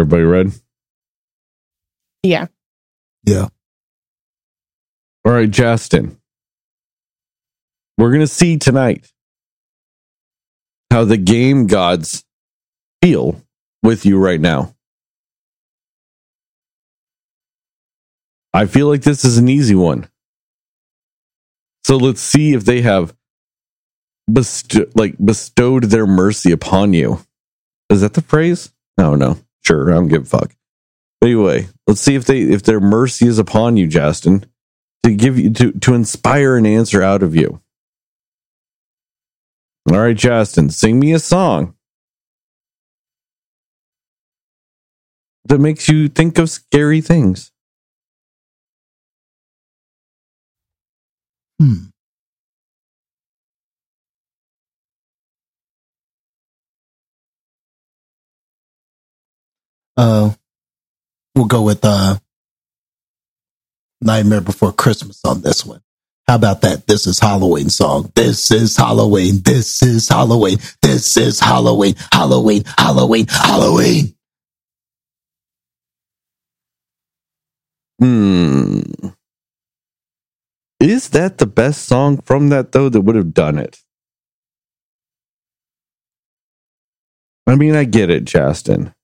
Everybody read? Yeah. Yeah. All right, Justin. We're going to see tonight how the game gods feel with you right now. I feel like this is an easy one. So let's see if they have besto- like bestowed their mercy upon you. Is that the phrase? No, no. Sure, I don't give a fuck. Anyway, let's see if they if their mercy is upon you, Justin, to give you to to inspire an answer out of you. All right, Justin, sing me a song that makes you think of scary things. Hmm. Uh, we'll go with uh, Nightmare Before Christmas on this one. How about that? This is Halloween song. This is Halloween. This is Halloween. This is Halloween. Halloween. Halloween. Halloween. Hmm. Is that the best song from that though that would have done it? I mean, I get it, Justin.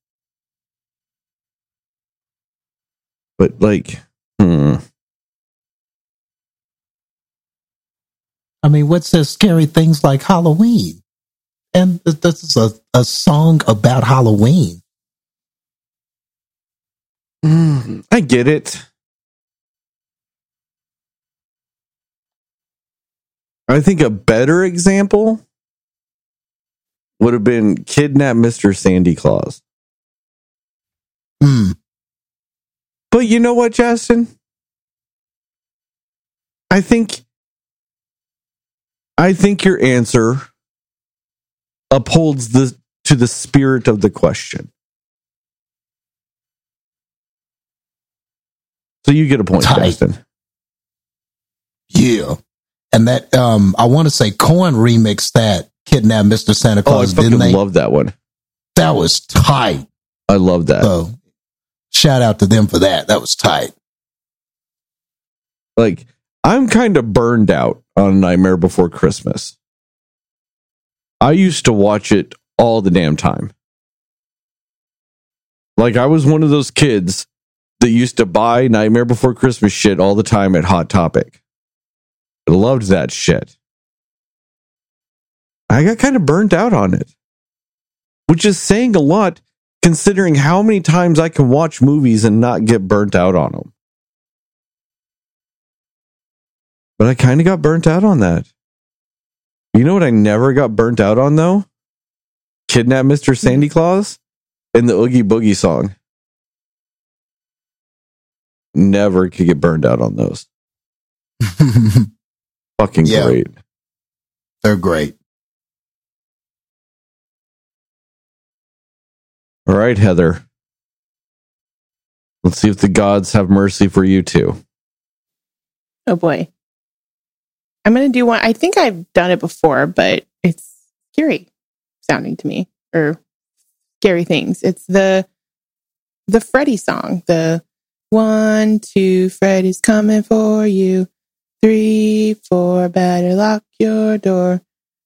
But like, hmm. I mean, what says scary things like Halloween? And this is a, a song about Halloween. Hmm, I get it. I think a better example would have been kidnap Mr. Sandy Claws. Hmm. But you know what, Justin? I think I think your answer upholds the to the spirit of the question. So you get a point, Tight. Justin. Yeah. And that, um, I want to say Korn remixed that Kidnap Mr. Santa Claus, Oh, I fucking didn't they? love that one. that was tight. I love that. So shout out to them for that. That was tight. like I'm kind of burned out on Nightmare Before Christmas. I used to watch it all the damn time. Like I was one of those kids that used to buy Nightmare Before Christmas shit all the time at Hot Topic. I loved that shit. I got kind of burnt out on it, which is saying a lot considering how many times I can watch movies and not get burnt out on them. But I kind of got burnt out on that. You know what I never got burnt out on though? Kidnap Mr. Sandy Claws and the Oogie Boogie song. Never could get burned out on those. Fucking Yeah. great. They're great. All right, Heather. Let's see if the gods have mercy for you too. Oh boy. I'm going to do one. I think I've done it before, but it's scary sounding to me or scary things. It's the the Freddy song. The one, two, Freddy's coming for you. Three, four, better lock your door.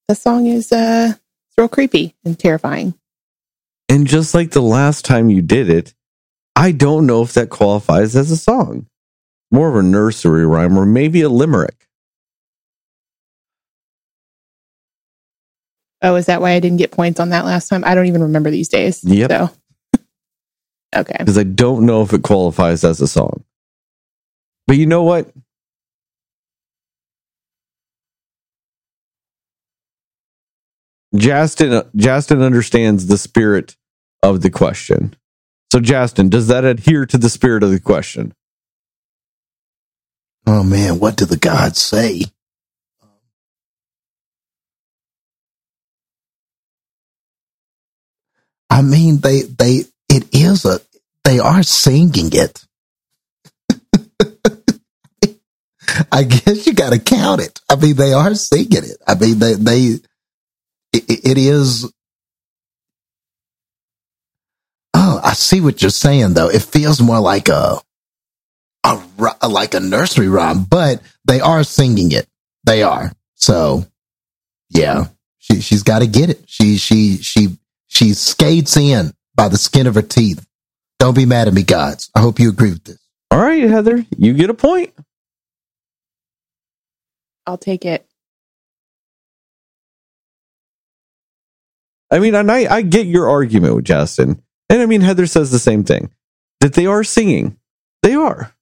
The song is uh it's real creepy and terrifying. And just like the last time you did it, I don't know if that qualifies as a song. More of a nursery rhyme or maybe a limerick. Oh, is that why I didn't get points on that last time? I don't even remember these days. Yep. So Okay. because I don't know if it qualifies as a song. But you know what? Justin Justin understands the spirit of the question. So Justin, does that adhere to the spirit of the question? Oh man, what do the gods say? I mean, they they it is a they are singing it. I guess you got to count it. I mean, they are singing it. I mean, they they it, it is. Oh, I see what you're saying though. It feels more like a, a like a nursery rhyme, but they are singing it. They are. So, yeah, she she's got to get it. She she she she skates in by the skin of her teeth. Don't be mad at me, gods. I hope you agree with this. All right, Heather, you get a point. I'll take it. I mean, and I, I get your argument with Justin. And I mean, Heather says the same thing that they are singing. They are.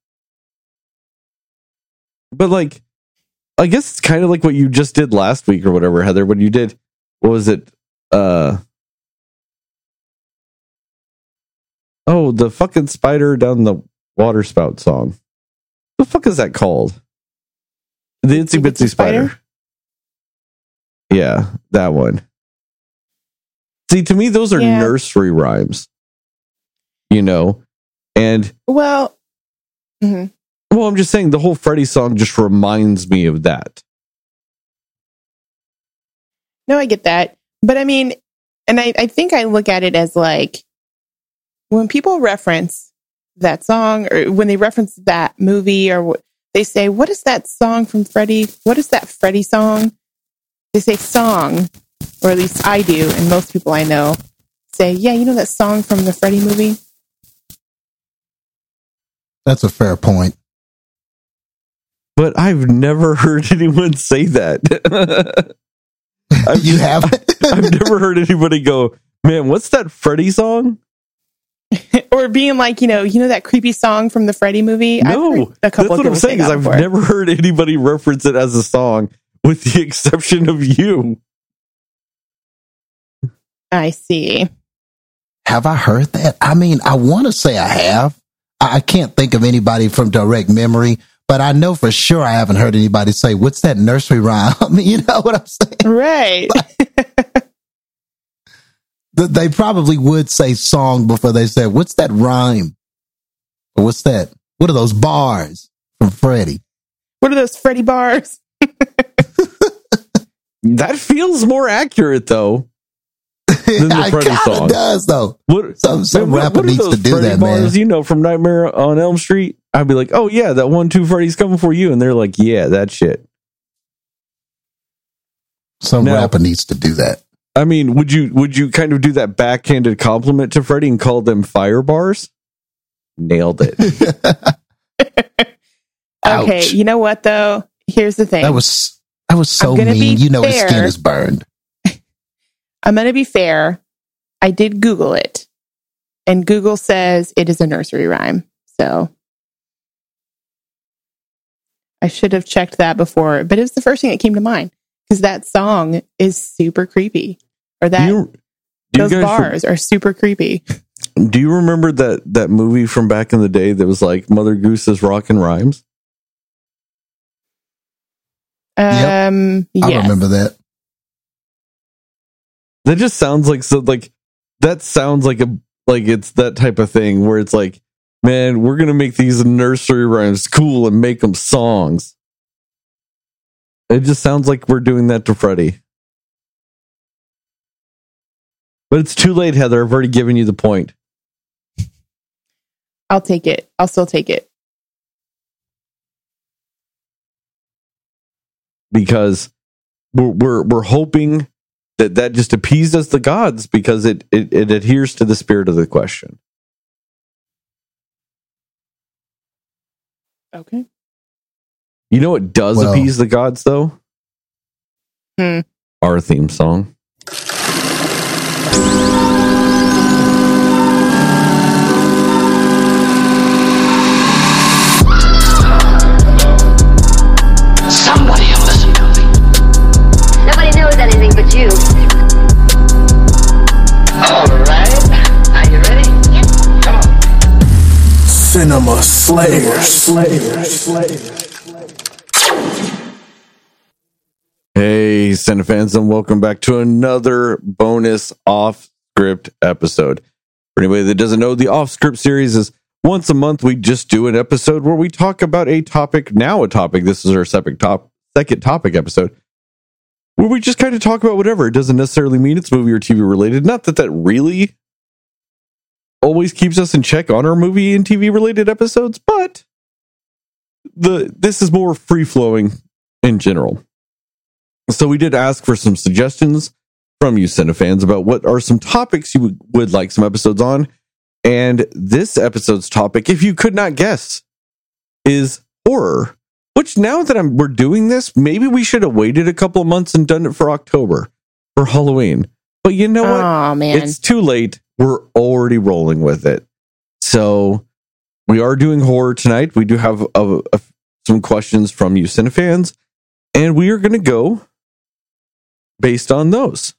But like, I guess it's kind of like what you just did last week or whatever, Heather, when you did, what was it? Uh, oh, the fucking spider down the water spout song. The fuck is that called? The Itsy Bitsy Spider. Yeah, that one. See, to me, those are Yeah. nursery rhymes. You know, and Well, mhm. well, I'm just saying the whole Freddy song just reminds me of that. no, I get that. But I mean, and I, I think I look at it as like when people reference that song or when they reference that movie or what they say, what is that song from Freddie? What is that Freddie song? They say song, or at least I do, and most people I know say, yeah, you know that song from the Freddie movie? That's a fair point. But I've never heard anyone say that. I've, you have I've never heard anybody go, man, what's that Freddy song? or being like, you know, you know that creepy song from the Freddie movie? No, heard a that's of what I'm people say saying. Is I've before. never heard anybody reference it as a song, with the exception of you. I see. have I heard that? I mean, I want to say I have. I, I can't think of anybody from direct memory, but I know for sure I haven't heard anybody say, "What's that nursery rhyme?" you know what I'm saying? Right. Th- They probably would say song before they said, "What's that rhyme?" Or what's that? What are those bars from Freddie? what are those Freddie bars? That feels more accurate, though. The it Freddie kind song. of does, though. What Some- some man, rapper what needs to do Freddy that, man. bars, You know, from Nightmare on Elm Street. I'd be like, oh yeah, that one, two Freddy's coming for you, and they're like, yeah, that shit. Some Now- rapper needs to do that. I mean, would you would you kind of do that backhanded compliment to Freddy and call them fire bars? Nailed it. Okay, you know what though? Here's the thing. That was that was so mean. You know his skin fair. is burned. I'm going to be fair. I did Google it, and Google says it is a nursery rhyme. So I should have checked that before, but it was the first thing that came to mind because that song is super creepy, or do that you, do those guys bars are super creepy. do you remember that that movie from back in the day that was like Mother Goose's Rockin' Rhymes? Yep. Um, I yes. remember that. That just sounds like so like that sounds like a like it's that type of thing where it's like, man, we're gonna make these nursery rhymes cool and make them songs. It just sounds like we're doing that to Freddie. But it's too late, Heather. I've already given you the point. I'll take it. I'll still take it. because we're we're, we're hoping that that just appeases the gods because it, it it adheres to the spirit of the question. Okay. You know what does Well- appease the gods though? Hmm. Our theme song. Somebody will listen to me. Nobody knows anything but you. Cinema Slayer. Slayer. Slayer. Hey, Cinefans, and welcome back to another bonus off script episode. For anybody that doesn't know, the off script series is once a month we just do an episode where we talk about a topic. Now, a topic. This is our second top second topic episode where we just kind of talk about whatever. It doesn't necessarily mean it's movie or TV related. Not that that really always keeps us in check on our movie and TV related episodes, but the this is more free flowing in general. So we did ask for some suggestions from you cinefans about what are some topics you would, would like some episodes on. And this episode's topic, if you could not guess, is horror. Which now that I'm we're doing this, maybe we should have waited a couple of months and done it for October for Halloween. But you know what? Oh man. It's too late. We're already rolling with it. So we are doing horror tonight. We do have a, a, some questions from you cinefans, and we are going to go based on those.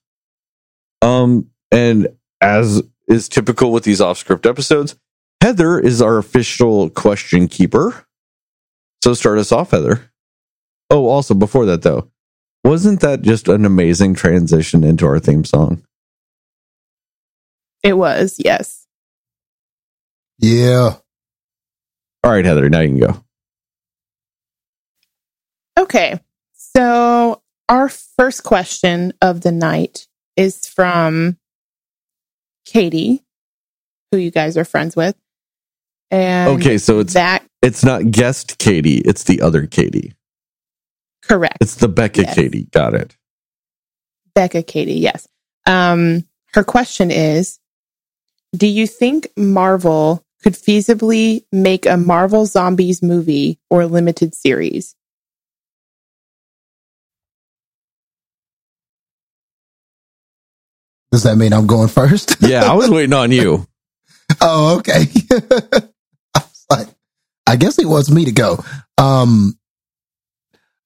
Um, and as is typical with these off script episodes, Heather is our official question keeper. So start us off, Heather. Oh, also before that though, wasn't that just an amazing transition into our theme song? It was, yes. Yeah. All right, Heather, now you can go. Okay. So our first question of the night is from Katie, who you guys are friends with. And Okay, so it's that it's not guest Katie, it's the other Katie. correct. It's the Becca Yes. Katie. Got it. Becca Katie, yes. Um, her question is Do you think Marvel could feasibly make a Marvel Zombies movie or limited series? Does that mean I'm going first? Yeah, I was waiting on you. Oh, okay. I was like, I guess it wants me to go. Um,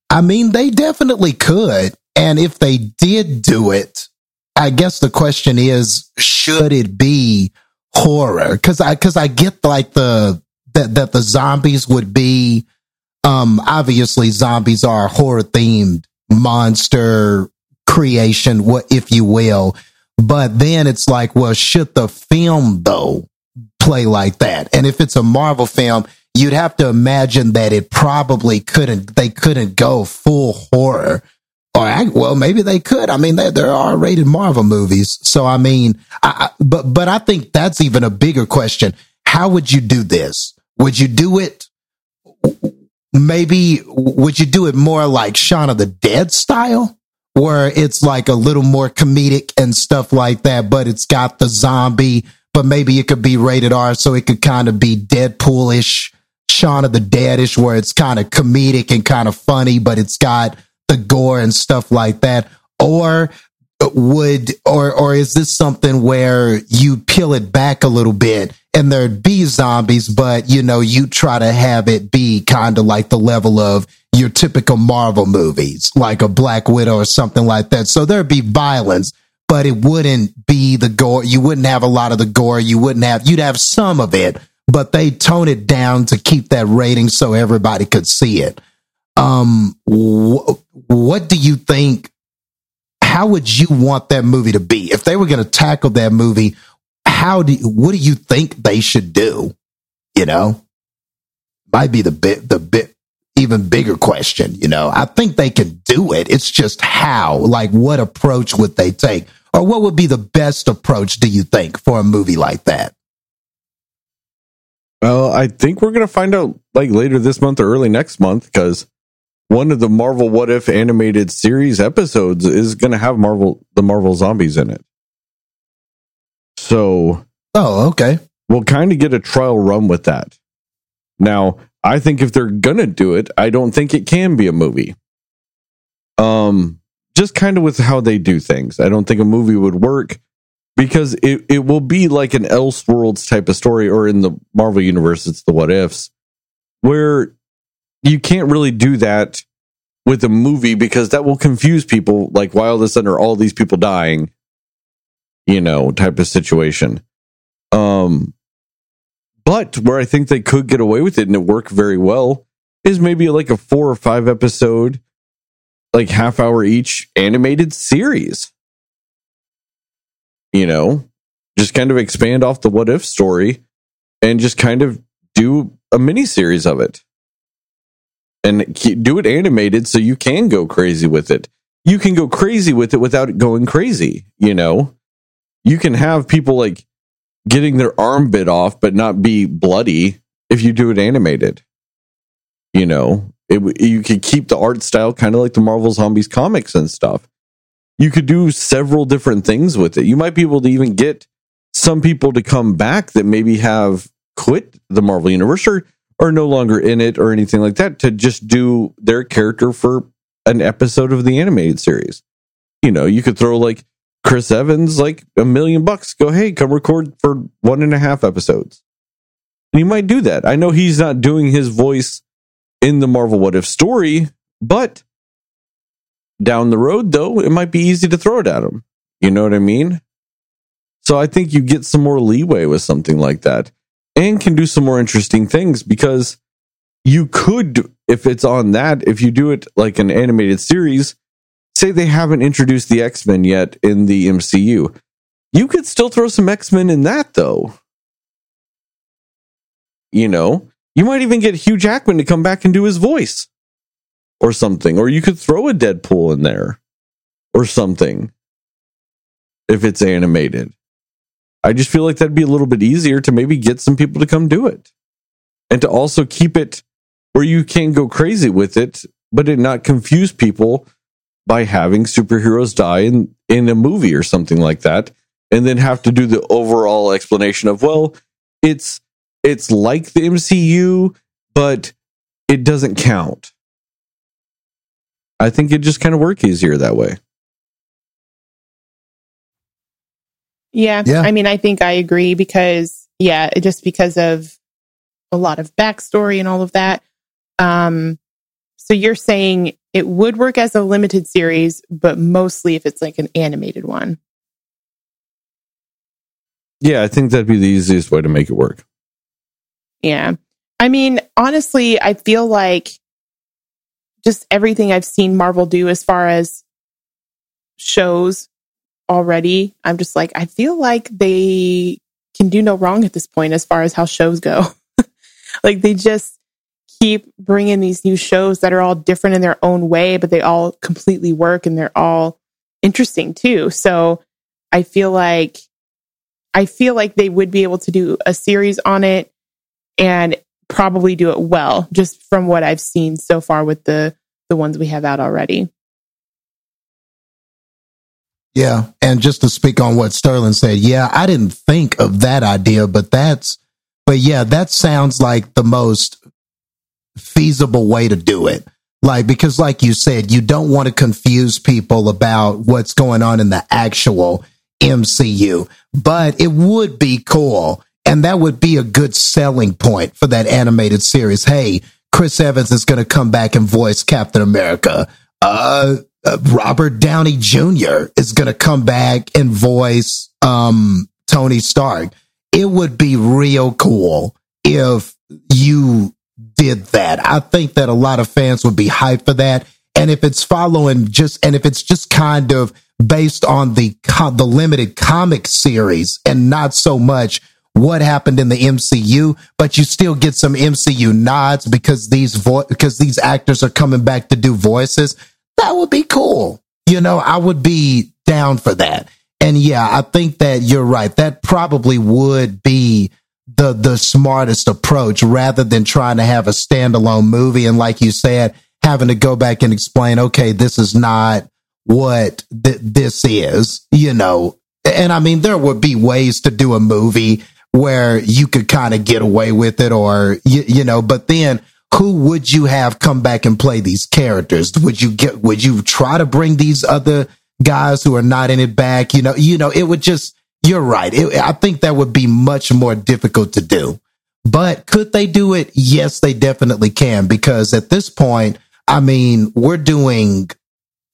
I mean, they definitely could. And if they did do it, I guess the question is, should it be horror? Cause I, cause I get like the, that, that the zombies would be, um, obviously zombies are horror themed monster creation, what, if you will. But then it's like, well, should the film though play like that? And if it's a Marvel film, you'd have to imagine that it probably couldn't, they couldn't go full horror. Or, well, maybe they could. I mean, there, there are rated Marvel movies. So, I mean, I, I, but, but I think that's even a bigger question. How would you do this? Would you do it? Maybe, would you do it more like Shaun of the Dead style? where it's like a little more comedic and stuff like that, but it's got the zombie, but maybe it could be rated R, so it could kind of be Deadpool-ish, Shaun of the Dead-ish, where it's kind of comedic and kind of funny, but it's got the gore and stuff like that. Or would, or, or is this something where you peel it back a little bit and there'd be zombies, but you know, you try to have it be kind of like the level of your typical Marvel movies, like a Black Widow or something like that. So there'd be violence, but it wouldn't be the gore. You wouldn't have a lot of the gore. You wouldn't have, you'd have some of it, but they tone it down to keep that rating so everybody could see it. Um, wh- what do you think? How would you want that movie to be if they were going to tackle that movie? How do what do you think they should do? You know, might be the bit the bit even bigger question. You know, I think they can do it. It's just how, like, what approach would they take, or what would be the best approach? Do you think for a movie like that? Well, I think we're going to find out like later this month or early next month because one of the Marvel What If animated series episodes is going to have Marvel the Marvel zombies in it. So Oh, okay. we'll kind of get a trial run with that. Now, I think if they're going to do it, I don't think it can be a movie. Um just kind of with how they do things. I don't think a movie would work because it, it will be like an Elseworlds type of story, or in the Marvel universe, it's the what ifs, where you can't really do that with a movie because that will confuse people. Like, why all of a sudden are all these people dying? You know, type of situation. Um, but where I think they could get away with it and it work very well is maybe like a four or five episode, like half hour each animated series you know, just kind of expand off the what if story and just kind of do a mini series of it and do it animated so you can go crazy with it. You can go crazy with it without it going crazy, you know. You can have people like getting their arm bit off but not be bloody if you do it animated. You know, it, you could keep the art style kind of like the Marvel Zombies comics and stuff. You could do several different things with it. You might be able to even get some people to come back that maybe have quit the Marvel universe or are no longer in it or anything like that to just do their character for an episode of the animated series. You know, you could throw like Chris Evans like a million bucks. Go, hey, come record for one and a half episodes. And you might do that. I know he's not doing his voice in the Marvel What If story, but down the road, though, it might be easy to throw it at him. You know what I mean? So I think you get some more leeway with something like that and can do some more interesting things because you could, if it's on that, if you do it like an animated series, say they haven't introduced the X Men yet in the MCU, you could still throw some X Men in that though. You know, you might even get Hugh Jackman to come back and do his voice or something, or you could throw a Deadpool in there or something if it's animated. I just feel like that'd be a little bit easier to maybe get some people to come do it and to also keep it where you can go crazy with it, but it not confuse people by having superheroes die in, in a movie or something like that. And then have to do the overall explanation of, well, it's it's like the MCU, but it doesn't count. I think it just kind of work easier that way. Yeah. Yeah. I mean, I think I agree because, yeah, just because of a lot of backstory and all of that. Um, so you're saying it would work as a limited series, but mostly if it's like an animated one. Yeah, I think that'd be the easiest way to make it work. Yeah. I mean, honestly, I feel like just everything I've seen Marvel do as far as shows already, I'm just like, I feel like they can do no wrong at this point as far as how shows go. like they just keep bringing these new shows that are all different in their own way, but they all completely work and they're all interesting too. So I feel like I feel like they would be able to do a series on it and probably do it well just from what I've seen so far with the the ones we have out already. Yeah. And just to speak on what Sterling said, yeah, I didn't think of that idea, but that's, but yeah, that sounds like the most feasible way to do it. Like, because like you said, you don't want to confuse people about what's going on in the actual MCU, but it would be cool. And that would be a good selling point for that animated series. Hey, Chris Evans is going to come back and voice Captain America. Uh, uh, Robert Downey Jr. is going to come back and voice um, Tony Stark. It would be real cool if you did that. I think that a lot of fans would be hyped for that. And if it's following just, and if it's just kind of based on the co- the limited comic series and not so much what happened in the MCU, but you still get some MCU nods because these vo- because these actors are coming back to do voices. That would be cool. You know, I would be down for that. And yeah, I think that you're right. That probably would be the the smartest approach rather than trying to have a standalone movie and like you said, having to go back and explain, okay, this is not what th- this is, you know. And I mean, there would be ways to do a movie where you could kind of get away with it or you, you know, but then who would you have come back and play these characters? Would you get would you try to bring these other guys who are not in it back? You know, you know, it would just you're right. It, I think that would be much more difficult to do. But could they do it? Yes, they definitely can because at this point, I mean, we're doing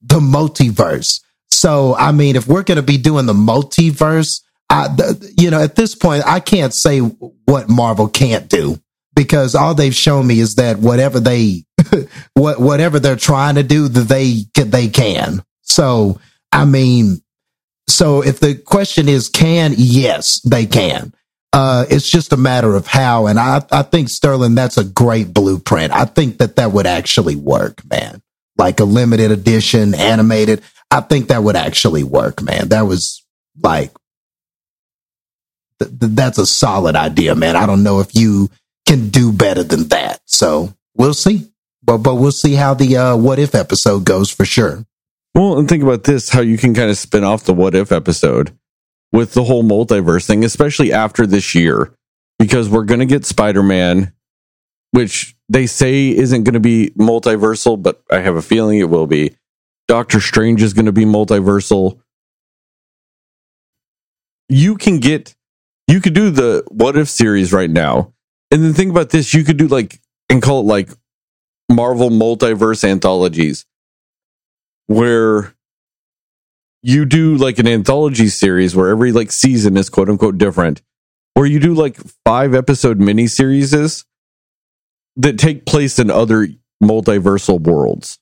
the multiverse. So, I mean, if we're going to be doing the multiverse, I, you know, at this point, I can't say what Marvel can't do because all they've shown me is that whatever they, what, whatever they're trying to do, that they, they can. So, I mean, so if the question is can, yes, they can. Uh, it's just a matter of how. And I, I think Sterling, that's a great blueprint. I think that that would actually work, man. Like a limited edition animated. I think that would actually work, man. That was like, th- th- that's a solid idea, man. I don't know if you can do better than that. So we'll see. But but we'll see how the uh, what if episode goes for sure. Well, and think about this how you can kind of spin off the what if episode with the whole multiverse thing, especially after this year, because we're going to get Spider Man, which they say isn't going to be multiversal, but I have a feeling it will be. Doctor Strange is going to be multiversal. You can get, you could do the what if series right now. And then think about this you could do like, and call it like Marvel multiverse anthologies where you do like an anthology series where every like season is quote unquote different, or you do like five episode mini series that take place in other multiversal worlds.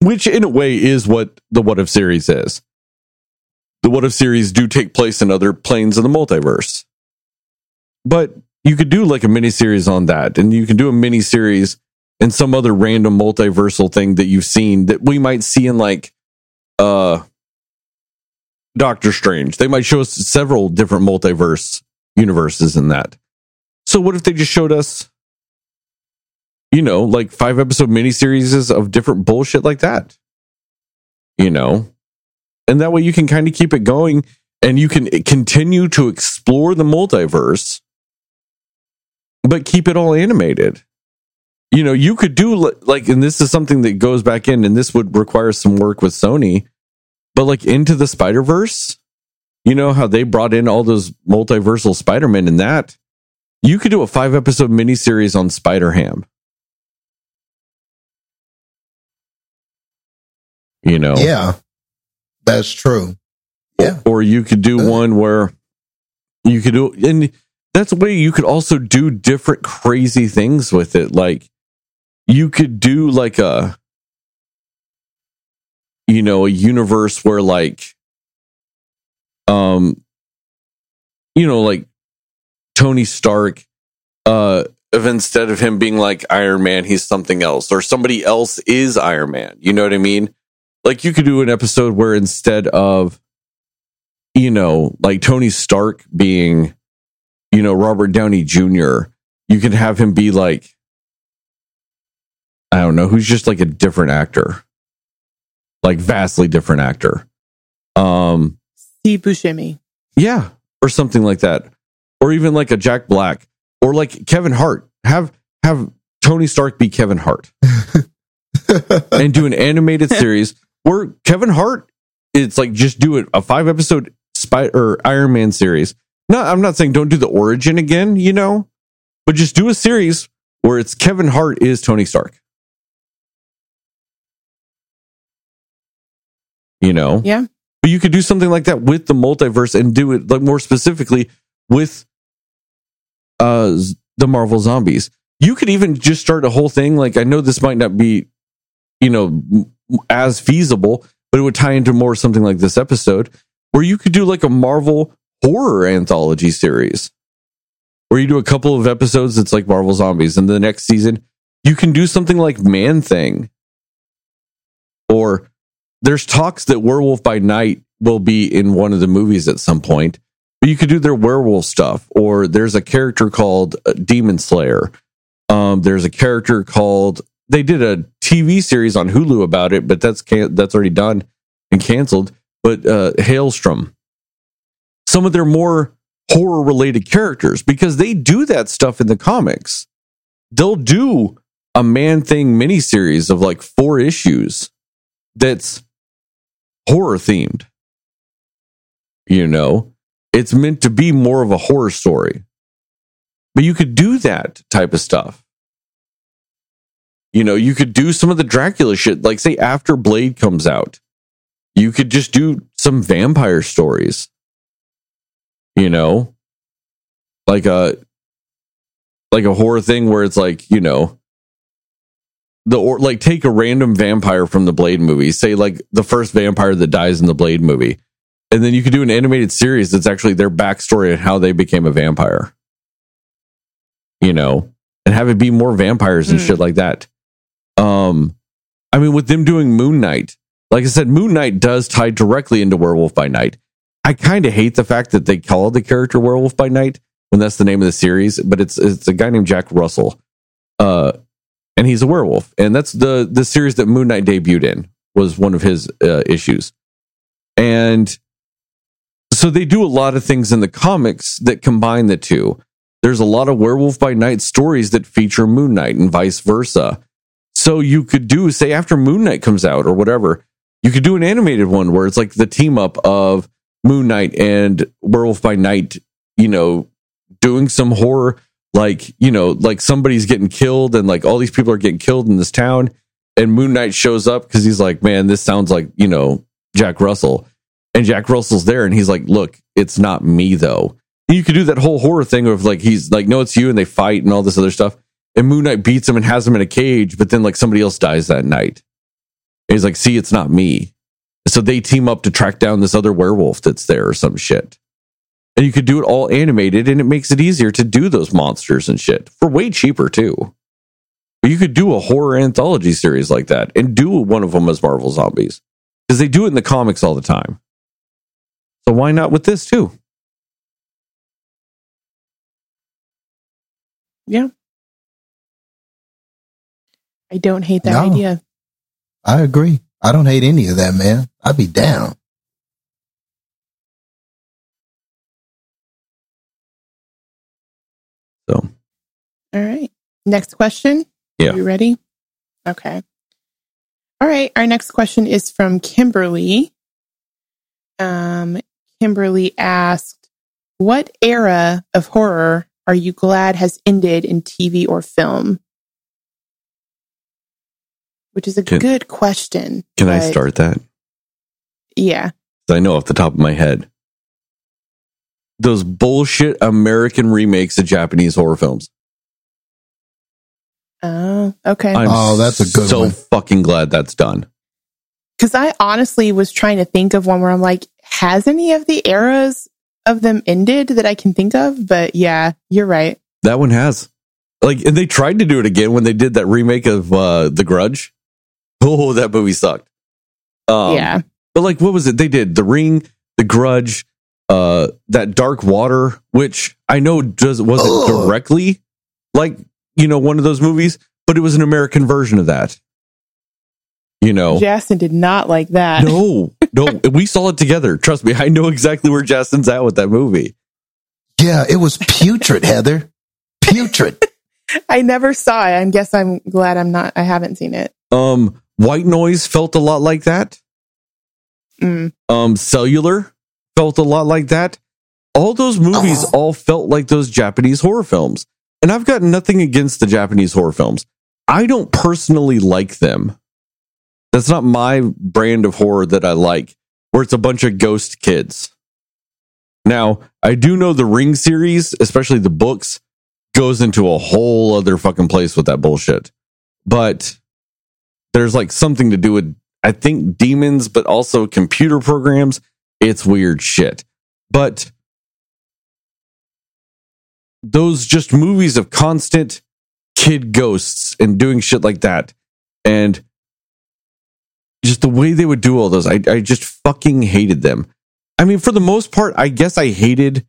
Which in a way is what the what if series is. The what if series do take place in other planes of the multiverse. But you could do like a mini series on that, and you can do a mini series and some other random multiversal thing that you've seen that we might see in like uh Doctor Strange. They might show us several different multiverse universes in that. So what if they just showed us you know, like five episode mini miniseries of different bullshit like that? You know? And that way you can kind of keep it going and you can continue to explore the multiverse but keep it all animated you know, you could do like, and this is something that goes back in, and this would require some work with Sony, but like into the Spider Verse, you know how they brought in all those multiversal Spider Men in that. You could do a five episode miniseries on Spider Ham. You know, Yeah, that's true. Yeah. or you could do Uh. one where you could do, and that's a way you could also do different crazy things with it. Like you could do like a, you know, a universe where like, um, you know, like Tony Stark, uh, if instead of him being like Iron Man, he's something else, or somebody else is Iron Man. You know what I mean? Like you could do an episode where instead of, you know, like Tony Stark being, you know, Robert Downey Jr., you could have him be like, I don't know, who's just like a different actor, like vastly different actor. Um, Steve Buscemi. yeah, or something like that, or even like a Jack Black, or like Kevin Hart. Have have Tony Stark be Kevin Hart and do an animated series where Kevin Hart. It's like just do it a five episode spy or Iron Man series. No, I'm not saying don't do the origin again, you know, but just do a series where it's Kevin Hart is Tony Stark. You know, Yeah. but you could do something like that with the multiverse and do it like more specifically with uh the Marvel zombies. You could even just start a whole thing like I know this might not be you know as feasible, but it would tie into more something like this episode where you could do like a Marvel horror anthology series. Where you do a couple of episodes that's like Marvel zombies and the next season you can do something like Man Thing. Or there's talks that Werewolf by Night will be in one of the movies at some point, but you could do their werewolf stuff. Or there's a character called uh, Demon Slayer. Um, there's a character called. They did a TV series on Hulu about it, but that's can- that's already done and canceled. But uh, Helstrom, some of their more horror related characters, because they do that stuff in the comics. They'll do a Man Thing miniseries of like four issues that's horror themed. You know, it's meant to be more of a horror story. But you could do that type of stuff. You know, you could do some of the Dracula shit, like say after Blade comes out, you could just do some vampire stories. You know, like a like a horror thing where it's like, you know, the or like take a random vampire from the Blade movie, say like the first vampire that dies in the Blade movie, and then you could do an animated series that's actually their backstory and how they became a vampire. You know, and have it be more vampires and Hmm. shit like that. Um, I mean, with them doing Moon Knight, like I said, Moon Knight does tie directly into Werewolf by Night. I kind of hate the fact that they call the character Werewolf by Night when that's the name of the series, but it's it's a guy named Jack Russell, uh, and he's a werewolf, and that's the the series that Moon Knight debuted in was one of his uh, issues, and so they do a lot of things in the comics that combine the two. There's a lot of Werewolf by Night stories that feature Moon Knight and vice versa. So you could do, say, after Moon Knight comes out or whatever, you could do an animated one where it's like the team up of Moon Knight and Werewolf by Night, you know, doing some horror, like, you know, like somebody's getting killed and like all these people are getting killed in this town. And Moon Knight shows up because he's like, man, this sounds like, you know, Jack Russell. And Jack Russell's there and he's like, look, it's not me though. And you could do that whole horror thing of like, he's like, no, it's you. And they fight and all this other stuff. And Moon Knight beats him and has him in a cage, but then like somebody else dies that night. And he's like, see, it's not me. So they team up to track down this other werewolf that's there or some shit. And you could do it all animated and it makes it easier to do those monsters and shit for way cheaper too. But you could do a horror anthology series like that and do one of them as Marvel Zombies because they do it in the comics all the time. So why not with this too? Yeah. I don't hate that No. idea. I agree. I don't hate any of that, man. I'd be down. So All right. Next question. Yeah. Are you ready? Okay. All right. Our next question is from Kimberly. Um, Kimberly asked, What era of horror are you glad has ended in TV or film? Which is a Can- good question. can I start that? Yeah. I know off the top of my head. Those bullshit American remakes of Japanese horror films. Oh, okay. I'm Oh, that's a good one. so one. fucking glad that's done. Because I honestly was trying to think of one where I'm like, has any of the eras of them ended that I can think of? But yeah, you're right. That one has. Like, and they tried to do it again when they did that remake of uh, The Grudge. Oh, that movie sucked. Um, yeah. But like, what was it? They did The Ring, The Grudge, uh, that Dark Water, which I know does wasn't Ugh. directly like you know one of those movies, but it was an American version of that. You know, Jason did not like that. no, no, we saw it together. Trust me, I know exactly where Justin's at with that movie. Yeah, it was putrid, Heather. Putrid. I never saw it. I guess I'm glad I'm not, I haven't seen it. Um, White Noise felt a lot like that. Mm. um cellular felt a lot like that all those movies Uh-huh. all felt like those japanese horror films and i've got nothing against the japanese horror films i don't personally like them that's not my brand of horror that i like where it's a bunch of ghost kids now i do know the ring series especially the books goes into a whole other fucking place with that bullshit but there's like something to do with I think demons, but also computer programs. It's weird shit. But those just movies of constant kid ghosts and doing shit like that. And just the way they would do all those, I, I just fucking hated them. I mean, for the most part, I guess I hated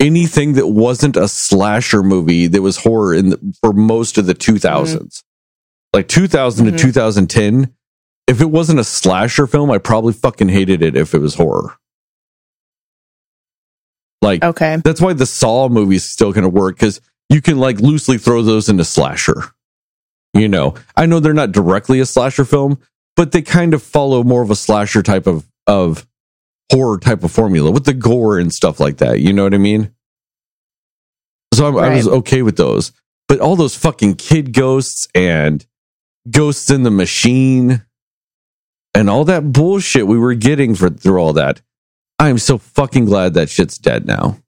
anything that wasn't a slasher movie that was horror in the, for most of the 2000s. Like 2000 Mhm. to 2010, if it wasn't a slasher film, I probably fucking hated it if it was horror. Like Okay. that's why the Saw movies still kind of work because you can like loosely throw those into slasher. You know, I know they're not directly a slasher film, but they kind of follow more of a slasher type of of horror type of formula with the gore and stuff like that. You know what I mean? So I, I was okay with those, but all those fucking kid ghosts and ghosts in the machine and all that bullshit we were getting for through all that. I am so fucking glad that shit's dead now.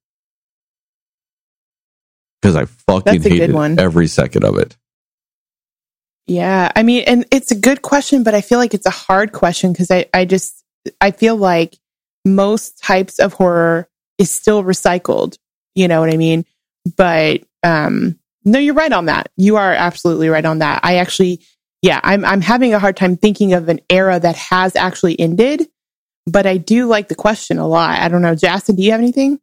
Because I fucking That's a good hated one. every second of it. Yeah. I mean, and it's a good question, but I feel like it's a hard question because I, I just, I feel like most types of horror is still recycled. You know what I mean? But, um, no, you're right on that. You are absolutely right on that. I actually, yeah, I'm, I'm having a hard time thinking of an era that has actually ended. but I do like the question a lot. I don't know, Jason, do you have anything?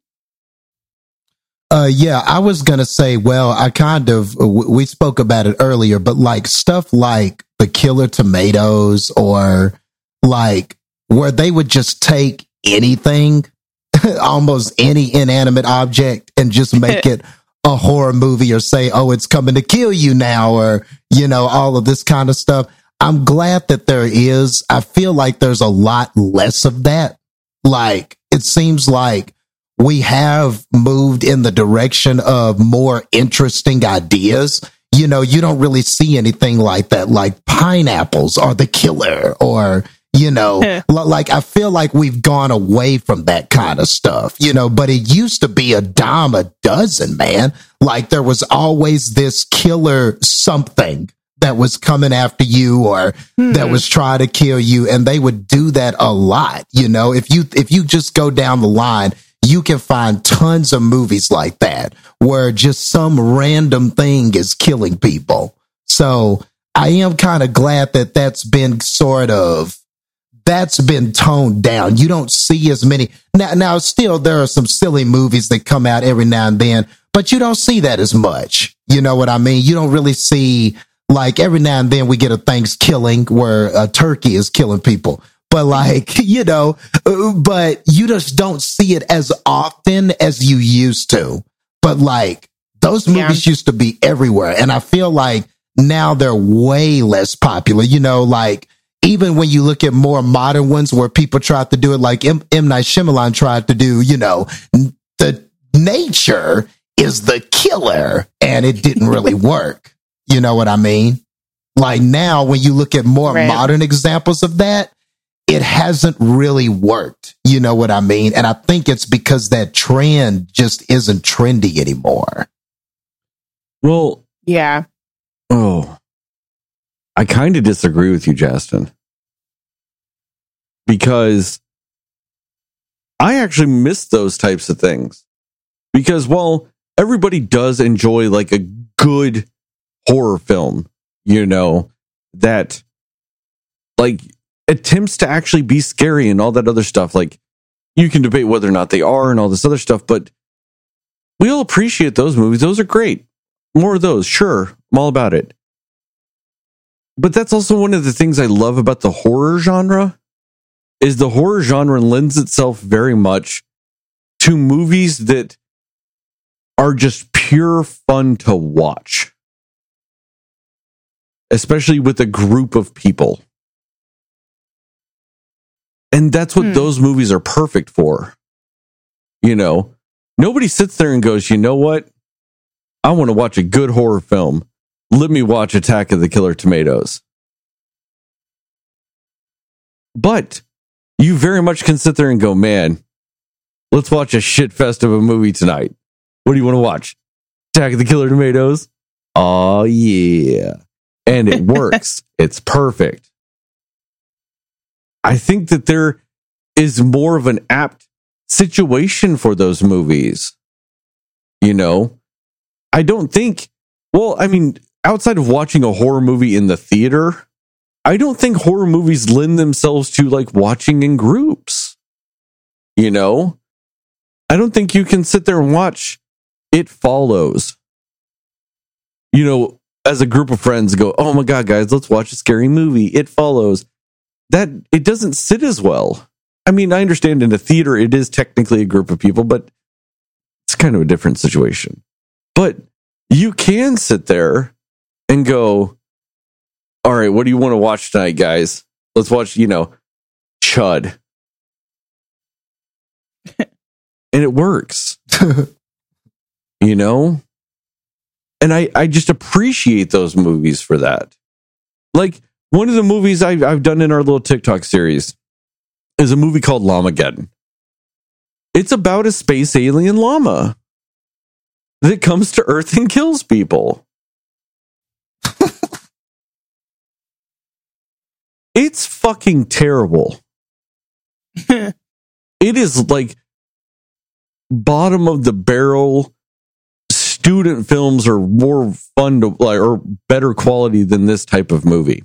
Uh, yeah, I was gonna say, well, I kind of we spoke about it earlier, but like stuff like the killer tomatoes or like where they would just take anything, almost any inanimate object and just make it a horror movie or say, oh, it's coming to kill you now or, you know, all of this kind of stuff. I'm glad that there is. I feel like there's a lot less of that. Like it seems like we have moved in the direction of more interesting ideas. You know, you don't really see anything like that, like pineapples are the killer or, you know, like I feel like we've gone away from that kind of stuff, you know, but it used to be a dime a dozen, man. Like there was always this killer something that was coming after you or hmm. that was trying to kill you and they would do that a lot you know. If you if you just go down the line you can find tons of movies like that where just some random thing is killing people. So i am kind of glad that that's been sort of that's been toned down you don't see as many now now still there are some silly movies that come out every now and then but you don't see that as much you know what i mean you don't really see like every now and then we get a Thanksgiving where a turkey is killing people. But like, you know, uh, but you just don't see it as often as you used to. But like those Yeah. movies used to be everywhere. And I feel like now they're way less popular. You know, like even when you look at more modern ones where people tried to do it like M, M. Night Shyamalan tried to do, you know, n- the nature is the killer and it didn't really work. You know what I mean? Like now, when you look at more Right. modern examples of that, it hasn't really worked. You know what I mean? And I think it's because that trend just isn't trendy anymore. Well, Yeah. oh, I kind of disagree with you, Justin, because I actually miss those types of things. Because while everybody does enjoy like a good horror film, you know, that like attempts to actually be scary and all that other stuff, like you can debate whether or not they are and all this other stuff, but we all appreciate those movies. Those are great. More of those, sure. I'm all about it. But that's also one of the things I love about the horror genre is the horror genre lends itself very much to movies that are just pure fun to watch. Especially with a group of people. And that's what Hmm. those movies are perfect for. You know, nobody sits there and goes, you know what? I want to watch a good horror film. Let me watch Attack of the Killer Tomatoes. But you very much can sit there and go, man, let's watch a shit fest of a movie tonight. What do you want to watch? Attack of the Killer Tomatoes? Oh, yeah. And it works. it's perfect. I think that there is more of an apt situation for those movies. You know, I don't think, well, I mean, outside of watching a horror movie in the theater, I don't think horror movies lend themselves to like watching in groups. You know, I don't think you can sit there and watch It Follows. You know, as a group of friends go, oh my God, guys, let's watch a scary movie. It Follows. That it doesn't sit as well. I mean, I understand in a theater it is technically a group of people, but it's kind of a different situation. But you can sit there and go, all right, what do you want to watch tonight, guys? Let's watch, you know, Chud. and it works, you know? And I, I just appreciate those movies for that. Like one of the movies I've, I've done in our little TikTok series is a movie called Llamageddon. It's about a space alien llama that comes to Earth and kills people. it's fucking terrible. it is like bottom of the barrel. Student films are more fun to like or better quality than this type of movie.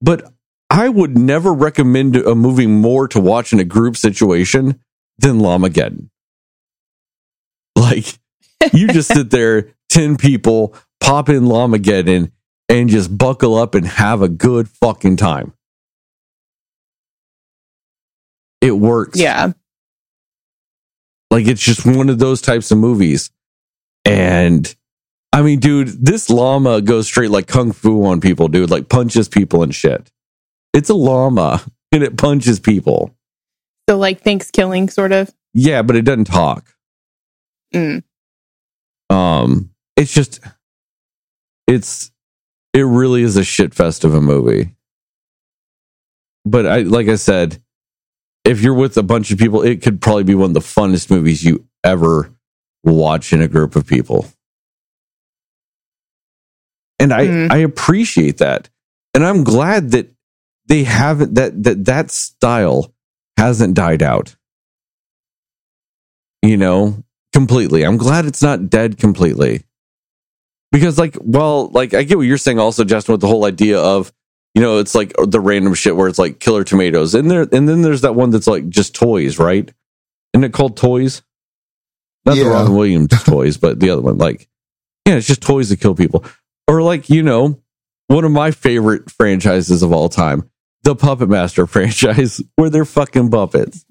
But I would never recommend a movie more to watch in a group situation than Llamageddon. Like, you just sit there, 10 people, pop in Llamageddon, and just buckle up and have a good fucking time. It works. Yeah. Like it's just one of those types of movies. And I mean, dude, this llama goes straight like kung fu on people, dude, like punches people and shit. It's a llama and it punches people. So like ThanksKilling sort of. Yeah, but it doesn't talk. Mm. Um, it's just it's it really is a shit fest of a movie. But I like I said, if you're with a bunch of people, it could probably be one of the funnest movies you ever watch in a group of people. And I Mhm. I appreciate that. And I'm glad that they haven't that that that style hasn't died out. You know, completely. I'm glad it's not dead completely. Because like, well, like I get what you're saying also, Justin, with the whole idea of, you know, it's like the random shit where it's like killer tomatoes. And there and then there's that one that's like just toys, right? Isn't it called toys? Not the Yeah. Robin Williams toys, but the other one. Like, yeah, it's just toys that kill people. Or like, you know, one of my favorite franchises of all time, the Puppet Master franchise, where they're fucking puppets.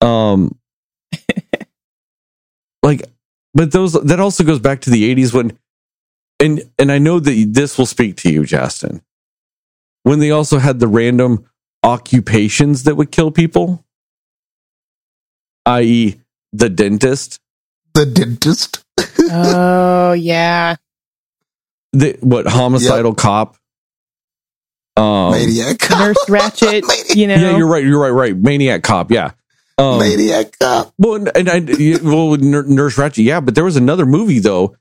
Um like but those that also goes back to the 80s when and and I know that this will speak to you, Justin. When they also had the random occupations that would kill people, i.e., the dentist, The dentist. Oh yeah. the what homicidal cop. Um, Maniac cop. Nurse Ratched, you know. yeah, you're right. You're right. Right, maniac cop. Yeah. Um, Maniac cop. Well, and, and I, well, Nurse Ratched, yeah, but there was another movie though.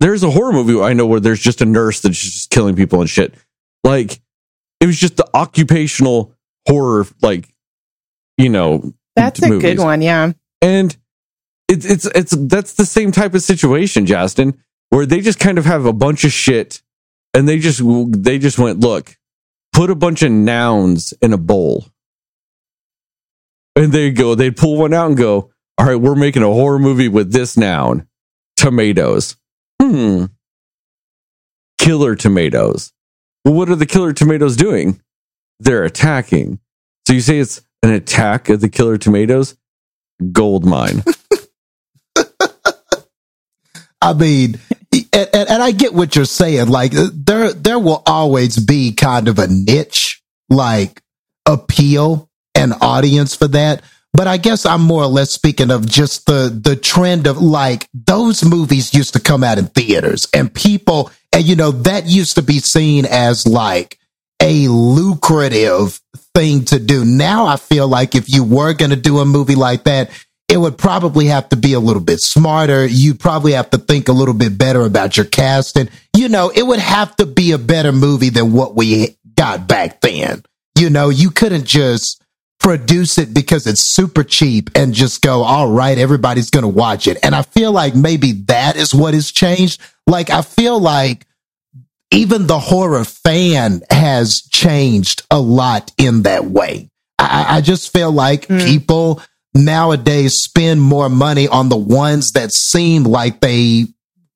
There's a horror movie I know where there's just a nurse that's just killing people and shit. Like it was just the occupational horror, like you know, That's a movies. good one, yeah. and it's it's it's that's the same type of situation, Justin, where they just kind of have a bunch of shit, and they just they just went look, put a bunch of nouns in a bowl, and they go. They'd pull one out and go, all right, we're making a horror movie with this noun, tomatoes. Hmm, killer tomatoes. Well, what are the killer tomatoes doing? They're attacking. So you say it's an attack of the killer tomatoes? Gold mine. I mean, and, and, and I get what you're saying. Like there, there will always be kind of a niche, like appeal and audience for that. But I guess I'm more or less speaking of just the the trend of like those movies used to come out in theaters and people, and you know that used to be seen as like a lucrative thing to do. Now I feel like if you were going to do a movie like that, it would probably have to be a little bit smarter. You'd probably have to think a little bit better about your casting. You know, it would have to be a better movie than what we got back then. You know, you couldn't just produce it because it's super cheap and just go, all right, everybody's going to watch it. And I feel like maybe that is what has changed. Like, I feel like even the horror fan has changed a lot in that way. I, I just feel like Mm. people nowadays spend more money on the ones that seem like they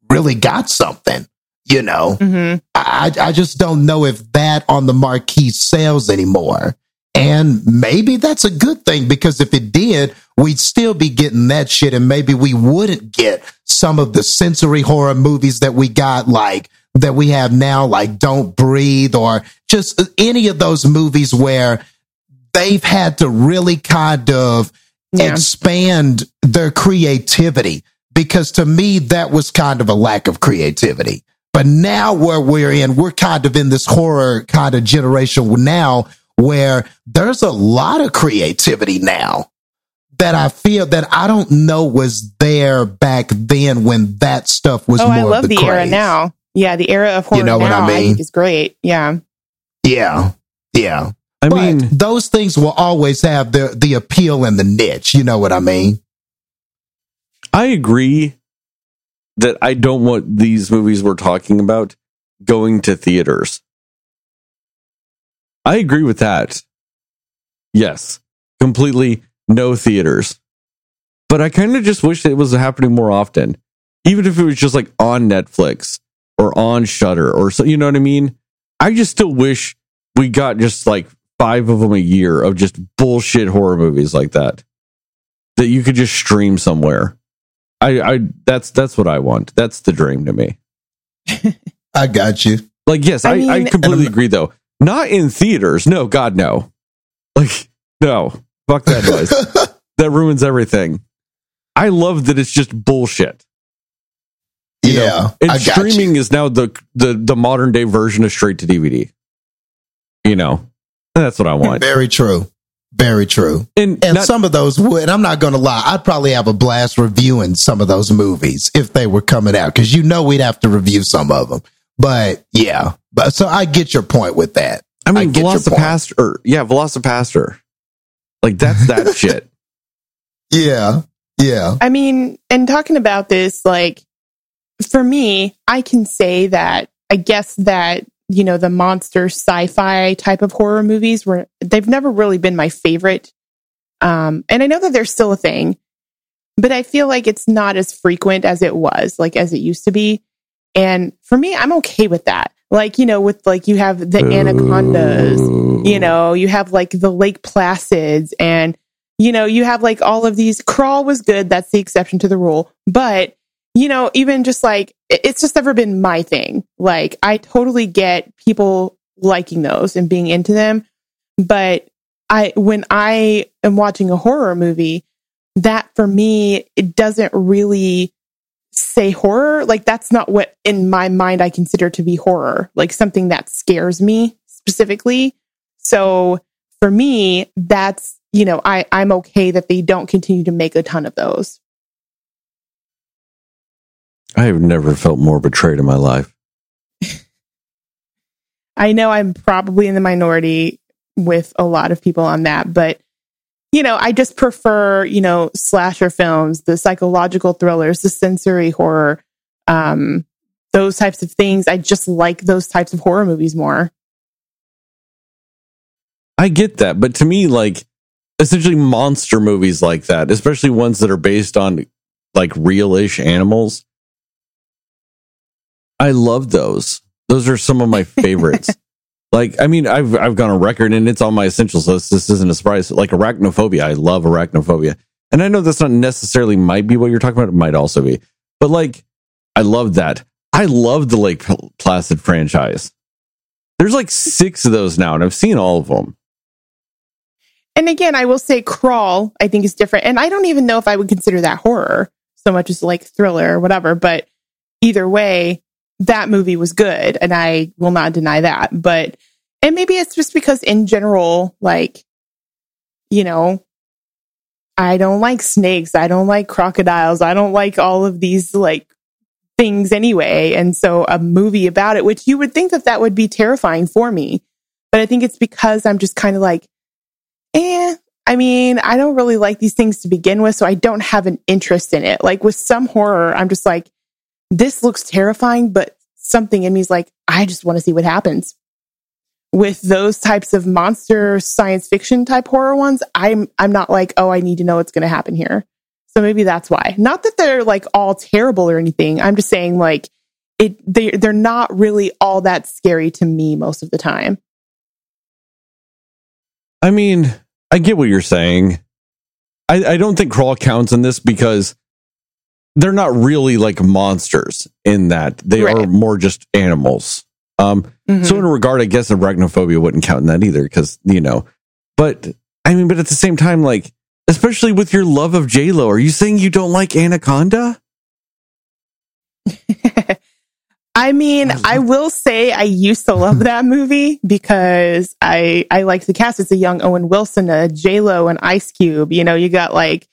really got something, you know? hmm I, I just don't know if that on the marquee sells anymore. And maybe that's a good thing because if it did, we'd still be getting that shit and maybe we wouldn't get some of the sensory horror movies that we got like that we have now, like Don't Breathe or just any of those movies where they've had to really kind of Yeah. expand their creativity because to me that was kind of a lack of creativity but now where we're in we're kind of in this horror kind of generation now where there's a lot of creativity now that I feel that I don't know was there back then when that stuff was Oh, more I of love the, era now. Yeah, the era of horror You know what now I I, mean? think is great. Yeah. yeah yeah I but mean, those things will always have the the appeal and the niche you know what I mean I agree that I don't want these movies we're talking about going to theaters. I agree with that. Yes, completely no theaters. But I kind of just wish it was happening more often, even if it was just like on Netflix or on Shudder or so. You know what I mean? I just still wish we got just like five of them a year of just bullshit horror movies like that that you could just stream somewhere. I, I that's that's what I want. That's the dream to me. I got you. Like, yes, I I, I, mean- completely And- agree though. Not in theaters. No, God, no. Like, no. Fuck that noise. that ruins everything. I love that it's just bullshit. You know? yeah, And I streaming is now the, the the modern day version of straight to DVD. You know, that's what I want. Very true. Very true. And, And not- some of those would, I'm not going to lie, I'd probably have a blast reviewing some of those movies if they were coming out because you know we'd have to review some of them. But yeah, but so I get your point with that. I I mean, get your point. VelociPastor. Yeah, VelociPastor. Like that's that shit. Yeah, yeah, I mean, and talking about this, like, for me, I can say that I guess that, you know, the monster sci fi type of horror movies were, they've never really been my favorite. Um, and I know that they're still a thing, but I feel like it's not as frequent as it was, like, as it used to be. And for me, I'm okay with that. Like, you know, with like, you have the anacondas, you know, you have like the Lake Placids and, you know, you have like all of these. Crawl was good. That's the exception to the rule. But, you know, even just like, it's just never been my thing. Like, I totally get people liking those and being into them. But I, when I am watching a horror movie, that for me, it doesn't really say horror. Like, that's not what in my mind I consider to be horror, like something that scares me specifically. So for me, that's, you know, I, I'm okay that they don't continue to make a ton of those. I have never felt more betrayed in my life. I know I'm probably in the minority with a lot of people on that, but you know, I just prefer, you know, slasher films, the psychological thrillers, the sensory horror, um, those types of things. I just like those types of horror movies more. I get that, but to me, like essentially monster movies like that, especially ones that are based on like real-ish animals. I love those. Those are some of my favorites. Like, I mean, I've I've gone on record and it's on my essentials list. This isn't a surprise. Like arachnophobia, I love arachnophobia, and I know that's not necessarily might be what you're talking about. It might also be, but like, I love that. I love the Lake Placid franchise. There's like six of those now, and I've seen all of them. And again, I will say Crawl, I think is different. And I don't even know if I would consider that horror so much as like thriller or whatever. But either way, that movie was good. And I will not deny that. But, and maybe it's just because in general, like, you know, I don't like snakes. I don't like crocodiles. I don't like all of these like things anyway. And so a movie about it, which you would think that that would be terrifying for me. But I think it's because I'm just kind of like, eh, I mean, I don't really like these things to begin with, so I don't have an interest in it. Like with some horror, I'm just like, this looks terrifying, but something in me is like, I just want to see what happens. With those types of monster science fiction type horror ones, I'm I'm not like, oh, I need to know what's going to happen here. So maybe that's why. Not that they're like all terrible or anything. I'm just saying like it they they're not really all that scary to me most of the time. I mean, I get what you're saying. I, I don't think crawl counts in this because they're not really like monsters in that they are more just animals. Um, Mhm. so in a regard, I guess arachnophobia wouldn't count in that either because you know. But I mean, but at the same time, like especially with your love of J Lo, are you saying you don't like Anaconda? I mean, I will say I used to love that movie because I I like the cast. It's a young Owen Wilson, a J Lo, and Ice Cube. You know, you got like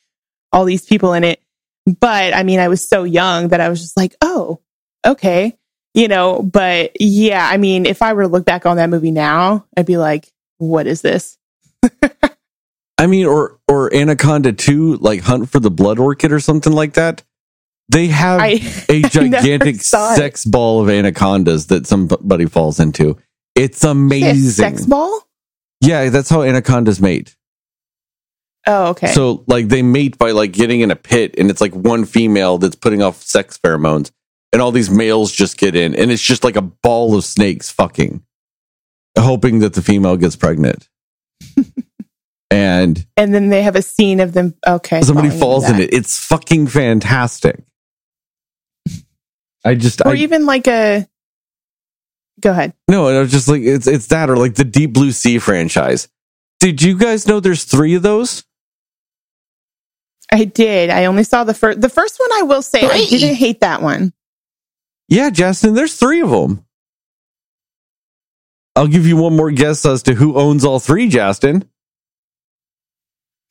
all these people in it. But I mean, I was so young that I was just like, oh, okay, you know. But yeah, I mean, if I were to look back on that movie now, I'd be like, what is this? I mean, or or Anaconda two, like Hunt for the Blood Orchid or something like that. They have I a gigantic saw it. sex ball of anacondas that somebody falls into. It's amazing. sex ball? Yeah, that's how anacondas mate. Oh, okay. So like they mate by like getting in a pit and it's like one female that's putting off sex pheromones and all these males just get in and it's just like a ball of snakes fucking hoping that the female gets pregnant. and and then they have a scene of them. Okay. somebody falls in it. It's fucking fantastic. I just Or I, even like a. Go ahead. no, I was just like it's it's that or like the Deep Blue Sea franchise. Did you guys know there's three of those? I did. I only saw the first. The first one. I will say I didn't hate that one. Yeah, Justin, there's three of them. I'll give you one more guess as to who owns all three, Justin.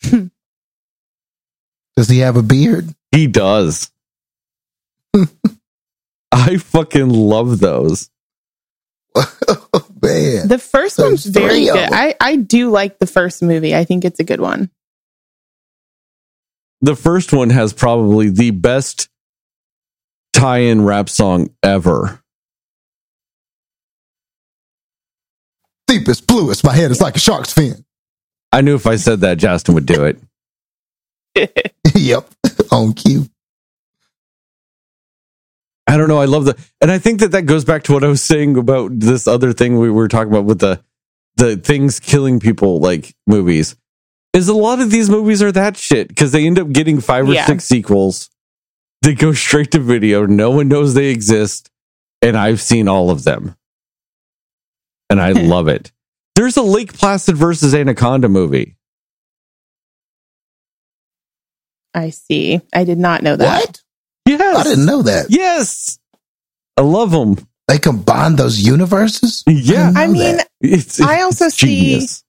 Does he have a beard? He does. I fucking love those. oh man. The first There's one's very good. I I do like the first movie. I think it's a good one. The first one has probably the best tie in rap song ever. Deepest, bluest, my head is like a shark's fin. I knew if I said that, Justin would do it. yep. On cue. I don't know. I love the, and I think that that goes back to what I was saying about this other thing we were talking about with the the things killing people like movies. Is a lot of these movies are that shit because they end up getting five or Yeah. six sequels. They go straight to video. No one knows they exist, and I've seen all of them, and I love it. There's a Lake Placid versus Anaconda movie. I see. I did not know that. What? Yes, I didn't know that. Yes, I love them. They combine those universes? Yeah, didn't I mean, that. it's, I also it's see- genius.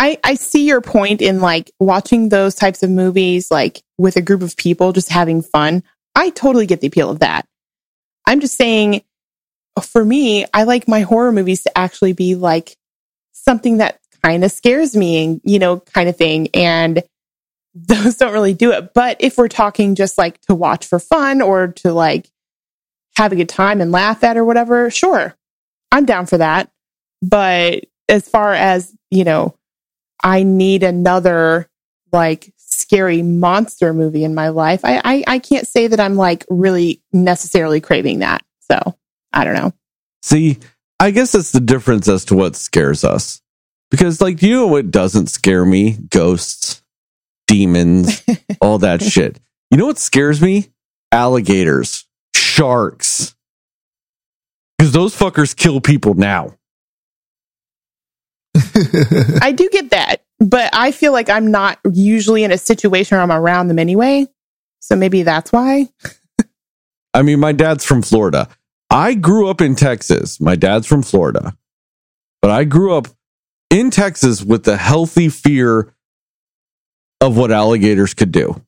I, I see your point in like watching those types of movies, like with a group of people just having fun. I totally get the appeal of that. I'm just saying, for me, I like my horror movies to actually be like something that kind of scares me and, you know, kind of thing. And those don't really do it. But if we're talking just like to watch for fun or to like have a good time and laugh at or whatever, sure, I'm down for that. But as far as, you know, I need another like scary monster movie in my life. I, I I can't say that I'm like really necessarily craving that. So I don't know. See, I guess that's the difference as to what scares us. Because, like, you know what doesn't scare me? Ghosts, demons, all that shit. You know what scares me? Alligators, sharks. Because those fuckers kill people now. I do get that, but I feel like I'm not usually in a situation where I'm around them anyway. So maybe that's why. I mean, my dad's from Florida. I grew up in Texas. My dad's from Florida. But I grew up in Texas with the healthy fear of what alligators could do.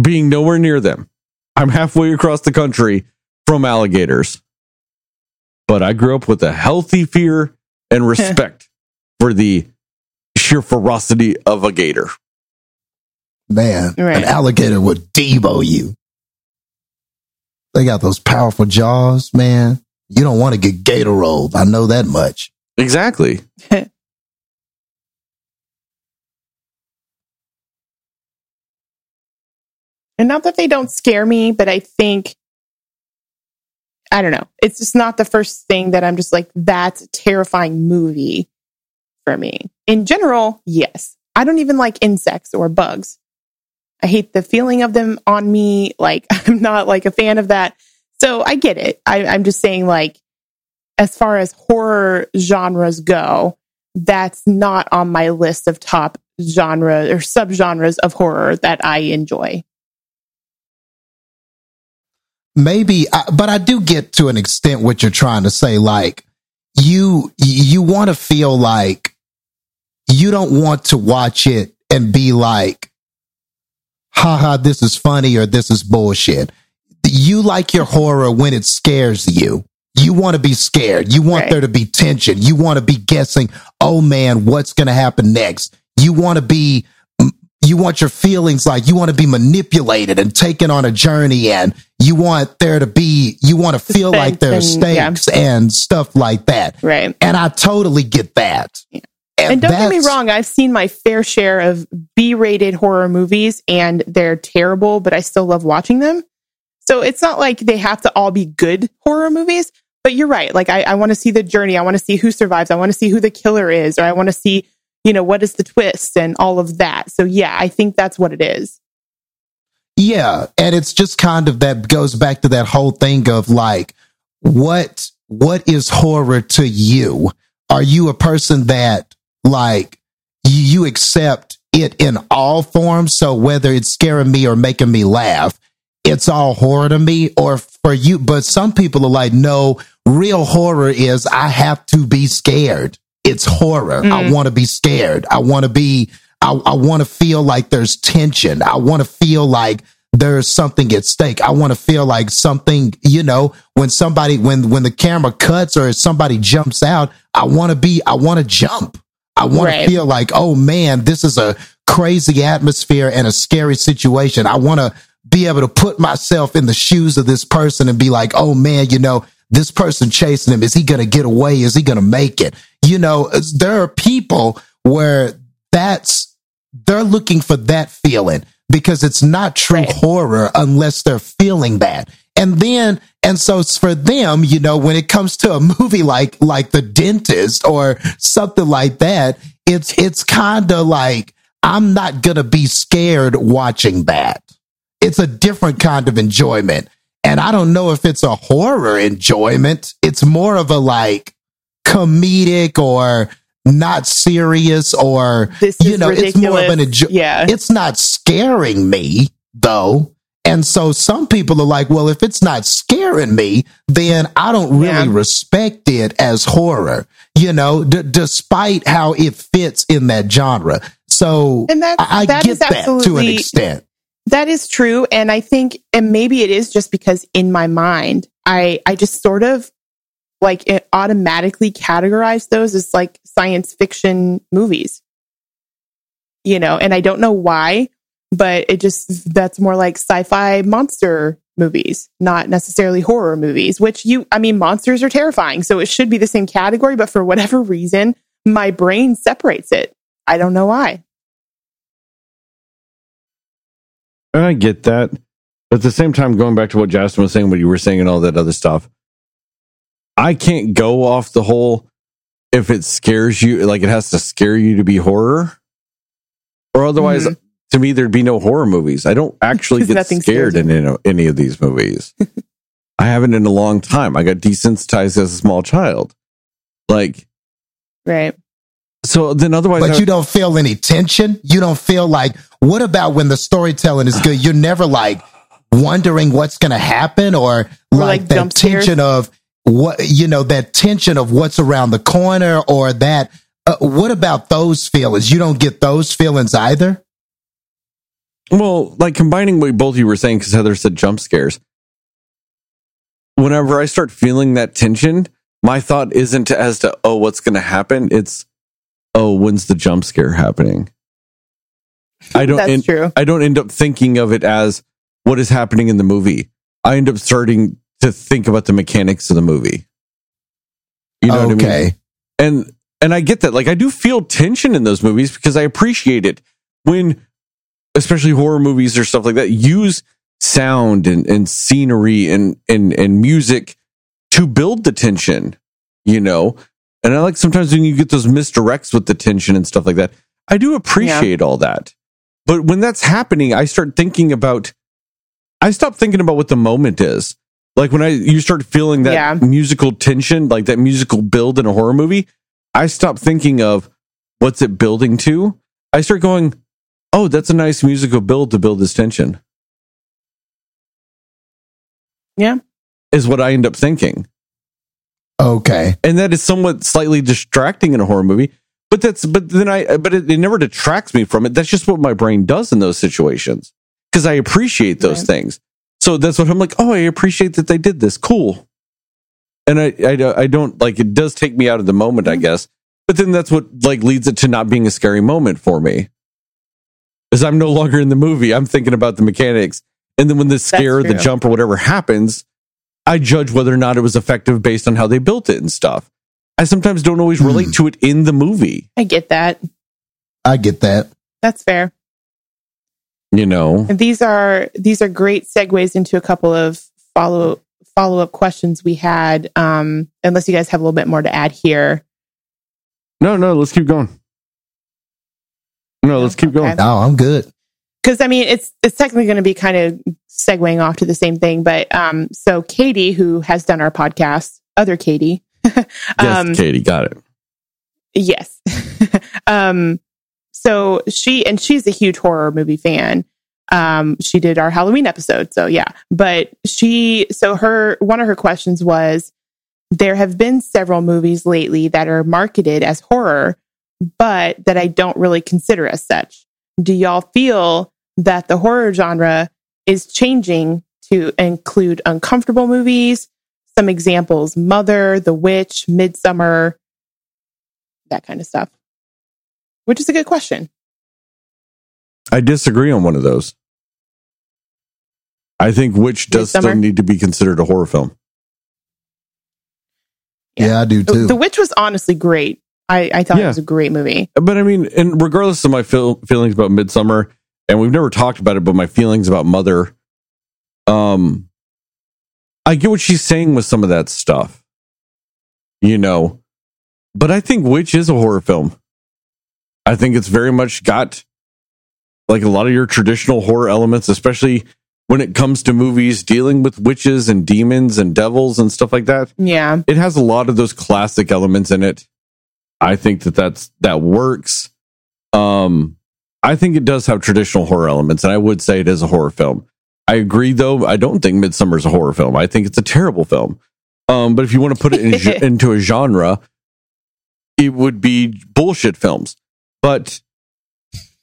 Being nowhere near them. I'm halfway across the country from alligators. But I grew up with a healthy fear and respect for the sheer ferocity of a gator. Man, Right. an alligator would debo you. They got those powerful jaws, man. You don't want to get gator rolled. I know that much. Exactly. And not that they don't scare me, but I think I don't know. It's just not the first thing that I'm just like, that's a terrifying movie for me. In general, yes. I don't even like insects or bugs. I hate the feeling of them on me. Like, I'm not like a fan of that. So I get it. I, I'm just saying, like, as far as horror genres go, that's not on my list of top genre or subgenres of horror that I enjoy. Maybe I- but i do get to an extent what you're trying to say like you you want to feel like you don't want to watch it and be like haha this is funny or this is bullshit. You like your horror when it scares you. You want to be scared. You want Right. there to be tension. You want to be guessing oh man what's going to happen next? You want to be mm, you want your feelings like you want to be manipulated and taken on a journey and you want there to be you want to feel like there's and- yeah. stakes and stuff like that. Right. And I totally get that. Yeah. And don't get me wrong, I've seen my fair share of B rated horror movies and they're terrible, but I still love watching them. So it's not like they have to all be good horror movies, but you're right. Like I, I want to see the journey. I want to see who survives. I want to see who the killer is, or I want to see, you know, what is the twist and all of that. So yeah, I think that's what it is. Yeah, and it's just kind of that goes back to that whole thing of like what what is horror to you? Are you a person that like you, you accept it in all forms? So whether it's scaring me or making me laugh, it's all horror to me or for you but some people are like no, real horror is I have to be scared. It's horror. I Mhm. want to be scared. I want to be I, I want to feel like there's tension. I want to feel like there's something at stake. I want to feel like something, you know, when somebody, when, when the camera cuts or somebody jumps out, I want to be, I want to jump. I want Right. to feel like, oh man, this is a crazy atmosphere and a scary situation. I want to be able to put myself in the shoes of this person and be like, oh man, you know, this person chasing him, is he going to get away? Is he going to make it? You know, there are people where that's, they're looking for that feeling because it's not true Right. horror unless they're feeling that. And then, and so it's for them, you know, when it comes to a movie like, like The Dentist or something like that, it's, it's kind of like, I'm not going to be scared watching that. It's a different kind of enjoyment. And I don't know if it's a horror enjoyment. It's more of a like comedic or not serious or, This you know, it's more of an ridiculous. Yeah. It's not scaring me though. And so some people are like, well, if it's not scaring me, then I don't really Yeah. respect it as horror, you know, d- despite how it fits in that genre. So And that's- I, I that get is that to an extent. That is true. And I think, and maybe it is just because in my mind, I, I just sort of like it automatically categorize those as like science fiction movies, you know, and I don't know why, but it just, that's more like sci-fi monster movies, not necessarily horror movies, which you, I mean, monsters are terrifying. So it should be the same category, but for whatever reason, my brain separates it. I don't know why. And I get that. But at the same time, going back to what Justin was saying, what you were saying, and all that other stuff, I can't go off the whole if it scares you, like it has to scare you to be horror. Or otherwise, Mhm. to me, there'd be no horror movies. I don't actually get nothing scared in any, any of these movies. I haven't in a long time. I got desensitized as a small child. Like, Right. so then otherwise, But I- you don't feel any tension. You don't feel like, what about when the storytelling is good? You're never like wondering what's going to happen or like, like that tension of what, you know, that tension of what's around the corner or that. Uh, what about those feelings? You don't get those feelings either? Well, like combining what both of you were saying, because Heather said jump scares. Whenever I start feeling that tension, my thought isn't as to, oh, what's going to happen? It's, oh, when's the jump scare happening? I don't, That's en- true. I don't end up thinking of it as what is happening in the movie. I end up starting to think about the mechanics of the movie. You know what I mean? and and I get that. Like I do feel tension in those movies because I appreciate it when, especially horror movies or stuff like that, use sound and, and scenery and and and music to build the tension. You know, and I like sometimes when you get those misdirects with the tension and stuff like that. I do appreciate all that, but when that's happening, I start thinking about. I stop thinking about what the moment is. Like when I you start feeling that Yeah. musical tension, like that musical build in a horror movie, I stop thinking of what's it building to. I start going, oh, that's a nice musical build to build this tension. Yeah. Is what I end up thinking. Okay. And that is somewhat slightly distracting in a horror movie. But that's but then I but it, it never detracts me from it. That's just what my brain does in those situations. Because I appreciate those Right. things. So that's what I'm like, oh, I appreciate that they did this. Cool. And I, I I don't like it does take me out of the moment, I guess. But then that's what like leads it to not being a scary moment for me. Is I'm no longer in the movie. I'm thinking about the mechanics. And then when the scare, the jump, or whatever happens, I judge whether or not it was effective based on how they built it and stuff. I sometimes don't always relate Hmm. to it in the movie. I get that. I get that. That's fair. You know, And these are these are great segues into a couple of follow follow up questions we had. Um, unless you guys have a little bit more to add here. no, no, let's keep going. No, let's keep going. No, I'm good. because I mean it's it's technically going to be kind of segueing off to the same thing, but um, so Katie, who has done our podcast, other Katie, Yes, um, Katie, got it. yes, um, so she and she's a huge horror movie fan. Um, she did our Halloween episode, so yeah, but she so her one of her questions was there have been several movies lately that are marketed as horror, but that I don't really consider as such. Do y'all feel that the horror genre is changing to include uncomfortable movies? Some examples Mother, The Witch, Midsommar, that kind of stuff. Which is a good question. I disagree on one of those. I think Witch does Midsommar? still need to be considered a horror film. Yeah. Yeah, I do too. The Witch was honestly great. I, I thought Yeah. it was a great movie. But I mean, and regardless of my feel, feelings about Midsommar, and we've never talked about it, but my feelings about Mother, um, I get what she's saying with some of that stuff, you know. But I think Witch is a horror film. I think it's very much got like a lot of your traditional horror elements, especially when it comes to movies dealing with witches and demons and devils and stuff like that Yeah. it has a lot of those classic elements in it. I think that that's that works. Um, I think it does have traditional horror elements, and I would say it is a horror film. I agree, though. I don't think Midsommar is a horror film. I think it's a terrible film. Um, but if you want to put it in, into a genre, it would be bullshit films. But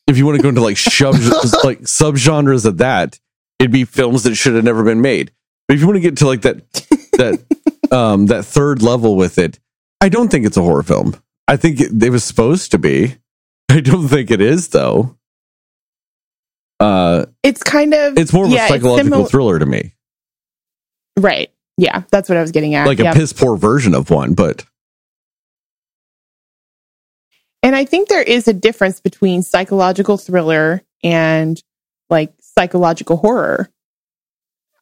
if you want to go into like sub like subgenres of that, it'd be films that should have never been made. But if you want to get to like that that um that third level with it, I don't think it's a horror film. I think it, it was supposed to be. I don't think it is though. Uh, It's kind of it's more of yeah, a psychological similar- thriller to me, Right. Yeah, that's what I was getting at. like yeah. a piss poor version of one. But And I think there is a difference between psychological thriller and like psychological horror.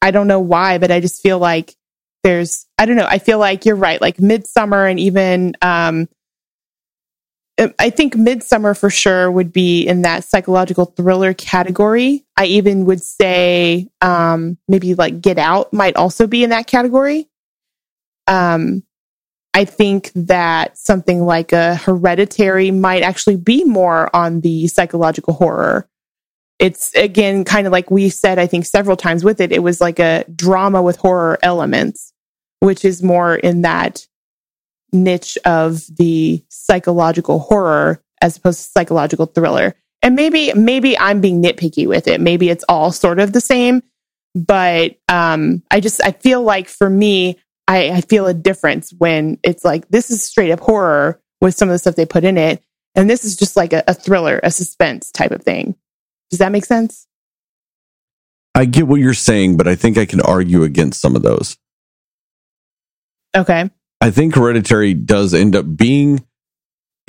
I don't know why, but I just feel like there's, I don't know, I feel like you're right. Like Midsommar and even, um, I think Midsommar for sure would be in that psychological thriller category. I even would say, um, maybe like Get Out might also be in that category. Um, I think that something like a hereditary might actually be more on the psychological horror. It's again kind of like we said, I think several times with it, it was like a drama with horror elements, which is more in that niche of the psychological horror as opposed to psychological thriller. And maybe, maybe I'm being nitpicky with it. Maybe it's all sort of the same, but um, I just, I feel like for me, I, I feel a difference when it's like this is straight up horror with some of the stuff they put in it, and this is just like a, a thriller, a suspense type of thing. Does that make sense? I get what you're saying, but I think I can argue against some of those. Okay. I think Hereditary does end up being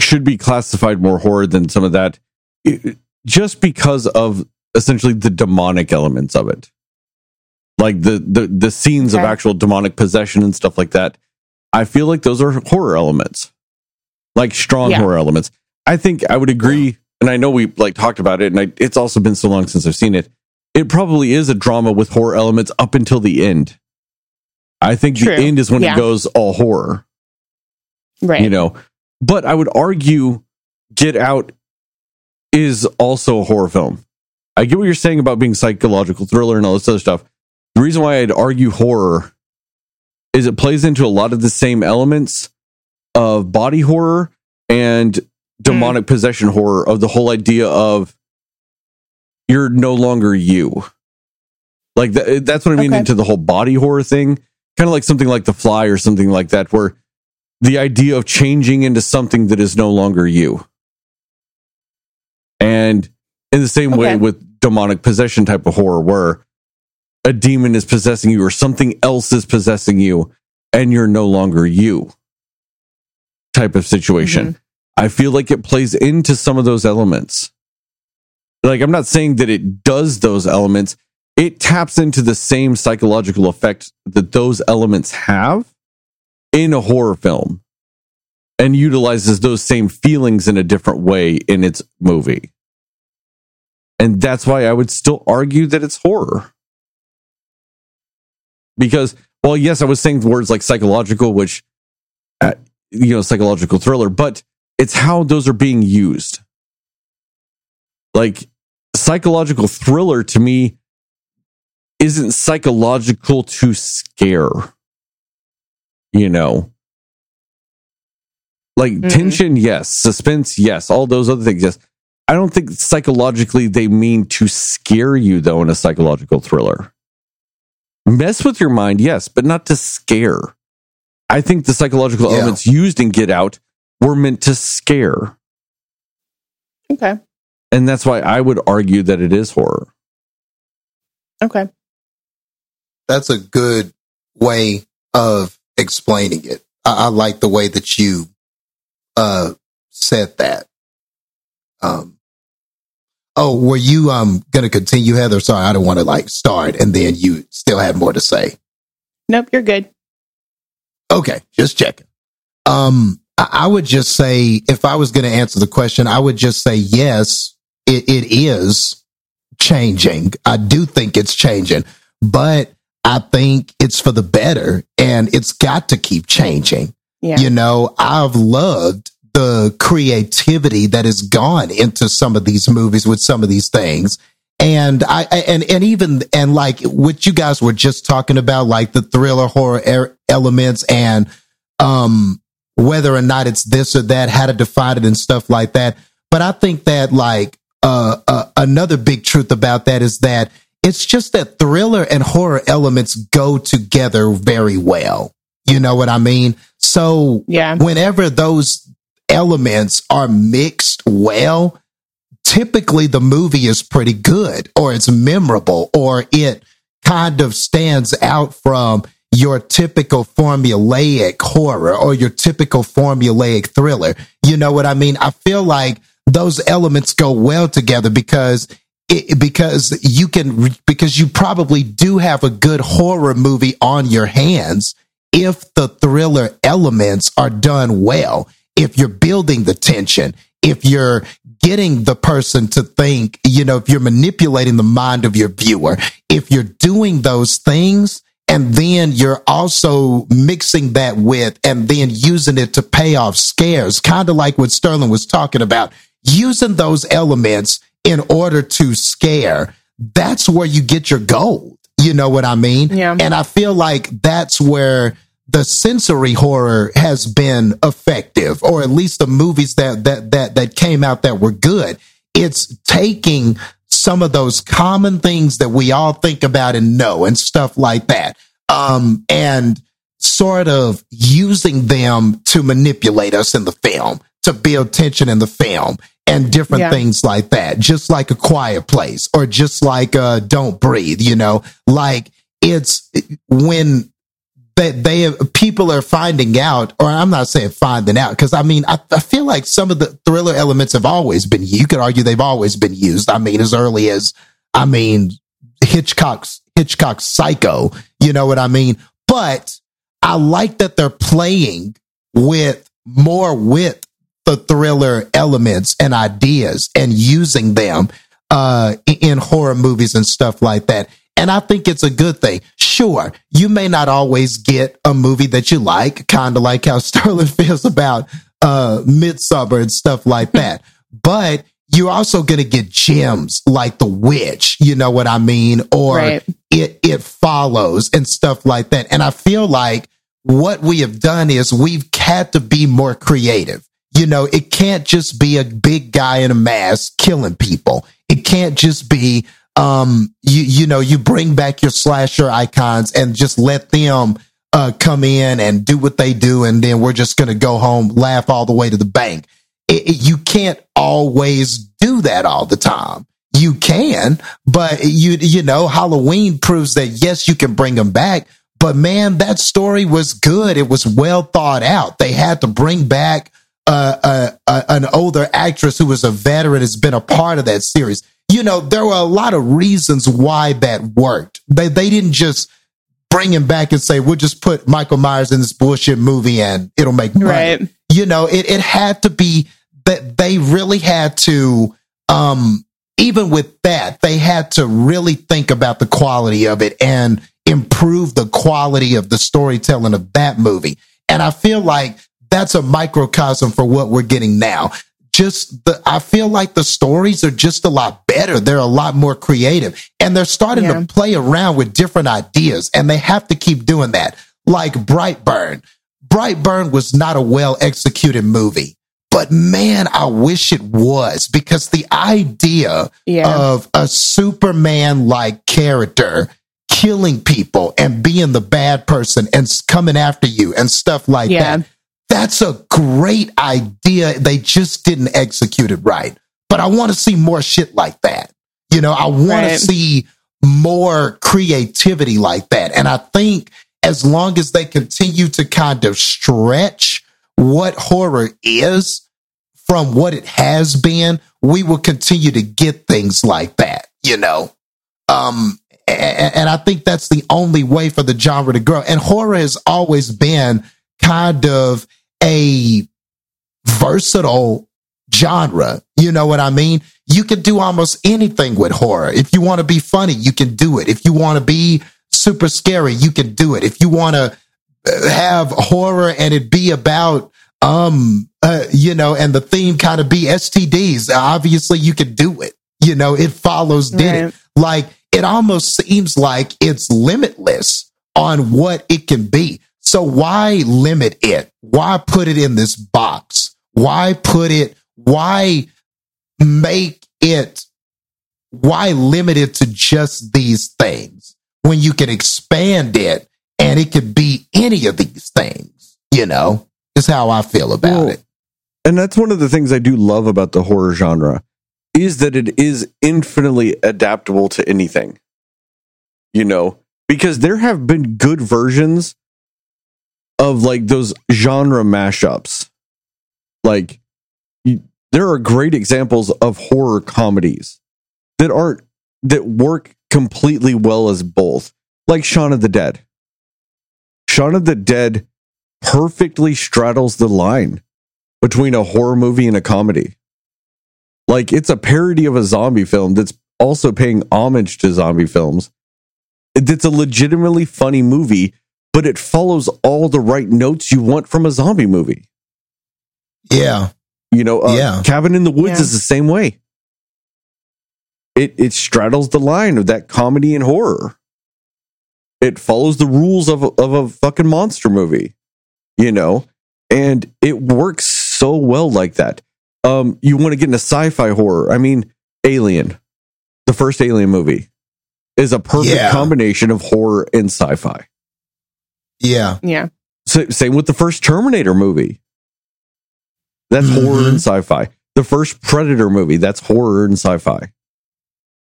should be classified more horror than some of that, it- just because of essentially the demonic elements of it, like the the the scenes of actual demonic possession and stuff like that. I feel like those are horror elements, like strong Yeah. horror elements. I think I would agree, and I know we like talked about it, and I, it's also been so long since I've seen it. It probably is a drama with horror elements up until the end. I think True. the end is when Yeah. it goes all horror Right. you know but i would argue get out is also a horror film i get what you're saying about being psychological thriller and all this other stuff the reason why i'd argue horror is it plays into a lot of the same elements of body horror and demonic mm. possession horror of the whole idea of you're no longer you like that, that's what i mean Okay. into the whole body horror thing kind of like something like the fly or something like that where the idea of changing into something that is no longer you. And In the same way with demonic possession type of horror, where a demon is possessing you or something else is possessing you and you're no longer you type of situation. Mm-hmm. I feel like it plays into some of those elements. Like, I'm not saying that it does those elements, it taps into the same psychological effect that those elements have in a horror film and utilizes those same feelings in a different way in its movie. And that's why I would still argue that it's horror. Because, well, yes, I was saying words like psychological, which, uh, you know, psychological thriller, but it's how those are being used. Like, psychological thriller to me isn't psychological to scare, you know? Like Mhm. tension, yes. Suspense, yes. All those other things, yes. I don't think psychologically they mean to scare you, though, in a psychological thriller. Mess with your mind, yes, but not to scare. I think the psychological Yeah. elements used in Get Out were meant to scare. Okay. And that's why I would argue that it is horror. Okay. That's a good way of explaining it. I, I like the way that you uh said that. Um Oh, were you um gonna continue, Heather? Sorry, I don't want to like start and then you still have more to say. Nope, you're good. Okay, just checking. Um, I, I would just say if I was going to answer the question, I would just say yes, it, it is changing. I do think it's changing, but I think it's for the better and it's got to keep changing. Yeah. You know, I've loved the creativity that has gone into some of these movies with some of these things. And I, and, and even, and like what you guys were just talking about, like the thriller horror er- elements and, um, whether or not it's this or that, how to define it and stuff like that. But I think that like, uh, uh, another big truth about that is that it's just that thriller and horror elements go together very well. You know what I mean? So Yeah. whenever those elements are mixed well, typically the movie is pretty good or it's memorable or it kind of stands out from your typical formulaic horror or your typical formulaic thriller. You know what I mean? I feel like those elements go well together because it, because you can because you probably do have a good horror movie on your hands if the thriller elements are done well, if you're building the tension, if you're getting the person to think, you know, if you're manipulating the mind of your viewer, if you're doing those things, and then you're also mixing that with and then using it to pay off scares, kind of like what Sterling was talking about, using those elements in order to scare. That's where you get your gold. You know what I mean? Yeah. And I feel like that's where the sensory horror has been effective, or at least the movies that that that that came out that were good. It's taking some of those common things that we all think about and know and stuff like that. Um, and sort of using them to manipulate us in the film, to build tension in the film and different Yeah. things like that. Just like a quiet place or just like uh don't breathe, you know, like it's when that they people are finding out, or I'm not saying finding out, because I mean I, I feel like some of the thriller elements have always been. You could argue they've always been used. I mean, as early as I mean Hitchcock's Hitchcock's Psycho. You know what I mean? But I like that they're playing with more with the thriller elements and ideas and using them uh, in horror movies and stuff like that. And I think it's a good thing. Sure, you may not always get a movie that you like, kind of like how Sterling feels about uh, Midsommar and stuff like that. But you're also going to get gems like The Witch, you know what I mean? Or Right. it, it follows and stuff like that. And I feel like what we have done is we've had to be more creative. You know, it can't just be a big guy in a mask killing people. It can't just be, um, you, you know, you bring back your slasher icons and just let them, uh, come in and do what they do. And then we're just going to go home, laugh all the way to the bank. It, it- you can't always do that all the time. you can, but you you know, Halloween proves that yes, you can bring them back. But man, that story was good. It was well thought out. They had to bring back uh, uh, uh, an older actress who was a veteran, has been a part of that series. You know, there were a lot of reasons why that worked. They they didn't just bring him back and say, "We'll just put Michael Myers in this bullshit movie and it'll make money." Right. You know, it it had to be that they really had to um even with that, they had to really think about the quality of it and improve the quality of the storytelling of that movie. And I feel like that's a microcosm for what we're getting now. Just the, I feel like the stories are just a lot better. They're a lot more creative and they're starting Yeah. to play around with different ideas and they have to keep doing that. Like Brightburn. Brightburn was not a well executed movie, but man, I wish it was because the idea Yeah. of a Superman like character killing people and being the bad person and coming after you and stuff like Yeah. that. That's a great idea. They just didn't execute it right. But I want to see more shit like that. You know, I want Right. to see more creativity like that. And I think as long as they continue to kind of stretch what horror is from what it has been, we will continue to get things like that, you know. Um a- a- and I think that's the only way for the genre to grow. And horror has always been kind of a versatile genre. You know what I mean? You can do almost anything with horror. If you want to be funny, you can do it. If you want to be super scary, you can do it. If you want to have horror and it be about um uh, you know and the theme kind of be STDs, obviously you can do it. You know, it follows did Right. it. Like it almost seems like it's limitless on what it can be. So why limit it? Why put it in this box? Why put it why make it why limit it to just these things when you can expand it and it could be any of these things, you know? Is how I feel about Well, it. And that's one of the things I do love about the horror genre is that it is infinitely adaptable to anything. You know, because there have been good versions of like those genre mashups. Like you, there are great examples of horror comedies that aren't that work completely well as both. Like Shaun of the Dead. Shaun of the Dead perfectly straddles the line between a horror movie and a comedy. Like it's a parody of a zombie film that's also paying homage to zombie films. It- It's a legitimately funny movie, but it follows all the right notes you want from a zombie movie. Yeah. You know, uh, Yeah. Cabin in the Woods Yeah. is the same way. It it straddles the line of that comedy and horror. It follows the rules of a, of a fucking monster movie, you know, and it works so well like that. Um, you want to get into sci-fi horror? I mean, Alien, the first Alien movie, is a perfect Yeah. combination of horror and sci-fi. Yeah. Yeah. So, same with the first Terminator movie. That's horror Mhm. and sci-fi. The first Predator movie, that's horror and sci-fi.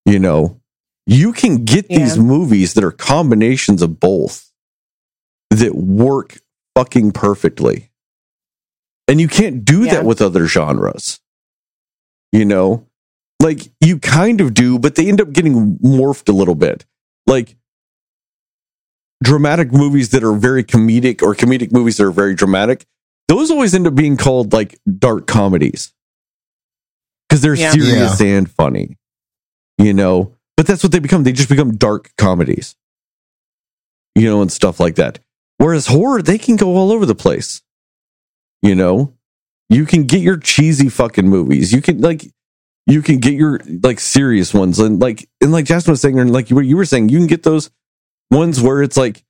You know, you can get these movies that are combinations of both that work fucking perfectly. And you can't do Yeah. that with other genres. You know, like you kind of do, but they end up getting morphed a little bit. Like dramatic movies that are very comedic or comedic movies that are very dramatic, those always end up being called like dark comedies because they're Yeah. serious and funny, you know. But that's what they become. They just become dark comedies, you know, and stuff like that. Whereas horror, they can go all over the place, you know. You can get your cheesy fucking movies. You can like, you can get your like serious ones, and like, and like Jasmine was saying, and like you were, you were saying, you can get those ones where it's like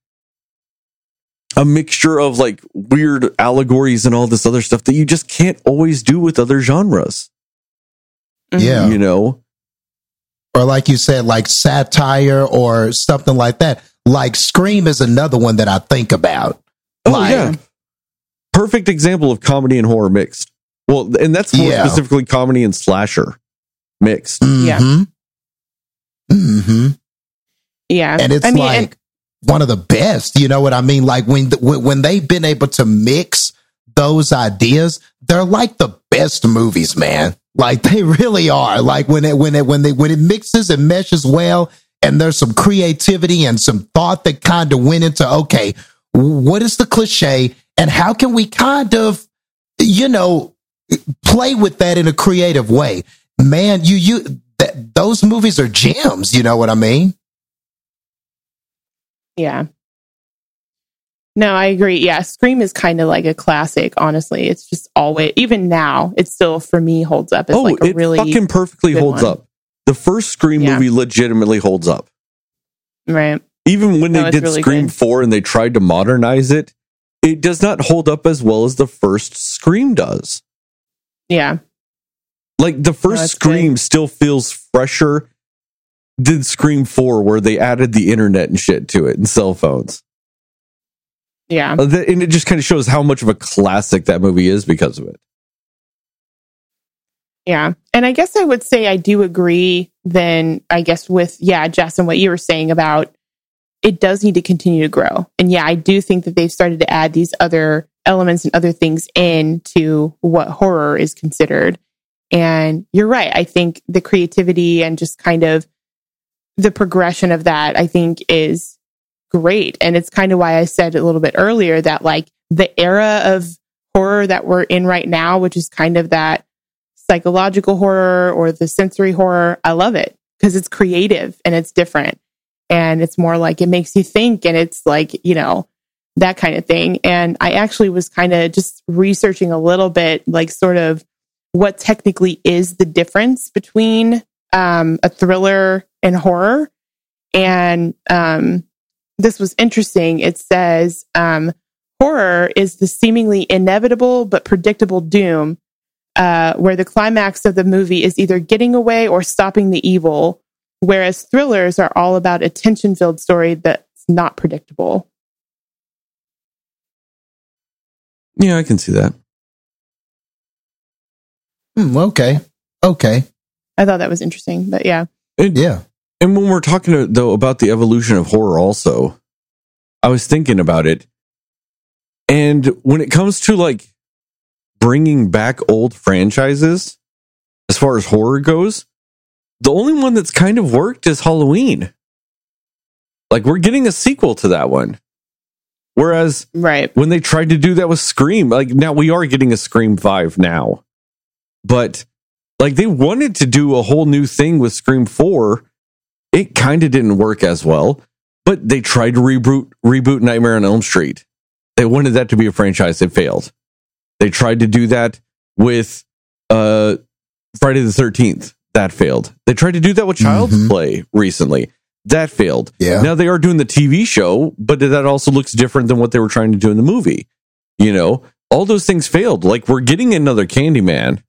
a mixture of like weird allegories and all this other stuff that you just can't always do with other genres. Mhm. Yeah. You know, Or like you said, like satire or something like that. Like Scream is another one that I think about. Oh Like- yeah. Perfect example of comedy and horror mixed. Well, and that's more Yeah. specifically comedy and slasher mixed. Yeah. Mhm. Yeah. and it's I mean, like and- one of the best. You know what I mean? Like when when when they've been able to mix those ideas, they're like the best movies, man. Like they really are. Like when it when it when they when it mixes and meshes well, and there's some creativity and some thought that kind of went into okay, what is the cliche, and how can we kind of, you know, play with that in a creative way? Man, you you that those movies are gems. You know what I mean? Yeah. No, I agree. Yeah, Scream is kind of like a classic, honestly. It's just always even now, it still for me holds up as oh, like a it really fucking perfectly holds one. up. The first Scream Yeah. movie legitimately holds up. right. Even when No, they did really Scream good. 4 and they tried to modernize it, it does not hold up as well as the first Scream does. Yeah. Like the first that's Scream still feels fresher than Scream 4, where they added the internet and shit to it and cell phones. Yeah. Uh, And it just kind of shows how much of a classic that movie is because of it. Yeah. And I guess I would say I do agree then, I guess, with, yeah, Jess, and what you were saying about it does need to continue to grow. And yeah, I do think that they've started to add these other elements and other things into what horror is considered. And you're right. I think the creativity and just kind of the progression of that, I think is great. And it's kind of why I said a little bit earlier that like the era of horror that we're in right now, which is kind of that psychological horror or the sensory horror, I love it because it's creative and it's different. And it's more like it makes you think and it's like, you know, that kind of thing. And I actually was kind of just researching a little bit, like sort of what technically is the difference between um, a thriller and horror. And um, this was interesting. It says um, horror is the seemingly inevitable but predictable doom uh, where the climax of the movie is either getting away or stopping the evil, whereas thrillers are all about a tension filled story that's not predictable. Yeah, I can see that. Hmm, okay. Okay. I thought that was interesting, but yeah. And, Yeah. and when we're talking to, though about the evolution of horror, also, I was thinking about it. And when it comes to like bringing back old franchises, as far as horror goes, the only one that's kind of worked is Halloween. Like we're getting a sequel to that one. Whereas Right. when they tried to do that with Scream, like now we are getting a Scream 5 now. But like they wanted to do a whole new thing with Scream 4. It kind of didn't work as well, but they tried to reboot reboot Nightmare on Elm Street. They wanted that to be a franchise, it failed. They tried to do that with uh Friday the 13th. That failed. They tried to do that with Child's Mhm. Play recently. That failed. Yeah. Now they are doing the TV show, but that also looks different than what they were trying to do in the movie. You know, all those things failed. Like we're getting another Candyman,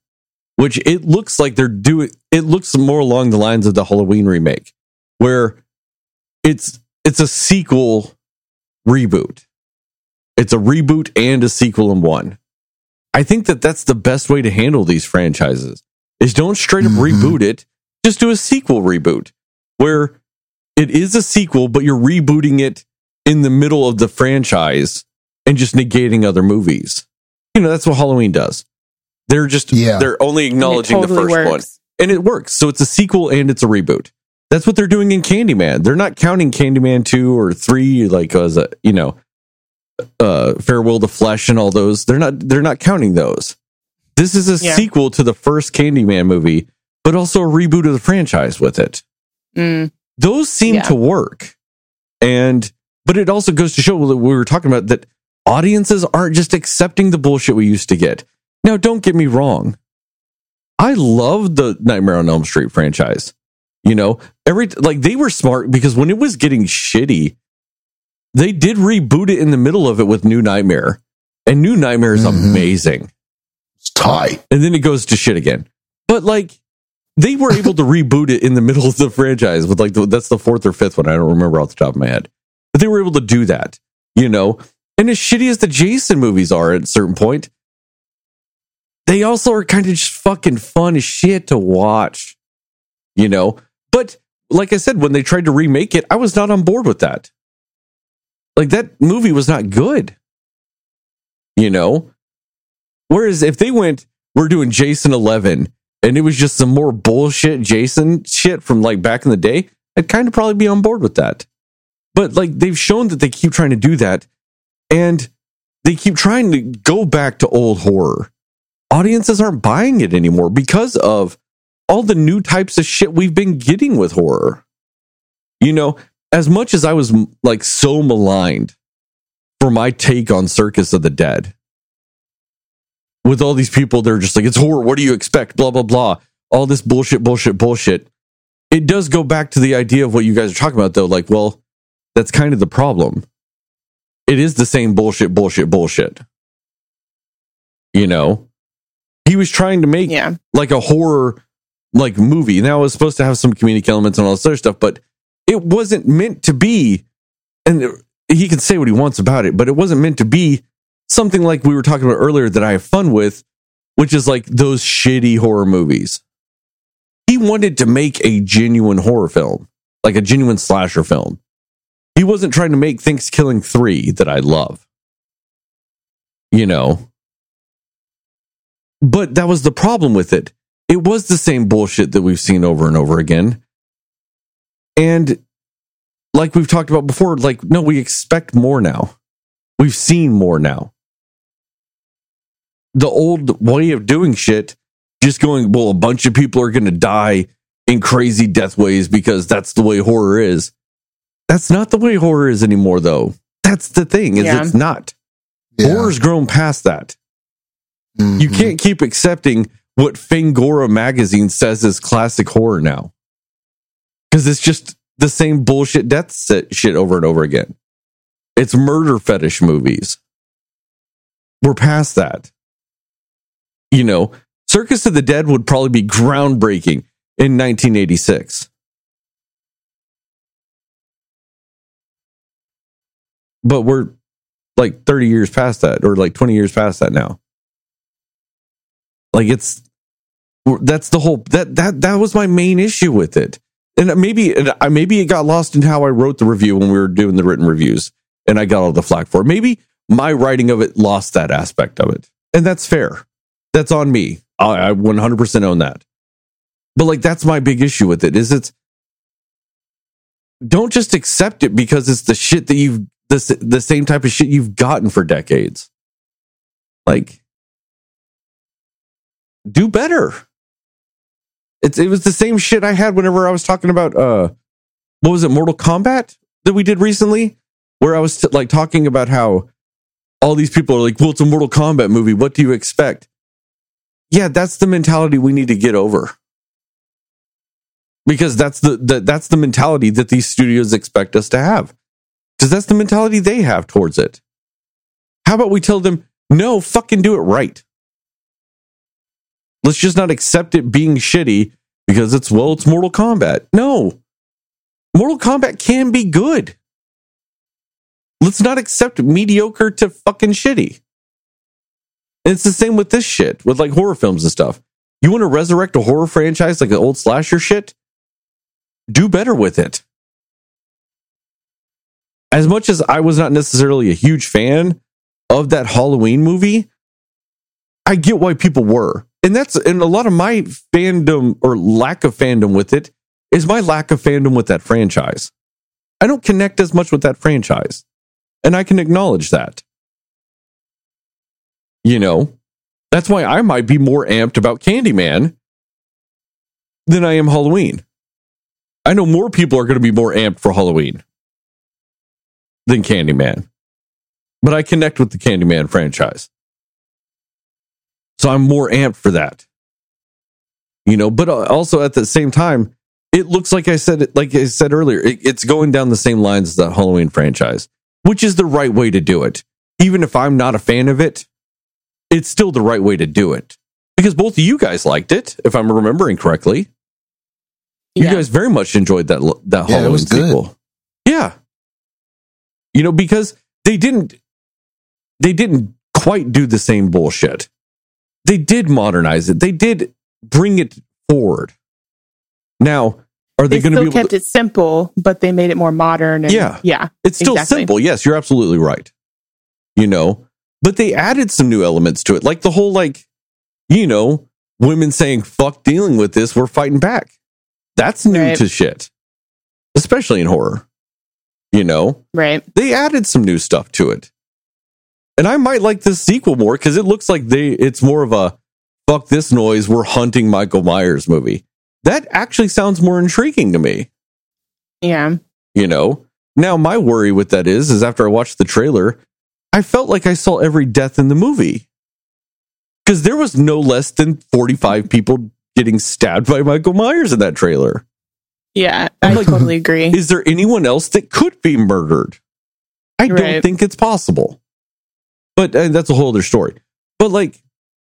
which it looks like they're doing. It looks more along the lines of the Halloween remake, where it's it's a sequel reboot. It's a reboot and a sequel in one. I think that that's the best way to handle these franchises. Is don't straight up Mhm. reboot it, just do a sequel reboot where it is a sequel, but you're rebooting it in the middle of the franchise and just negating other movies. You know, that's what Halloween does. They're just Yeah. they're only And it acknowledging the totally first one. And it works. So it's a sequel and it's a reboot. That's what they're doing in Candyman. They're not counting Candyman 2 or 3 like as a, you know, uh Farewell to Flesh and all those. They're not they're not counting those. This is a Yeah. sequel to the first Candyman movie, but also a reboot of the franchise with it Mm, those seem Yeah. to work and but it also goes to show that we were talking about that audiences aren't just accepting the bullshit we used to get now don't get me wrong i love the nightmare on elm street franchise you know every like they were smart because when it was getting shitty they did reboot it in the middle of it with new nightmare and new nightmare is Mhm. amazing It's tight. and then it goes to shit again. But like they were able to reboot it in the middle of the franchise with like the, that's the fourth or fifth one. I don't remember off the top of my head, but they were able to do that, you know. And as shitty as the Jason movies are at a certain point, they also are kind of just fucking fun as shit to watch, you know. But like I said, when they tried to remake it, I was not on board with that. Like that movie was not good. You know? Whereas if they went, we're doing Jason 11 and it was just some more bullshit Jason shit from like back in the day, I'd kind of probably be on board with that. But like they've shown that they keep trying to do that and they keep trying to go back to old horror. Audiences aren't buying it anymore because of all the new types of shit we've been getting with horror. You know, as much as I was like so maligned for my take on Circus of the Dead, with all these people, they're just like, it's horror. What do you expect? Blah, blah, blah. All this bullshit, bullshit, bullshit. It does go back to the idea of what you guys are talking about, though. Like, well, that's kind of the problem. It is the same bullshit, bullshit, bullshit. You know, he was trying to make Yeah. like a horror like movie. Now it was supposed to have some comedic elements and all this other stuff, but it wasn't meant to be. And he can say what he wants about it, but it wasn't meant to be something like we were talking about earlier that I have fun with, which is like those shitty horror movies. He wanted to make a genuine horror film, like a genuine slasher film. He wasn't trying to make ThanksKilling 3 that I love. You know. But that was the problem with it. It was the same bullshit that we've seen over and over again. And like we've talked about before, like, no, we expect more now. We've seen more now. The old way of doing shit, just going, well, a bunch of people are going to die in crazy death ways because that's the way horror is. That's not the way horror is anymore, though. That's the thing, is Yeah. it's not. Yeah. Horror's grown past that. Mhm. You can't keep accepting what Fangoria magazine says is classic horror now. Because it's just the same bullshit death set shit over and over again. It's murder fetish movies. We're past that. You know, Circus of the Dead would probably be groundbreaking in 1986. But we're like 30 years past that, or like 20 years past that now. Like it's that's the whole that that that was my main issue with it. And maybe and maybe it got lost in how I wrote the review when we were doing the written reviews, and I got all the flack for it. Maybe my writing of it lost that aspect of it, and that's fair. That's on me. I, I 100% own that. But like that's my big issue with it is it's don't just accept it because it's the shit that you've the the same type of shit you've gotten for decades. Like do better. It's it was the same shit I had whenever I was talking about uh what was it Mortal Kombat that we did recently where I was t- like talking about how all these people are like well it's a Mortal Kombat movie what do you expect? Yeah, that's the mentality we need to get over. Because that's the, the that's the mentality that these studios expect us to have. Cuz that's the mentality they have towards it. How about we tell them no, fucking do it right. Let's just not accept it being shitty because it's, well, it's Mortal Kombat. No. Mortal Kombat can be good. Let's not accept mediocre to fucking shitty. And it's the same with this shit, with like horror films and stuff. You want to resurrect a horror franchise like the old slasher shit? Do better with it. As much as I was not necessarily a huge fan of that Halloween movie, I get why people were. And that's and a lot of my fandom or lack of fandom with it is my lack of fandom with that franchise. I don't connect as much with that franchise. And I can acknowledge that. You know, that's why I might be more amped about Candyman than I am Halloween. I know more people are going to be more amped for Halloween than Candyman. But I connect with the Candyman franchise. So I'm more amped for that. You know, but uh, also at the same time, it looks like I said like I said earlier, it, it's going down the same lines as the Halloween franchise, which is the right way to do it. Even if I'm not a fan of it, it's still the right way to do it. Because both of you guys liked it, if I'm remembering correctly. You guys very much enjoyed that that Yeah, it Halloween was good. sequel. Yeah. You know, because they didn't they didn't quite do the same bullshit. They did modernize it. They did bring it forward. Now, Are they, They, going to be kept to, it simple, but they made it more modern. And, Yeah. yeah, It's still exactly. simple. Yes, you're absolutely right. You know, but they added some new elements to it, like the whole like, you know, women saying "fuck dealing with this, we're fighting back." That's new Right. to shit, especially in horror. You know, right. they added some new stuff to it, and I might like this sequel more because it looks like they it's more of a "fuck this noise, we're hunting Michael Myers" movie. That actually sounds more intriguing to me. Yeah, you know? Now my worry with that is is after i watched the trailer i felt like i saw every death in the movie. Because there was no less than 45 people getting stabbed by michael myers in that trailer. Yeah. I'm I like, totally agree. is there anyone else that could be murdered? I don't think it's possible but uh, that's a whole other story but like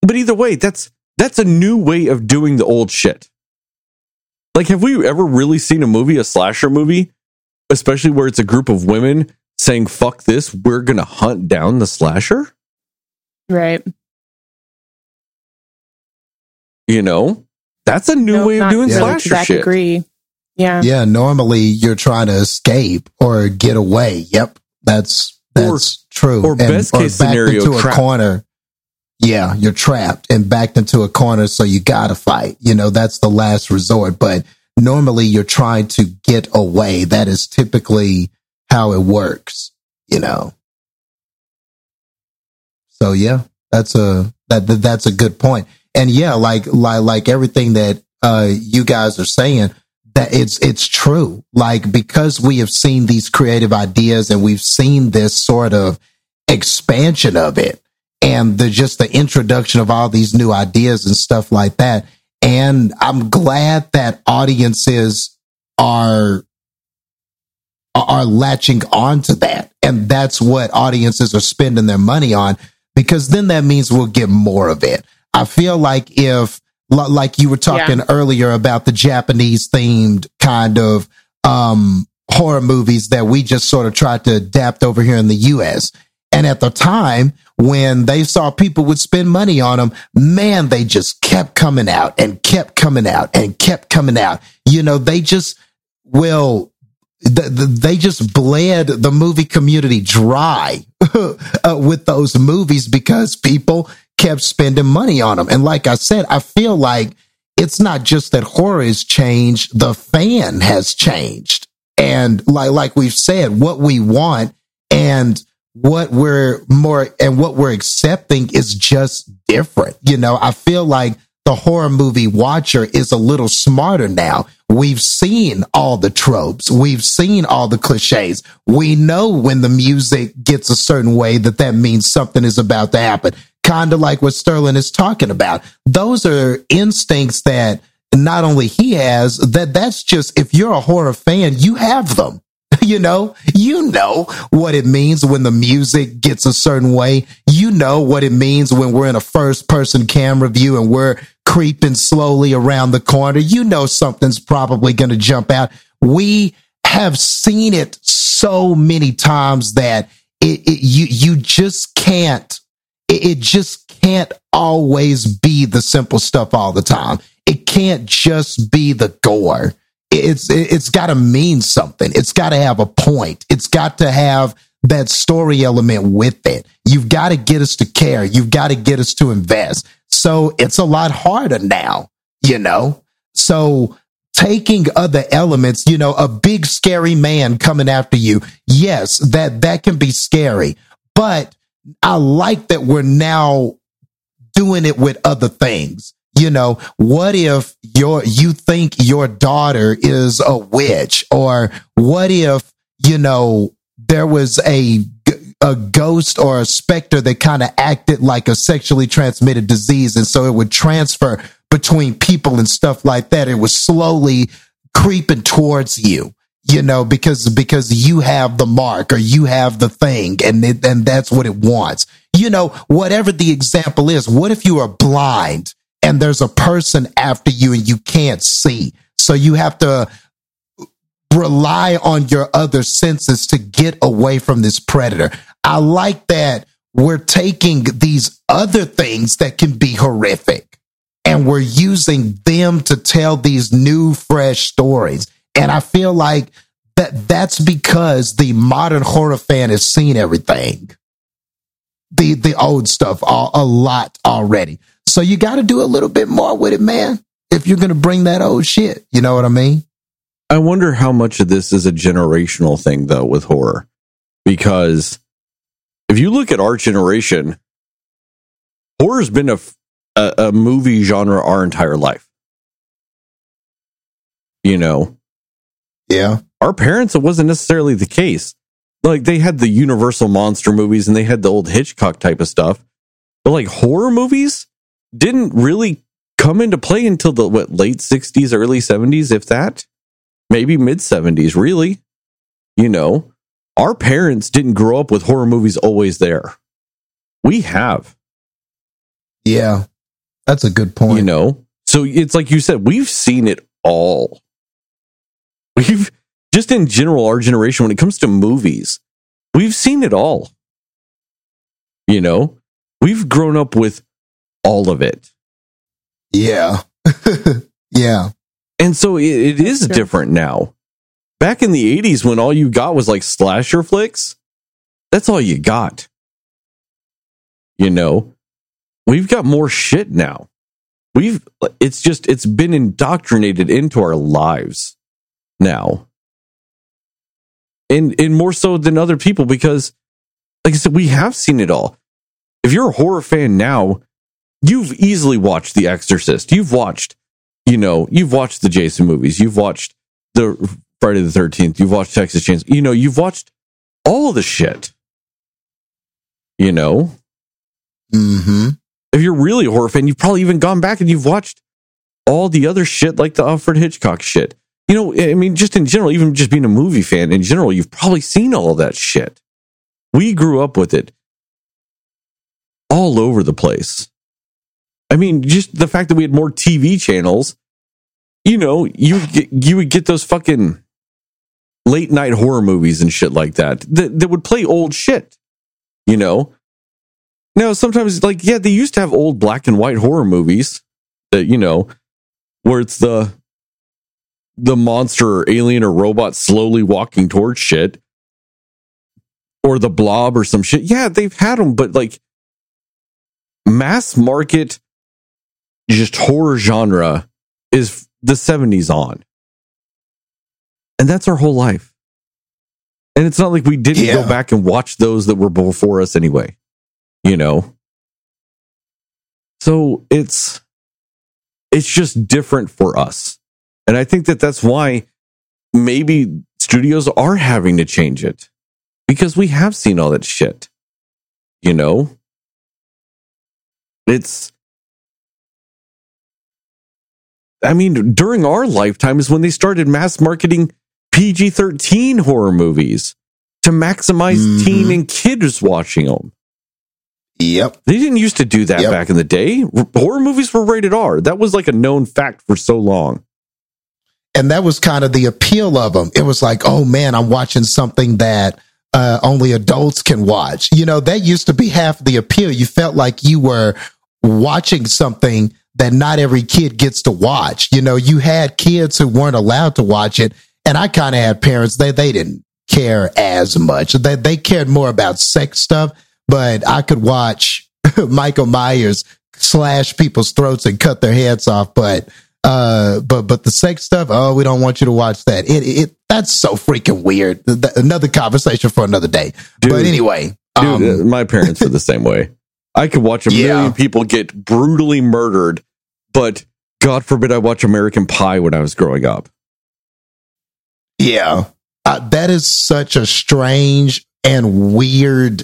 but either way that's that's a new way of doing the old shit like have we ever really seen a movie a slasher movie especially where it's a group of women saying fuck this we're gonna hunt down the slasher Right. you know that's a new No, way of doing really to slasher that shit degree. Yeah. Yeah, normally you're trying to escape or get away. Yep, that's that's true. or best case backed scenario, into a corner. Yeah, you're trapped and backed into a corner, so you gotta fight. You know, that's the last resort. But normally you're trying to get away. That is typically how it works. You know. So yeah, that's a that, that that's a good point. And yeah, like like like everything that uh you guys are saying, that it's it's true. Like because we have seen these creative ideas and we've seen this sort of expansion of it and the just the introduction of all these new ideas and stuff like that. And I'm glad that audiences are are latching onto that. And that's what audiences are spending their money on because then that means we'll get more of it. I feel like if li- like you were talking earlier about the Japanese themed kind of um horror movies that we just sort of tried to adapt over here in the US. And at the time when they saw people would spend money on them, man, they just kept coming out and kept coming out and kept coming out. You know, they just well th- th- they just bled the movie community dry uh, with those movies because people kept spending money on them. And like I said, I feel like it's not just that horror has changed, the fan has changed. And like like we've said, what we want and what we're more and what we're accepting is just different. You know, I feel like the horror movie watcher is a little smarter now. We've seen all the tropes. We've seen all the cliches. We know when the music gets a certain way that that means something is about to happen. Kind of like what Sterling is talking about. Those are instincts that not only he has, that that's just, if you're a horror fan, you have them. You know, you know what it means when the music gets a certain way. You know what it means when we're in a first person camera view and we're creeping slowly around the corner. You know something's probably going to jump out. We have seen it so many times that it, it you you just can't it, just can't always be the simple stuff all the time. It can't just be the gore it's it's got to mean something. It's got to have a point. It's got to have that story element with it. You've got to get us to care. You've got to get us to invest. So it's a lot harder now, you know. So taking other elements, you know, a big scary man coming after you. Yes, that that can be scary, but I like that we're now doing it with other things. You know, what if your you think your daughter is a witch, or what if you know there was a a ghost or a specter that kind of acted like a sexually transmitted disease, and so it would transfer between people and stuff like that. It was slowly creeping towards you, you know, because because you have the mark or you have the thing, and it, and that's what it wants. You know, whatever the example is. What if you are blind? and there's a person after you and you can't see. So you have to rely on your other senses to get away from this predator. I like that we're taking these other things that can be horrific and we're using them to tell these new, fresh stories. And I feel like that that's because the modern horror fan has seen everything. The the old stuff a, a lot already. So you got to do a little bit more with it, man. If you're going to bring that old shit, you know what I mean? I wonder how much of this is a generational thing though with horror. Because if you look at our generation, horror's been a, a, a movie genre our entire life. You know, Yeah. our parents, it wasn't necessarily the case. Like they had the Universal monster movies and they had the old Hitchcock type of stuff. But like horror movies didn't really come into play until the what late 60s, early 70s, if that. Maybe mid 70s, really. You know, our parents didn't grow up with horror movies always there. We have, Yeah. That's a good point. you know. So it's like you said, we've seen it all. We've just in general, our generation, when it comes to movies, we've seen it all. You know, we've grown up with all of it. Yeah. yeah. And so it, it is That's true. different now. Back in the 80s, when all you got was like slasher flicks, that's all you got. You know, we've got more shit now. We've, it's just, it's been indoctrinated into our lives now. And, and more so than other people because, like I said, we have seen it all. If you're a horror fan now, you've easily watched The Exorcist. You've watched you know, you've watched the Jason movies, you've watched the Friday the 13th, you've watched Texas Chainsaw, you know, you've watched all the shit. You know, hmm if you're really a horror fan, you've probably even gone back and you've watched all the other shit like the Alfred Hitchcock shit. You know, I mean, just in general, even just being a movie fan in general, you've probably seen all that shit. We grew up with it all over the place. I mean, just the fact that we had more TV channels, you know, you you would get those fucking late night horror movies and shit like that that, that would play old shit, you know. Now, sometimes, like, yeah, they used to have old black and white horror movies that, you know, where it's the the monster or alien or robot slowly walking towards shit or the blob or some shit. Yeah, they've had them, but like mass market just horror genre is the 70s on. And that's our whole life. And it's not like we didn't Yeah. go back and watch those that were before us anyway, you know? So it's it's just different for us. And I think that that's why maybe studios are having to change it because we have seen all that shit. You know? It's I mean, during our lifetime is when they started mass marketing PG 13 horror movies to maximize Mhm. teen and kids watching them. Yep. They didn't used to do that Yep. back in the day. Horror movies were rated R. That was like a known fact for so long. And that was kind of the appeal of them. It was like, oh man, I'm watching something that uh, only adults can watch. You know, that used to be half the appeal. You felt like you were watching something that not every kid gets to watch. You know, you had kids who weren't allowed to watch it, and I kind of had parents they they didn't care as much. They they cared more about sex stuff, but I could watch Michael Myers slash people's throats and cut their heads off, but uh, but but the sex stuff, oh, we don't want you to watch that. It it that's so freaking weird. Th- th- Another conversation for another day. Dude. but anyway, Dude, um, uh, my parents were the same way. I could watch a Yeah. million people get brutally murdered, but God forbid I watch American Pie when I was growing up. yeah, uh, that is such a strange and weird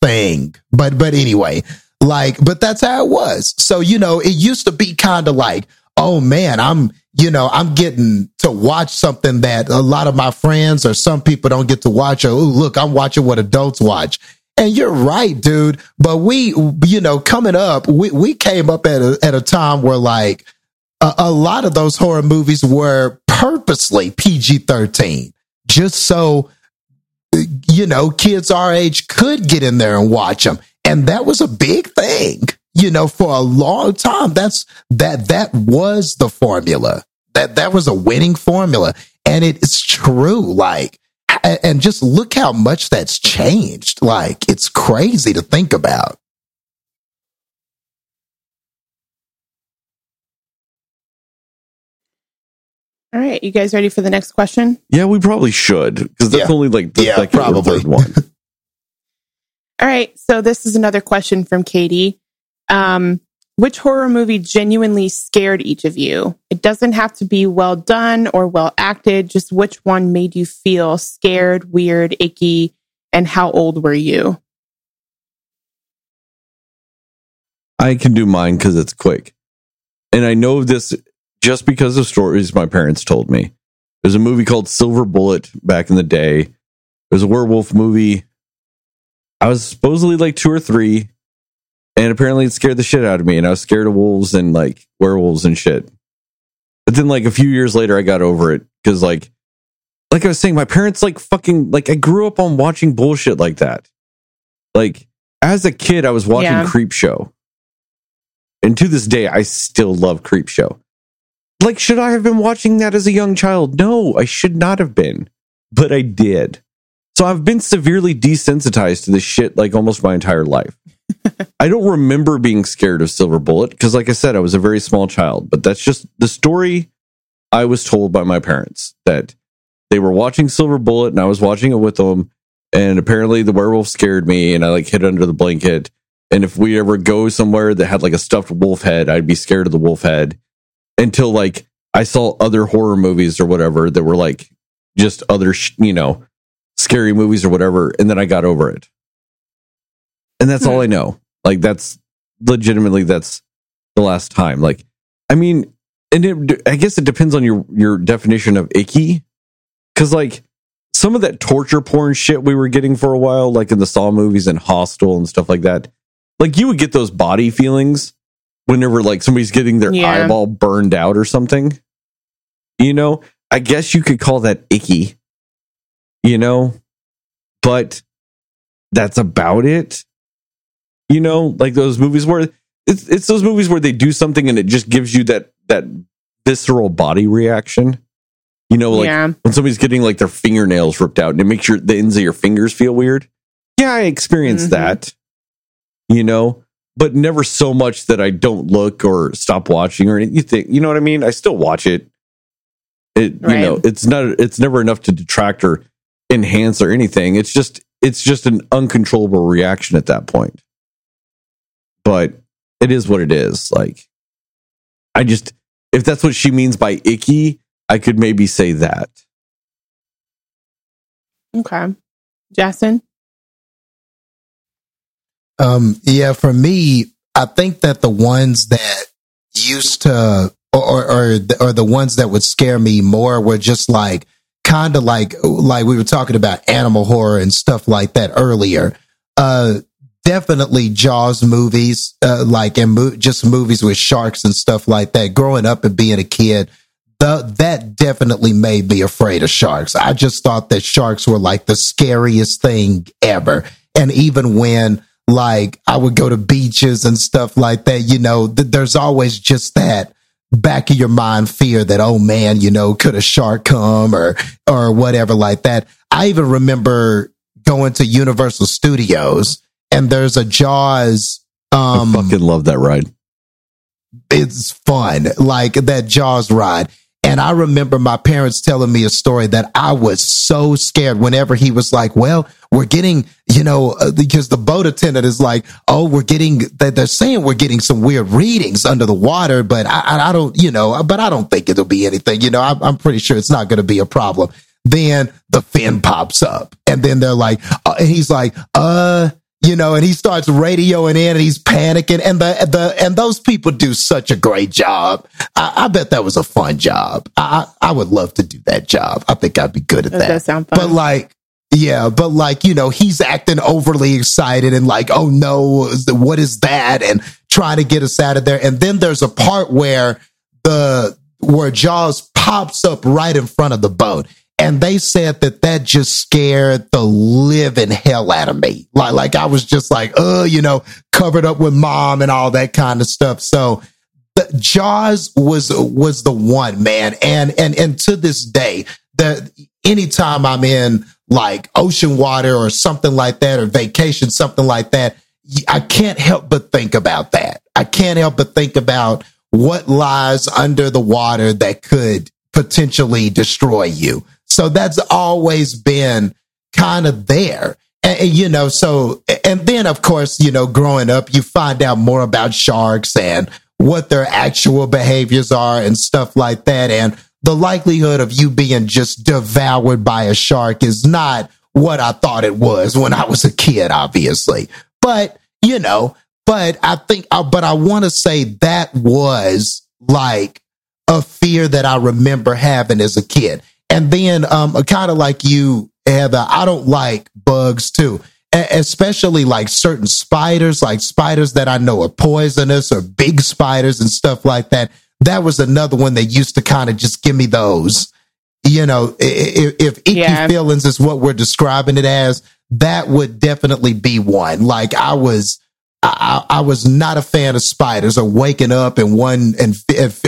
thing. But but anyway, like, but that's how it was. So you know, it used to be kind of like, oh man, I'm you know, I'm getting to watch something that a lot of my friends or some people don't get to watch. Or ooh, look, I'm watching what adults watch. And you're right, dude. But we, you know, coming up, we, we came up at a, at a time where like a, a lot of those horror movies were purposely PG 13, just so, you know, kids our age could get in there and watch them. And that was a big thing, you know, for a long time. That's that, that was the formula. That, that was a winning formula. And it's true. Like, and just look how much that's changed. Like, it's crazy to think about. All right, you guys ready for the next question? Yeah, we probably should because that's Yeah. only like the Yeah, second or probably. third one. All right, so this is another question from Katie. Um, which horror movie genuinely scared each of you? It doesn't have to be well done or well acted, just which one made you feel scared, weird, icky, and how old were you? I can do mine because it's quick. And I know this just because of stories my parents told me. There's a movie called Silver Bullet back in the day. It was a werewolf movie. I was supposedly like two or three, and apparently it scared the shit out of me. And I was scared of wolves and like werewolves and shit. But then, like a few years later, I got over it because, like, like I was saying, my parents like fucking like I grew up on watching bullshit like that. Like as a kid, I was watching Yeah. Creepshow. And to this day, I still love Creepshow. Like, should I have been watching that as a young child? No, I should not have been, but I did. So I've been severely desensitized to this shit like almost my entire life. I don't remember being scared of Silver Bullet because, like I said, I was a very small child, but that's just the story I was told by my parents that they were watching Silver Bullet and I was watching it with them. And apparently the werewolf scared me and I like hid under the blanket. And if we ever go somewhere that had like a stuffed wolf head, I'd be scared of the wolf head until like I saw other horror movies or whatever that were like just other, sh- you know, scary movies or whatever. And then I got over it. And that's all I hmm. know. Like that's legitimately, that's the last time. Like, I mean, and it, I guess it depends on your, your definition of icky. Cause like some of that torture porn shit we were getting for a while, like in the Saw movies and Hostel and stuff like that, like you would get those body feelings whenever like somebody's getting their Yeah. eyeball burned out or something. You know, I guess you could call that icky, you know, but that's about it. You know, like those movies where it's it's those movies where they do something and it just gives you that that visceral body reaction. You know, like yeah. when somebody's getting like their fingernails ripped out and it makes your the ends of your fingers feel weird. Yeah, I experienced Mhm. that. You know, but never so much that I don't look or stop watching or anything. You think, you know what I mean? I still watch it. It you know, it's not it's never enough to detract or enhance or anything. It's just it's just an uncontrollable reaction at that point. But it is what it is. Like I just if that's what she means by icky, I could maybe say that. Okay. Jason? Um, yeah, for me, I think that the ones that used to, or, or, or, the, or the ones that would scare me more were just like, kind of like, like we were talking about animal horror and stuff like that earlier. Uh, definitely Jaws movies, uh, like, and mo- just movies with sharks and stuff like that. Growing up and being a kid, the, that definitely made me afraid of sharks. I just thought that sharks were like the scariest thing ever. And even when like I would go to beaches and stuff like that, you know, th- there's always just that back of your mind fear that, oh man, you know, could a shark come or, or whatever like that. I even remember going to Universal Studios and there's a Jaws, um, I fucking love that ride. it's fun, like that Jaws ride. And I remember my parents telling me a story that I was so scared whenever he was like, well, we're getting, you know, uh, because the boat attendant is like, oh, we're getting, they- they're saying we're getting some weird readings under the water, but I, I- I don't, you know, but I don't think it'll be anything. You know, I'm, I'm pretty sure it's not going to be a problem. Then the fin pops up and then they're like, uh, and he's like, uh, you know, and he starts radioing in and he's panicking. And the, the, and those people do such a great job. I, I bet that was a fun job. I, I would love to do that job. I think I'd be good at That that. sound fun. But like, yeah, but like, you know, he's acting overly excited and like, oh no, what is that? And trying to get us out of there. And then there's a part where the, where Jaws pops up right in front of the boat. And they said that that just scared the living hell out of me. Like, like I was just like, oh, you know, covered up with mom and all that kind of stuff. So, the Jaws was was the one man, and and and to this day, that anytime I'm in like ocean water or something like that, or vacation, something like that, I can't help but think about that. I can't help but think about what lies under the water that could potentially destroy you. So that's always been kind of there. And, and, you know, so, and then of course, you know, growing up, you find out more about sharks and what their actual behaviors are and stuff like that. And the likelihood of you being just devoured by a shark is not what I thought it was when I was a kid, obviously. But, you know, but I think, uh, but I want to say that was like a fear that I remember having as a kid. And then, um, kind of like you, Heather, I don't like bugs too, especially like certain spiders, like spiders that I know are poisonous or big spiders and stuff like that. That was another one that used to kind of just give me those. You know, if, if icky yeah. feelings is what we're describing it as, that would definitely be one. Like I was, I, I, was not a fan of spiders or waking up and one and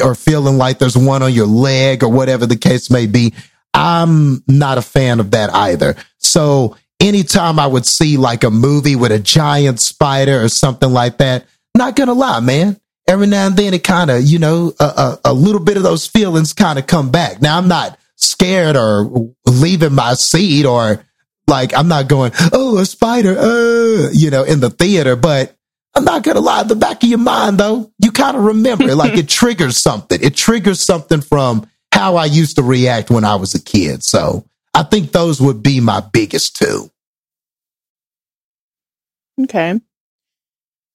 or feeling like there's one on your leg or whatever the case may be. I'm not a fan of that either. So anytime I would see like a movie with a giant spider or something like that, not gonna lie, man. Every now and then it kind of, you know, a, a, a little bit of those feelings kind of come back. Now I'm not scared or leaving my seat or like I'm not going, oh, a spider, uh, you know, in the theater, but I'm not gonna lie, the back of your mind though, you kind of remember it. like it triggers something. It triggers something from how I used to react when I was a kid. So I think those would be my biggest two. Okay.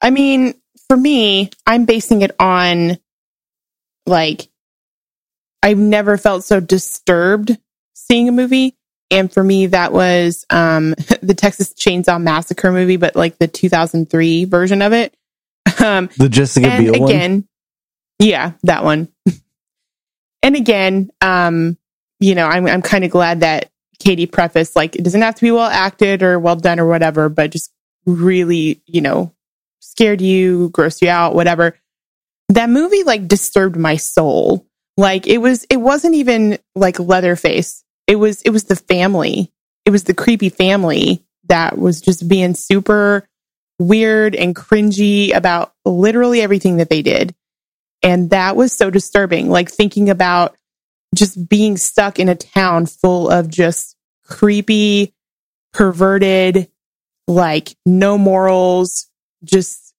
I mean, for me, I'm basing it on like I've never felt so disturbed seeing a movie. And for me, that was um, the Texas Chainsaw Massacre movie, but like the 2003 version of it. Um, the Jessica Biel again, one? Yeah, that one. and again, um, you know, I'm I'm kind of glad that Katie prefaced like it doesn't have to be well acted or well done or whatever, but just really, you know, scared you, grossed you out, whatever. That movie like disturbed my soul. Like it was it wasn't even like Leatherface. It was it was the family. It was the creepy family that was just being super weird and cringy about literally everything that they did. And that was so disturbing. Like thinking about just being stuck in a town full of just creepy, perverted, like no morals, just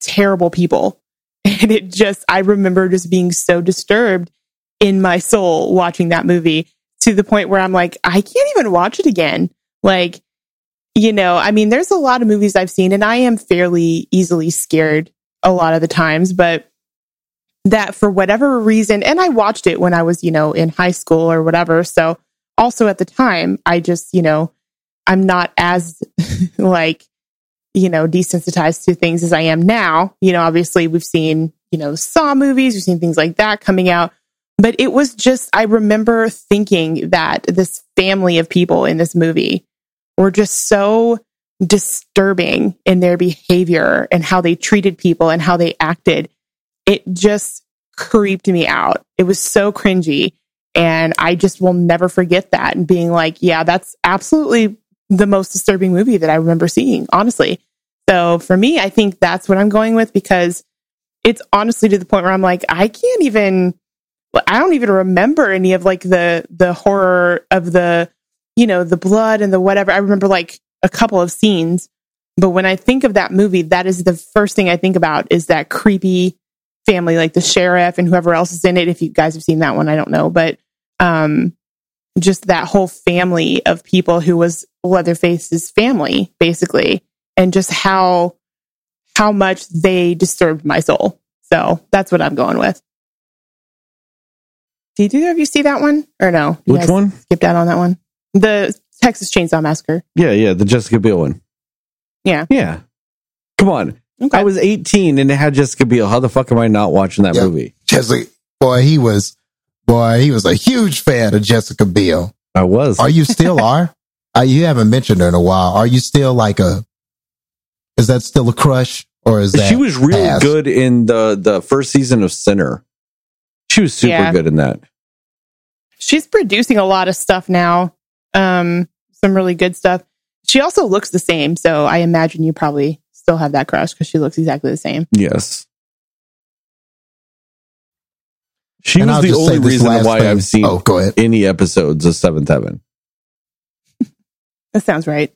terrible people. And it just, I remember just being so disturbed in my soul watching that movie to the point where I'm like, I can't even watch it again. Like, you know, I mean, there's a lot of movies I've seen and I am fairly easily scared a lot of the times, but that for whatever reason, and I watched it when I was, you know, in high school or whatever. So also at the time, I just, you know, I'm not as like, you know, desensitized to things as I am now. You know, obviously we've seen, you know, Saw movies, we've seen things like that coming out. But it was just, I remember thinking that this family of people in this movie were just so disturbing in their behavior and how they treated people and how they acted it just creeped me out. It was so cringy. And I just will never forget that and being like, yeah, that's absolutely the most disturbing movie that I remember seeing, honestly. So for me, I think that's what I'm going with because it's honestly to the point where I'm like, I can't even, I don't even remember any of like the, the horror of the, you know, the blood and the whatever. I remember like a couple of scenes, but when I think of that movie, that is the first thing I think about is that creepy, family, like the sheriff and whoever else is in it. If you guys have seen that one, I don't know, but um, just that whole family of people who was Leatherface's family, basically, and just how how much they disturbed my soul. So that's what I'm going with. Did either of you see that one or no? You Which one? Skipped out on that one. The Texas Chainsaw Massacre. Yeah, yeah, the Jessica Biel one. Yeah, yeah. Come on, Okay. I was 18 and it had Jessica Biel. How the fuck am I not watching that yep. movie? Jessica, boy, he was, boy, he was a huge fan of Jessica Biel. I was. Are you still are? Uh, you haven't mentioned her in a while. Are you still like a? Is that still a crush or is that? She was really past? good in the the first season of Sinner. She was super yeah. good in that. she's producing a lot of stuff now. Um, some really good stuff. She also looks the same, so I imagine you probably still have that crush because she looks exactly the same. Yes. She And was I'll the only reason why thing- I've seen Oh, go ahead. any episodes of Seventh Heaven. That sounds right.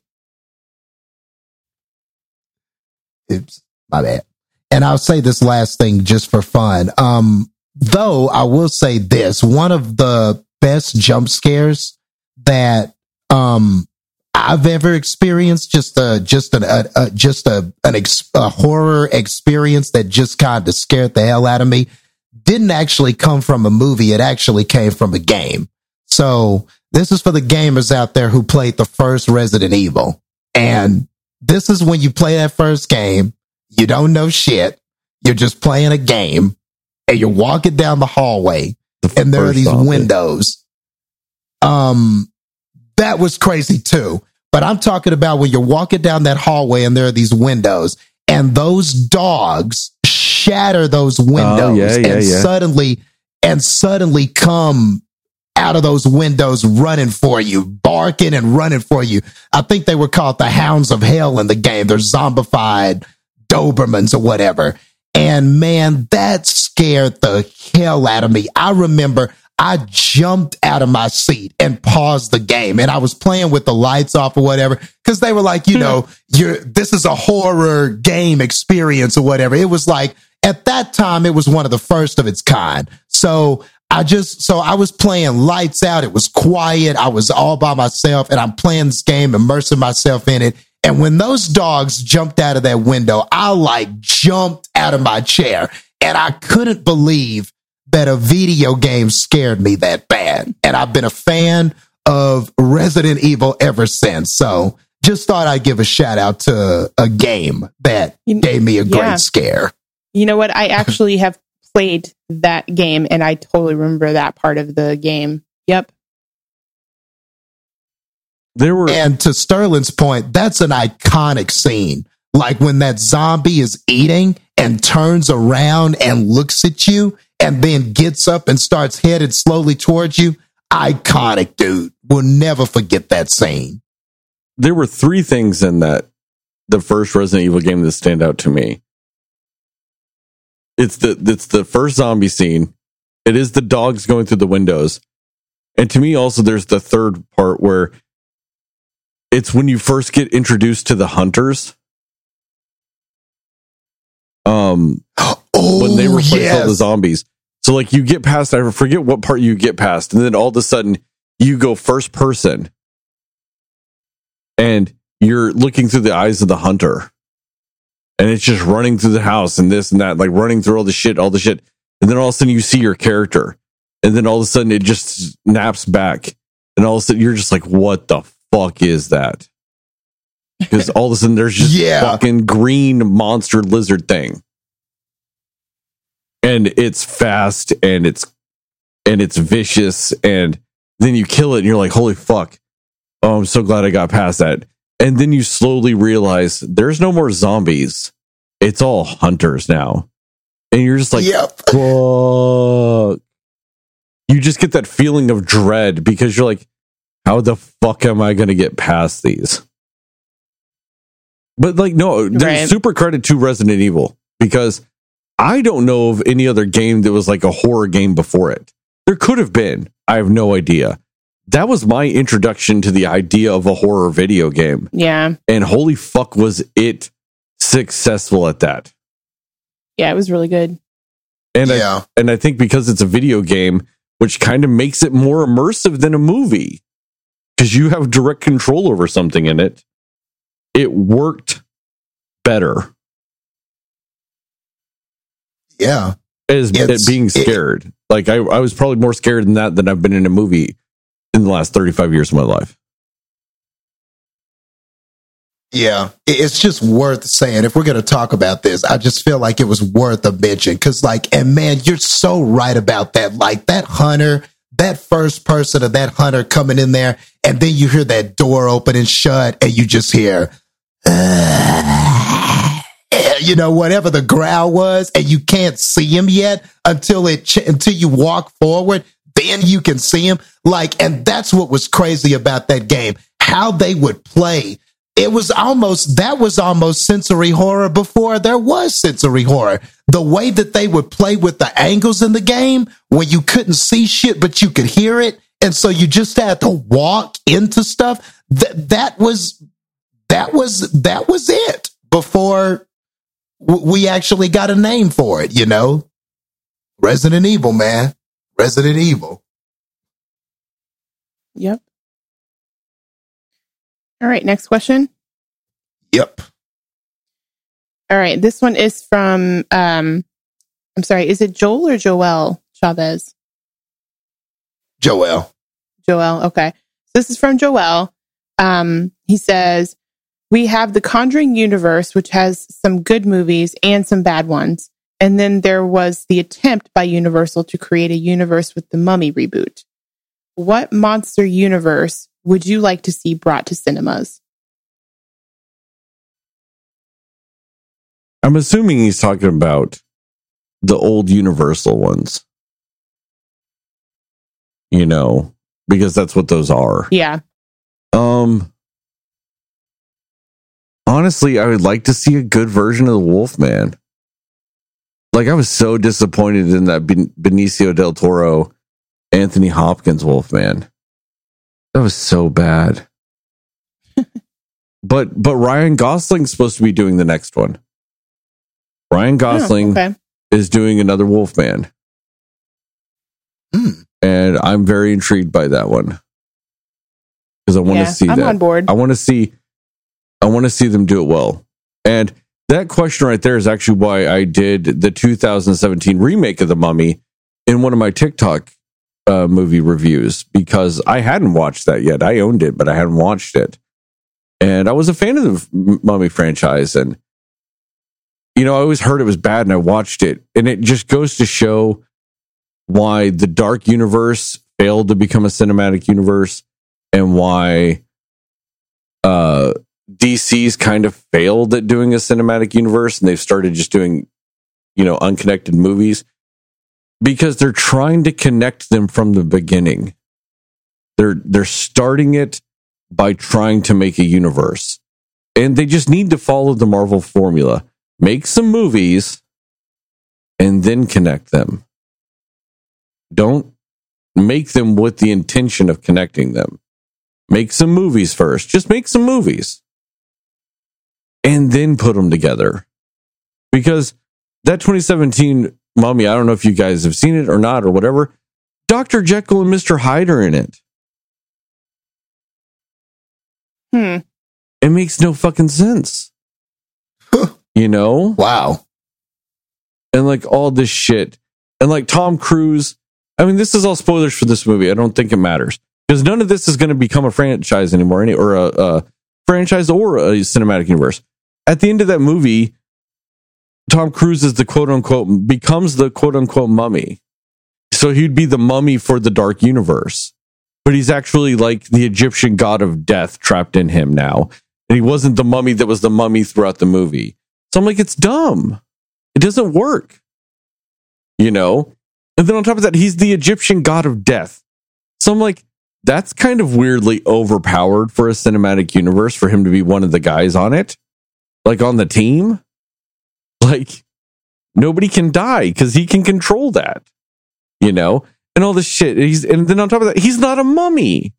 Oops, my bad. And I'll say this last thing just for fun. Um, though I will say this, one of the best jump scares that, um, I've ever experienced, just a, just an, a, a just a, an ex, a horror experience that just kind of scared the hell out of me didn't actually come from a movie. It actually came from a game. So this is for the gamers out there who played the first Resident Evil. And this is when you play that first game, you don't know shit. You're just playing a game and you're walking down the hallway The and there are these windows. Um, that was crazy too. But I'm talking about when you're walking down that hallway and there are these windows and those dogs shatter those windows Oh, yeah, yeah, and yeah. suddenly and suddenly come out of those windows running for you, barking and running for you. I think they were called the hounds of hell in the game. They're zombified Dobermans or whatever. And man, that scared the hell out of me. I remember I jumped out of my seat and paused the game and I was playing with the lights off or whatever because they were like, you hmm. know, you're, this is a horror game experience or whatever. It was like at that time, it was one of the first of its kind. So I just, so I was playing lights out. It was quiet. I was all by myself and I'm playing this game, immersing myself in it. And when those dogs jumped out of that window, I like jumped out of my chair and I couldn't believe that a video game scared me that bad. And I've been a fan of Resident Evil ever since. So just thought I'd give a shout out to a game that You- gave me a great yeah. scare. You know what? I actually have played that game and I totally remember that part of the game. Yep. There were And to Sterling's point, that's an iconic scene. Like when that zombie is eating and turns around and looks at you and then gets up and starts headed slowly towards you. Iconic, dude. We'll never forget that scene. there were three things in that the first Resident Evil game that stand out to me. It's the it's the first zombie scene. It is the dogs going through the windows. And to me also there's the third part where it's when you first get introduced to the hunters. Um Oh, when they oh, replace all the zombies. So like you get past I forget what part you get past, and then all of a sudden you go first person and you're looking through the eyes of the hunter. And it's just running through the house and this and that, like running through all the shit, all the shit. And then all of a sudden you see your character. And then all of a sudden it just snaps back. And all of a sudden you're just like, what the fuck is that? Because all of a sudden there's just Yeah. fucking green monster lizard thing and it's fast and it's and it's vicious and then you kill it and you're like holy fuck. Oh i'm so glad i got past that. And then you slowly realize there's no more zombies. It's all hunters now. And you're just like yep. fuck. You just get that feeling of dread because you're like how the fuck am i going to get past these? But like no there's Right. super credit to resident evil because i don't know of any other game that was like a horror game before it there could have been i have no idea that was my introduction to the idea of a horror video game Yeah. and holy fuck was it successful at that Yeah, it was really good. and I, yeah. and I think because it's a video game, which kind of makes it more immersive than a movie, because you have direct control over something in it, it worked better yeah. at It's- being it- scared. like I, I was probably more scared than that than I've been in a movie in the last thirty five years of my life. Yeah, it's just worth saying. If we're going to talk about this, I just feel like it was worth a mention because, like, and man, you're so right about that. Like, that hunter, that first person of that hunter coming in there, and then you hear that door open and shut, and you just hear, Eh, you know, whatever the growl was, and you can't see him yet until it ch- until you walk forward. Then you can see him. Like, and that's what was crazy about that game. How they would play. It was almost, that was almost sensory horror before there was sensory horror. The way that they would play with the angles in the game when you couldn't see shit, but you could hear it. And so you just had to walk into stuff. That, that was, that was, that was it before we actually got a name for it, you know? Resident Evil, man. Resident Evil. Yep. All right, next question. Yep. All right, this one is from um I'm sorry, is it Joel or Joel Chavez? Joel. Joel, okay. So this is from Joel. Um he says, "We have the Conjuring universe which has some good movies and some bad ones. And then there was the attempt by Universal to create a universe with the Mummy reboot. What monster universe would you like to see brought to cinemas?" I'm assuming he's talking about the old Universal ones. You know, because that's what those are. Yeah. Um honestly, I would like to see a good version of the Wolfman. Like I was so disappointed in that ben- Benicio del Toro, Anthony Hopkins Wolfman. That was so bad. but but Ryan Gosling's supposed to be doing the next one. Ryan Gosling Oh, okay. is doing another Wolfman, Hmm. and I'm very intrigued by that one because I want to Yeah, see I'm that. on board. I want to see want to see them do it well. And that question right there is actually why I did the 2017 remake of The Mummy in one of my TikTok uh, movie reviews because I hadn't watched that yet. I owned it, but I hadn't watched it. And I was a fan of the Mummy franchise and you know, I always heard it was bad and I watched it and it just goes to show why the dark universe failed to become a cinematic universe and why uh DC's kind of failed at doing a cinematic universe and they've started just doing, you know, unconnected movies because they're trying to connect them from the beginning. They're they're starting it by trying to make a universe. And they just need to follow the Marvel formula. Make some movies and then connect them. Don't make them with the intention of connecting them. Make some movies first. Just make some movies and then put them together. Because that 2017 Mummy, I don't know if you guys have seen it or not or whatever. Dr. Jekyll and Mr. Hyde are in it. Hmm. It makes no fucking sense. you know? Wow. and like all this shit and like Tom Cruise. I mean, this is all spoilers for this movie. I don't think it matters because none of this is going to become a franchise anymore, any or a, a franchise or a cinematic universe. At the end of that movie, Tom Cruise is the quote unquote becomes the quote unquote mummy. So he'd be the mummy for the dark universe, but he's actually like the Egyptian god of death trapped in him now. And he wasn't the mummy that was the mummy throughout the movie. So I'm like, it's dumb. It doesn't work. You know? And then on top of that, he's the Egyptian god of death. So I'm like, that's kind of weirdly overpowered for a cinematic universe for him to be one of the guys on it. Like on the team. Like nobody can die because he can control that. You know? And all this shit. He's and then on top of that, he's not a mummy.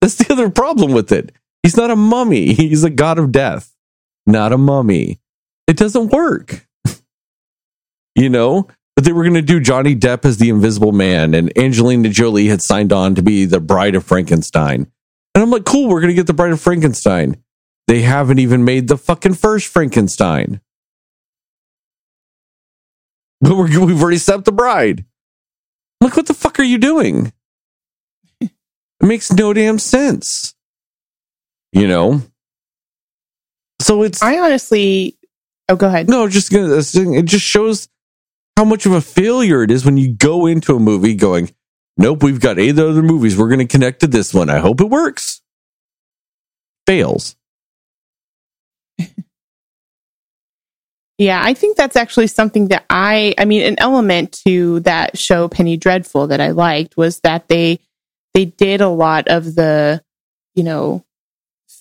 That's the other problem with it. He's not a mummy. He's a god of death, not a mummy. It doesn't work you know but they were going to do johnny depp as the invisible man and angelina jolie had signed on to be the bride of frankenstein and i'm like cool we're going to get the bride of frankenstein they haven't even made the fucking first frankenstein but we're, we've already set up the bride like what the fuck are you doing it makes no damn sense you know so it's I honestly, oh, go ahead. no, just gonna. It just shows how much of a failure it is when you go into a movie going, "Nope, we've got eight other movies. We're going to connect to this one. I hope it works." Fails. Yeah, I think that's actually something that I I mean an element to that show Penny Dreadful that I liked was that they they did a lot of the you know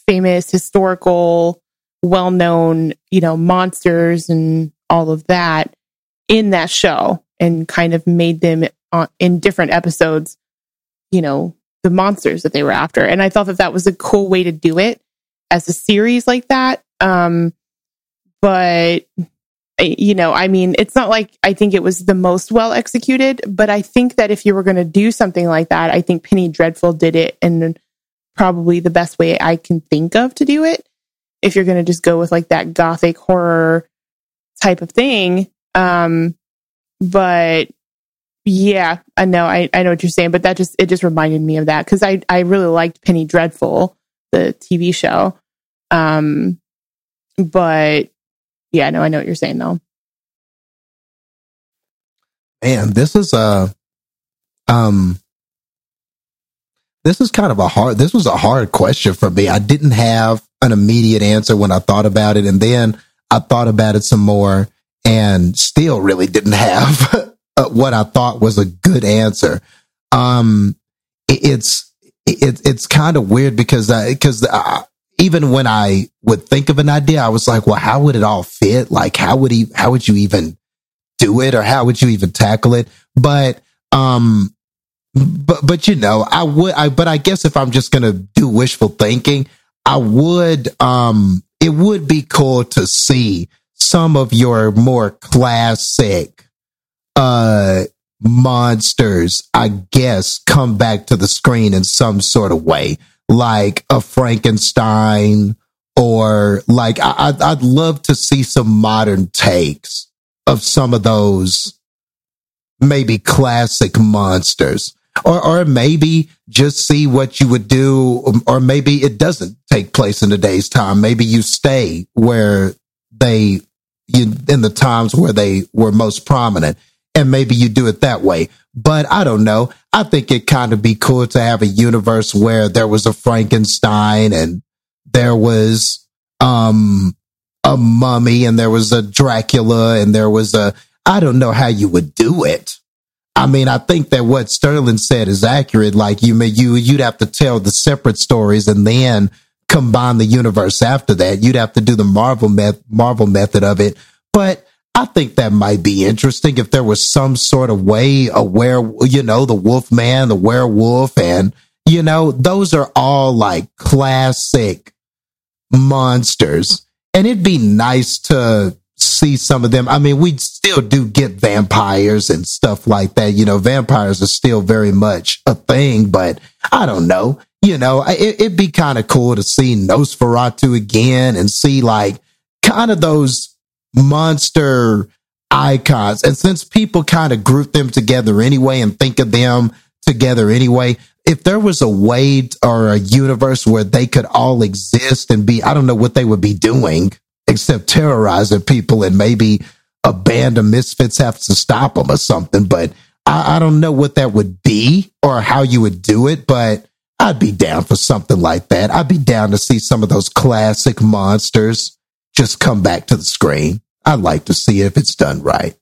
famous historical well-known, you know, monsters and all of that in that show and kind of made them uh, in different episodes, you know, the monsters that they were after. And I thought that that was a cool way to do it as a series like that. Um, but you know, I mean, it's not like I think it was the most well executed, but I think that if you were going to do something like that, I think Penny Dreadful did it in probably the best way I can think of to do it. If you're going to just go with like that gothic horror type of thing. Um, but yeah, I know, I, I know what you're saying, but that just, it just reminded me of that because I, I really liked Penny Dreadful, the TV show. Um, but yeah, no, I know what you're saying though. Man, this is a um this is kind of a hard this was a hard question for me. I didn't have an immediate answer when I thought about it and then I thought about it some more and still really didn't have what I thought was a good answer. Um it, it's it, it's kind of weird because because even when I would think of an idea, I was like, well, how would it all fit? Like, how would he, how would you even do it or how would you even tackle it? But, um, but, but you know, I would, I, but I guess if I'm just going to do wishful thinking, I would, um, it would be cool to see some of your more classic, uh, monsters, I guess, come back to the screen in some sort of way like a Frankenstein or like I, I'd love to see some modern takes of some of those maybe classic monsters. Or or maybe just see what you would do or maybe it doesn't take place in today's time. Maybe you stay where they in the times where they were most prominent and maybe you do it that way but I don't know. I think it kind of be cool to have a universe where there was a Frankenstein and there was um a mummy and there was a Dracula and there was a I don't know how you would do it. I mean, I think that what Sterling said is accurate. Like you may you you'd have to tell the separate stories and then combine the universe after that. You'd have to do the Marvel met- Marvel method of it. But I think that might be interesting if there was some sort of way a where you know the wolf man, the werewolf, and you know those are all like classic monsters, and it'd be nice to see some of them. I mean, we still do get vampires and stuff like that. You know, vampires are still very much a thing, but I don't know. You know, it, it'd be kind of cool to see Nosferatu again and see like kind of those monster icons. And since people kind of group them together anyway and think of them together anyway, if there was a way or a universe where they could all exist and be, I don't know what they would be doing except terrorizing people and maybe a band of misfits have to stop them or something. But I, I don't know what that would be or how you would do it, but I'd be down for something like that. I'd be down to see some of those classic monsters just come back to the screen. I'd like to see if it's done right.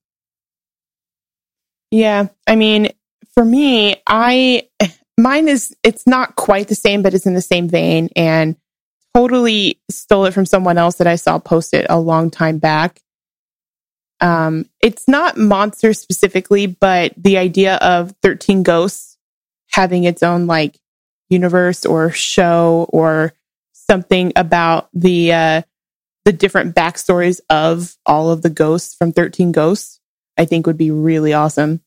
Yeah. I mean, for me, I, mine is, it's not quite the same, but it's in the same vein and totally stole it from someone else that I saw post it a long time back. Um, it's not monster specifically, but the idea of 13 ghosts having its own like universe or show or something about the, uh, the different backstories of all of the ghosts from 13 Ghosts, I think would be really awesome.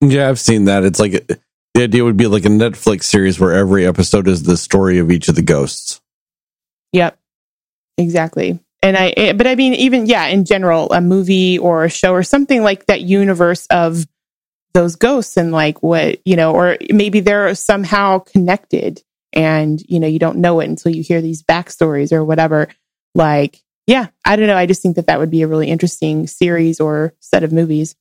Yeah, I've seen that. It's like the idea would be like a Netflix series where every episode is the story of each of the ghosts. Yep. Exactly. And I, eh, but I mean, even, yeah, in general, a movie or a show or something like that universe of those ghosts and like what, you know, or maybe they're somehow connected and you know you don't know it until you hear these backstories or whatever like yeah i don't know i just think that that would be a really interesting series or set of movies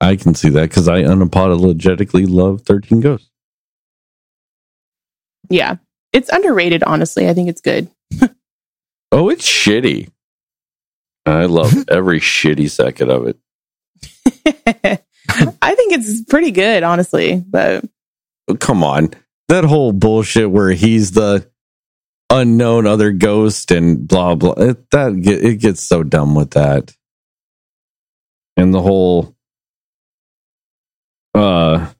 i can see that because i unapologetically love 13 ghosts yeah it's underrated honestly i think it's good Oh, it's shitty. I love every shitty second of it. I think it's pretty good, honestly. But Come on. That whole bullshit where he's the unknown other ghost and blah blah. It, that it gets so dumb with that. And the whole uh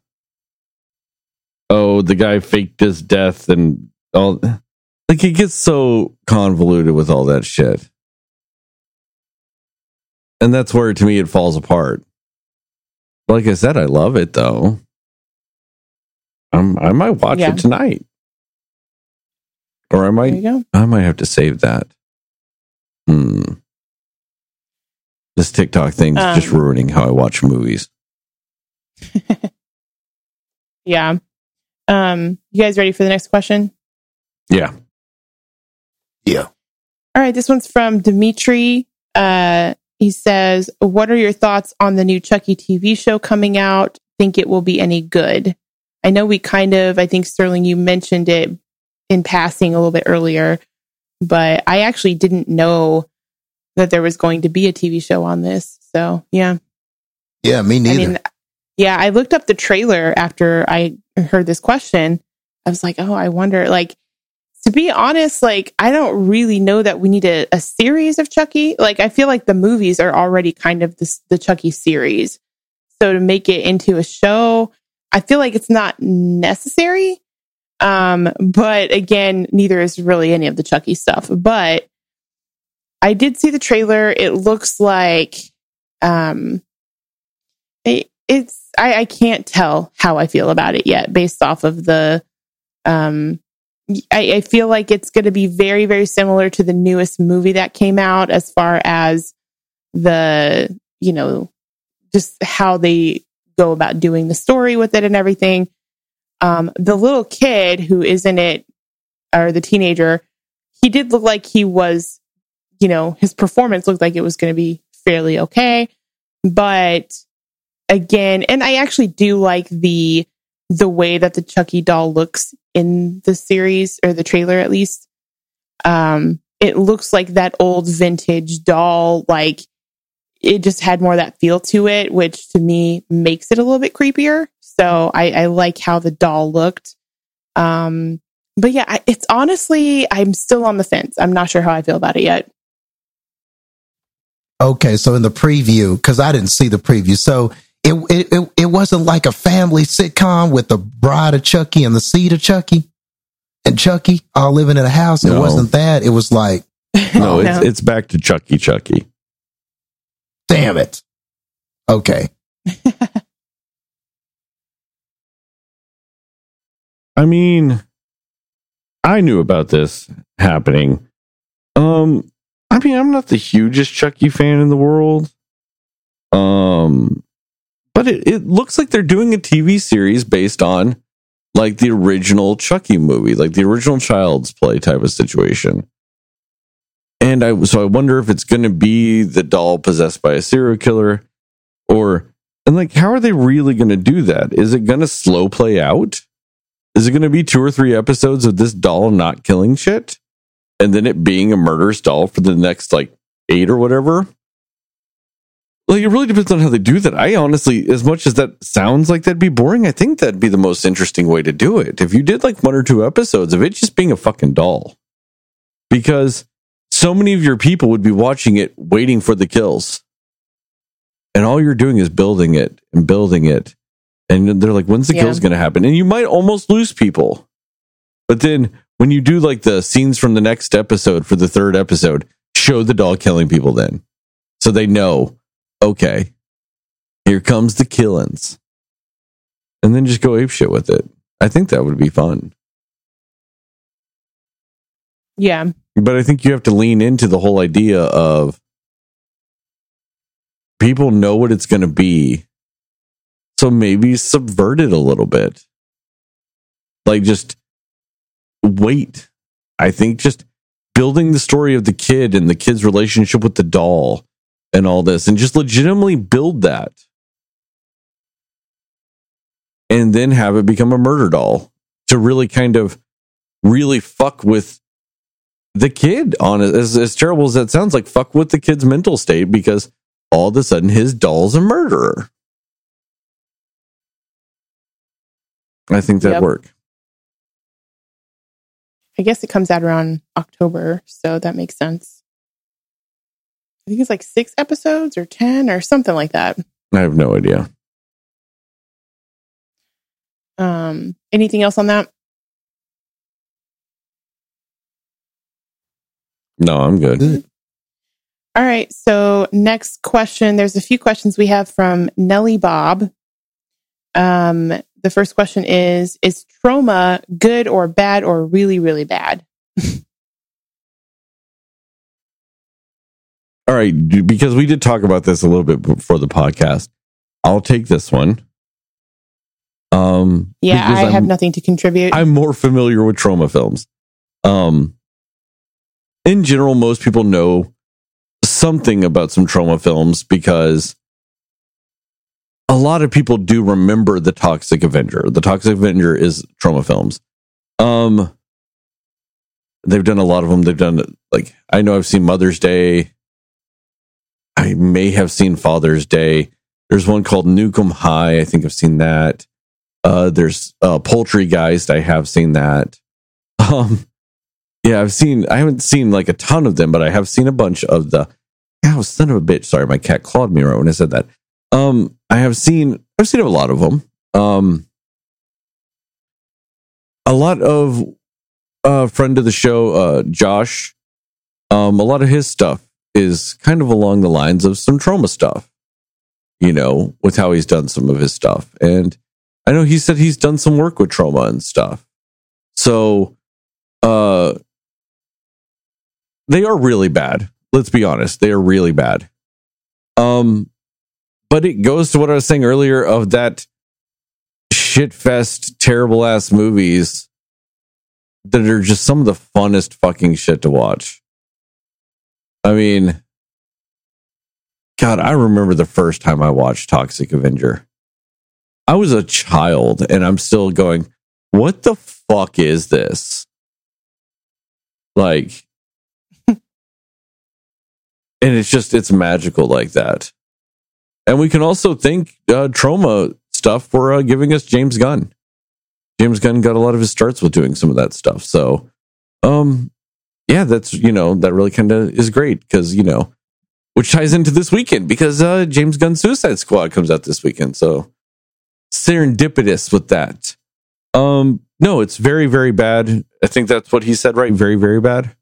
oh, the guy faked his death and all like it gets so convoluted with all that shit. And that's where to me it falls apart. Like I said, I love it though. I'm, I might watch Yeah. it tonight. Or I might I might have to save that. Hmm. This TikTok thing's just Um, ruining how I watch movies. Yeah. Um, you guys ready for the next question? Yeah. Yeah. All right, this one's from Dimitri. Uh, he says, "What are your thoughts on the new Chucky TV show coming out? Think it will be any good?" I know we kind of, I think Sterling, you mentioned it in passing a little bit earlier, but I actually didn't know that there was going to be a TV show on this. So yeah, Yeah, me I neither. mean, yeah, I looked up the trailer after I heard this question. I was like, oh, I wonder. Like, to be honest, like, I don't really know that we need a, a series of Chucky. Like, I feel like the movies are already kind of this, the Chucky series. So to make it into a show, I feel like it's not necessary. Um, but again, neither is really any of the Chucky stuff. But I did see the trailer. It looks like, um, it, it's I, I can't tell how I feel about it yet based off of the um I, I feel like it's going to be very very similar to the newest movie that came out as far as the you know just how they go about doing the story with it and everything. Um the little kid who is in it or the teenager he did look like he was you know his performance looked like it was going to be fairly okay. But again and i actually do like the the way that the chucky doll looks in the series or the trailer at least. Um it looks like that old vintage doll like it just had more of that feel to it which to me makes it a little bit creepier so i i like how the doll looked um but yeah I, it's honestly i'm still on the fence i'm not sure how i feel about it yet Okay, so in the preview, because I didn't see the preview, so it, it it it wasn't like a family sitcom with the bride of Chucky and the seed of Chucky and Chucky all living in a house. It No. wasn't that. It was like, No, No. it's it's back to Chucky Chucky. Damn it. Okay. I mean, I knew about this happening. Um, I mean, I'm not the hugest Chucky fan in the world. Um, but it, it looks like they're doing a TV series based on like the original Chucky movie, like the original Child's Play type of situation. And I so I wonder if it's going to be the doll possessed by a serial killer, or and like how are they really going to do that? Is it going to slow play out? Is it going to be two or three episodes of this doll not killing shit? And then it being a murderous doll for the next like eight or whatever? Like, it really depends on how they do that. I honestly, as much as that sounds like that'd be boring, I think that'd be the most interesting way to do it. If you did like one or two episodes of it just being a fucking doll. Because so many of your people would be watching it waiting for the kills. And all you're doing is building it and building it and they're like, when's the Yeah. kill's going to happen? And you might almost lose people. But then when you do like the scenes from the next episode for the third episode, show the doll killing people then. So they know, okay, here comes the killings. And then just go ape shit with it. I think that would be fun. yeah But I think you have to lean into the whole idea of people know what it's going to be. So maybe subvert it a little bit. Like just wait. I think just building the story of the kid and the kid's relationship with the doll and all this and just legitimately build that. And then have it become a murder doll to really kind of really fuck with the kid on it. As, as terrible as that sounds, like fuck with the kid's mental state because all of a sudden his doll's a murderer. I think that Yep. work. I guess it comes out around October, so that makes sense. I think it's like six episodes or 10 or something like that. I have no idea. Um, anything else on that? No, I'm good. Good. All right. So next question. There's a few questions we have from Nellie Bob. Um, the first question is, is Troma good or bad or really, really bad? All right, because we did talk about this a little bit before the podcast. I'll take this one. Um, Yeah, I have I'm- nothing to contribute. I'm more familiar with Troma films. Um, in general, most people know something about some Troma films because a lot of people do remember the Toxic Avenger. The Toxic Avenger is Troma films. Um, they've done a lot of them. They've done like I know I've seen Mother's Day. I may have seen Father's Day. There's one called Nuke 'Em High. I think I've seen that. Uh, there's uh, Poultrygeist. I have seen that. Um, yeah, I've seen. I haven't seen like a ton of them, but I have seen a bunch of the. Oh, son of a bitch! Sorry, my cat clawed me right when I said that. Um, I have seen. I've seen a lot of them. Um, a lot of uh, friend of the show, uh, Josh. Um, a lot of his stuff is kind of along the lines of some Troma stuff. You know, with how he's done some of his stuff, and I know he said he's done some work with Troma and stuff. So, uh, they are really bad. Let's be honest, they are really bad. Um, but it goes to what I was saying earlier of that shitfest, terrible ass movies that are just some of the funnest fucking shit to watch. I mean, God, I remember the first time I watched Toxic Avenger. I was a child and I'm still going, what the fuck is this? Like, it's just, it's magical like that. And we can also thank uh, Troma stuff for uh, giving us James Gunn. James Gunn got a lot of his starts with doing some of that stuff. So, um, yeah, that's, you know, that really kind of is great because, you know, which ties into this weekend because uh, James Gunn Suicide Squad comes out this weekend. So, serendipitous with that. Um, no, it's very, very bad. I think that's what he said, right? Very, very bad.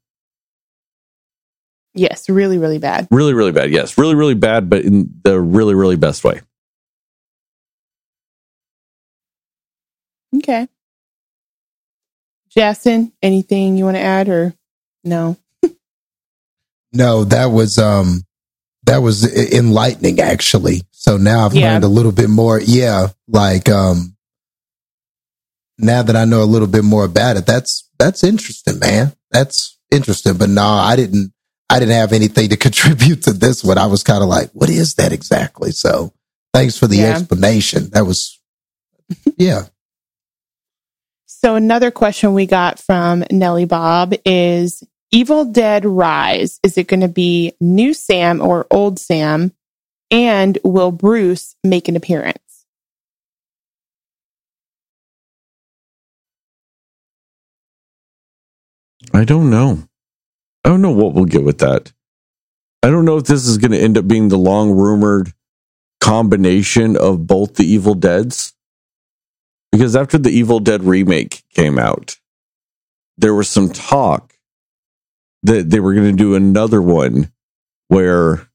Yes, really, really bad. Really, really bad. Yes, really, really bad, but in the really, really best way. Okay. Jason, anything you want to add or no? No, that was um that was enlightening actually. So now I've Yeah. learned a little bit more. Yeah, like um now that I know a little bit more about it, that's that's interesting, man. That's interesting. But no, I didn't I didn't have anything to contribute to this one. I was kind of like, what is that exactly? So thanks for the Yeah. explanation. That was yeah. So another question we got from Nellie Bob is Evil Dead Rise. Is it going to be new Sam or old Sam? And will Bruce make an appearance? I don't know. I don't know what we'll get with that. I don't know if this is going to end up being the long rumored combination of both the Evil Deads. Because after the Evil Dead remake came out, there was some talk that they were going to do another one where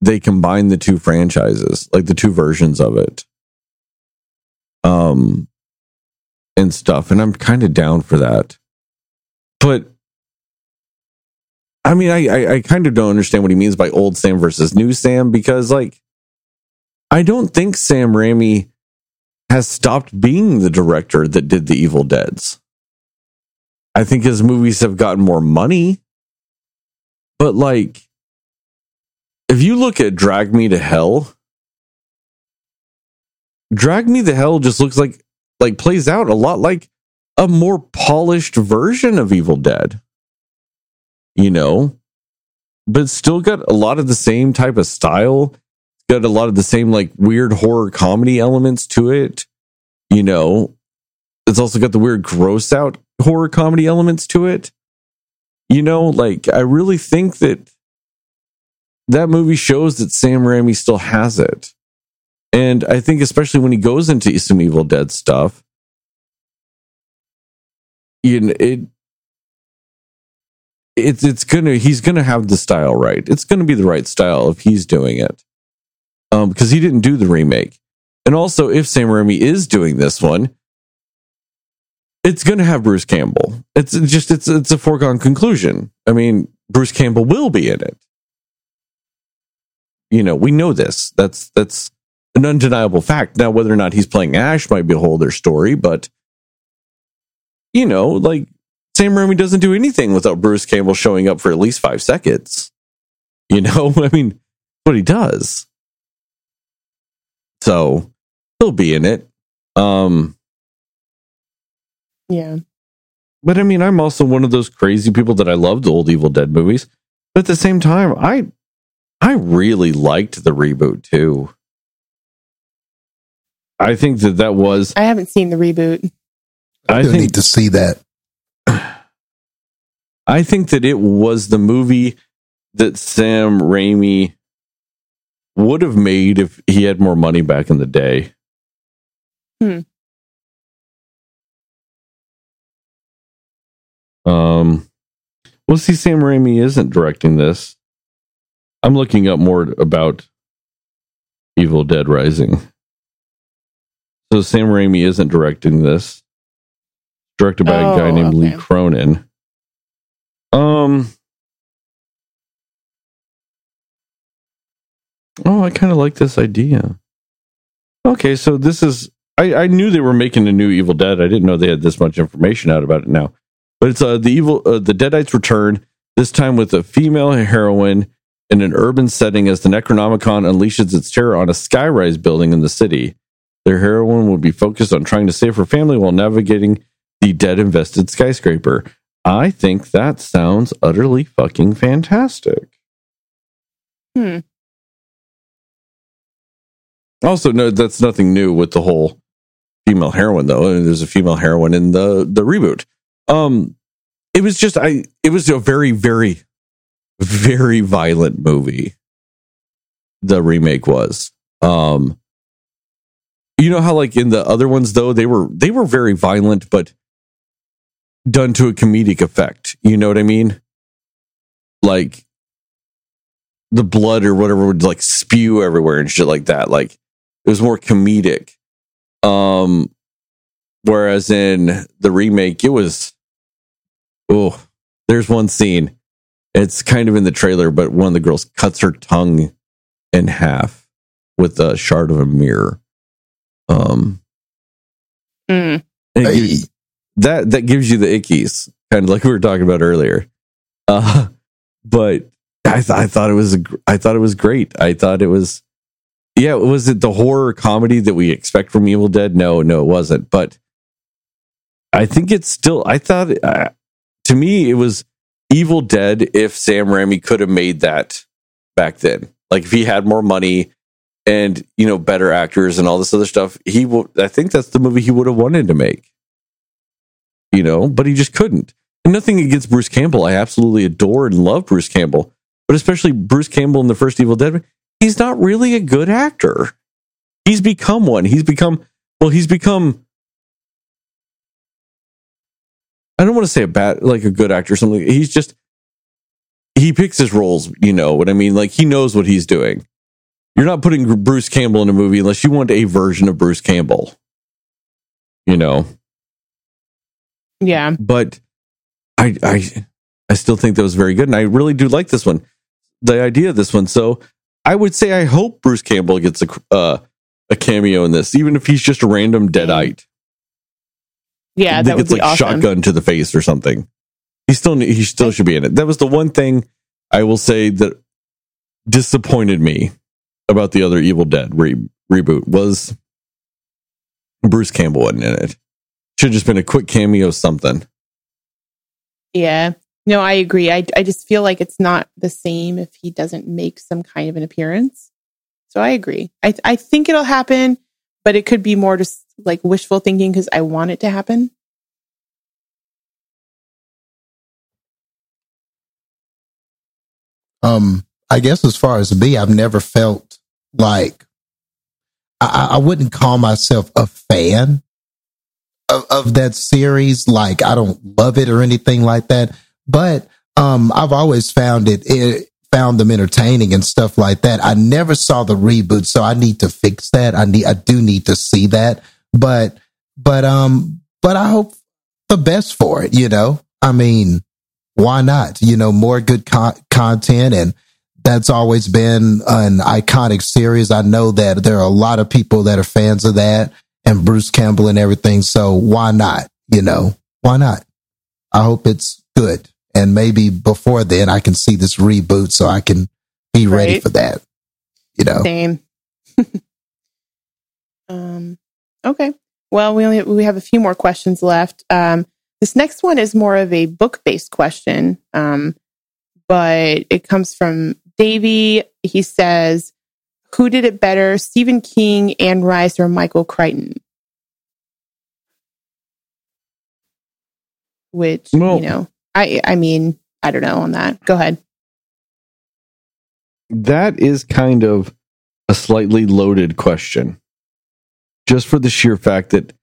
they combine the two franchises, like the two versions of it. Um and stuff, and I'm kind of down for that but I mean, I, I, I kind of don't understand what he means by old Sam versus new Sam because, like, I don't think Sam Raimi has stopped being the director that did the Evil Deads. I think his movies have gotten more money, but like, if you look at Drag Me to Hell, Drag Me to Hell just looks like like plays out a lot like a more polished version of Evil Dead. You know, but it's still got a lot of the same type of style. It's got a lot of the same like weird horror comedy elements to it, you know. It's also got the weird gross out horror comedy elements to it. You know, like I really think that that movie shows that Sam Raimi still has it. And I think especially when he goes into some Evil Dead stuff, you know, it it's it's gonna he's gonna have the style right. It's gonna be the right style if he's doing it. Um, because he didn't do the remake. And also if Sam Raimi is doing this one, it's gonna have Bruce Campbell. It's just it's it's a foregone conclusion. I mean, Bruce Campbell will be in it. You know, we know this. That's that's an undeniable fact. Now, whether or not he's playing Ash might be a whole other story, but you know, like Sam Raimi doesn't do anything without Bruce Campbell showing up for at least five seconds. You know, I mean, what he does. So he'll be in it. Um, Yeah. but I mean, I'm also one of those crazy people that I love the old Evil Dead movies. But at the same time, I I really liked the reboot too. I think that that was I haven't seen the reboot. I I think need to see that. I think that it was the movie that Sam Raimi would have made if he had more money back in the day. Hmm. Um, we'll see, Sam Raimi isn't directing this. I'm looking up more about Evil Dead Rising. So Sam Raimi isn't directing this. Directed by a guy Oh, named Lee. Cronin. Um. Oh, I kind of like this idea. Okay, so this is. I, I knew they were making a new Evil Dead. I didn't know they had this much information out about it now. But it's uh, the evil, uh, the Deadites return this time with a female heroine in an urban setting as the Necronomicon unleashes its terror on a skyrise building in the city. Their heroine will be focused on trying to save her family while navigating the dead invested skyscraper. I think that sounds utterly fucking fantastic. Hmm. Also, no, that's nothing new with the whole female heroine, though. And There's a female heroine in the the reboot. Um, it was just I. It was a very, very, very violent movie. The remake was. Um, you know how like in the other ones though they were they were very violent, but done to a comedic effect. You know what I mean? Like the blood or whatever would like spew everywhere and shit like that. Like it was more comedic. Um whereas in the remake it was oh, there's one scene. It's kind of in the trailer, but one of the girls cuts her tongue in half with a shard of a mirror. Um Mm. and it Hey, gives- that that gives you the ickies, kind of like we were talking about earlier. Uh, but I th- I thought it was a I thought it was great. I thought it was yeah. Was it the horror comedy that we expect from Evil Dead? No, no, it wasn't. But I think it's still. I thought uh, to me it was Evil Dead if Sam Raimi could have made that back then. Like if he had more money and you know better actors and all this other stuff, he will. I think that's the movie he would have wanted to make you know, but he just couldn't. And nothing against Bruce Campbell. I absolutely adore and love Bruce Campbell, but especially Bruce Campbell in the first Evil Dead. He's not really a good actor. He's become one. He's become, well, he's become, I don't want to say a bad, like a good actor or something. He's just, he picks his roles, you know what I mean? Like he knows what he's doing. You're not putting Bruce Campbell in a movie unless you want a version of Bruce Campbell, you know? Yeah. but I I I still think that was very good, and I really do like this one, the idea of this one. So I would say I hope Bruce Campbell gets a uh, a cameo in this, even if he's just a random deadite. Yeah, that would be like awesome. shotgun to the face or something. He still he still should be in it. That was the one thing I will say that disappointed me about the other Evil Dead re- reboot was Bruce Campbell wasn't in it. Should have just been a quick cameo, something. Yeah. No, I agree. I, I just feel like it's not the same if he doesn't make some kind of an appearance. So I agree. I, I think it'll happen, but it could be more just like wishful thinking because I want it to happen. Um, I guess as far as me, I've never felt like I, I wouldn't call myself a fan of, of that series. Like I don't love it or anything like that, but um, I've always found it, it found them entertaining and stuff like that. I never saw the reboot, so I need to fix that. I need, I do need to see that, but, but, um, but I hope the best for it, you know? I mean, why not? You know, more good con- content and that's always been an iconic series. I know that there are a lot of people that are fans of that and Bruce Campbell and everything. So why not? You know, why not? I hope it's good. And maybe before then I can see this reboot so I can be ready for that. You know, Same. um, okay. Well, we only we have a few more questions left. Um, this next one is more of a book based question, um, but it comes from Davey. He says, "Who did it better, Stephen King, Anne Rice, or Michael Crichton?" Which Well- you know, I I mean, I don't know on that. Go ahead. That is kind of a slightly loaded question. Just for the sheer fact that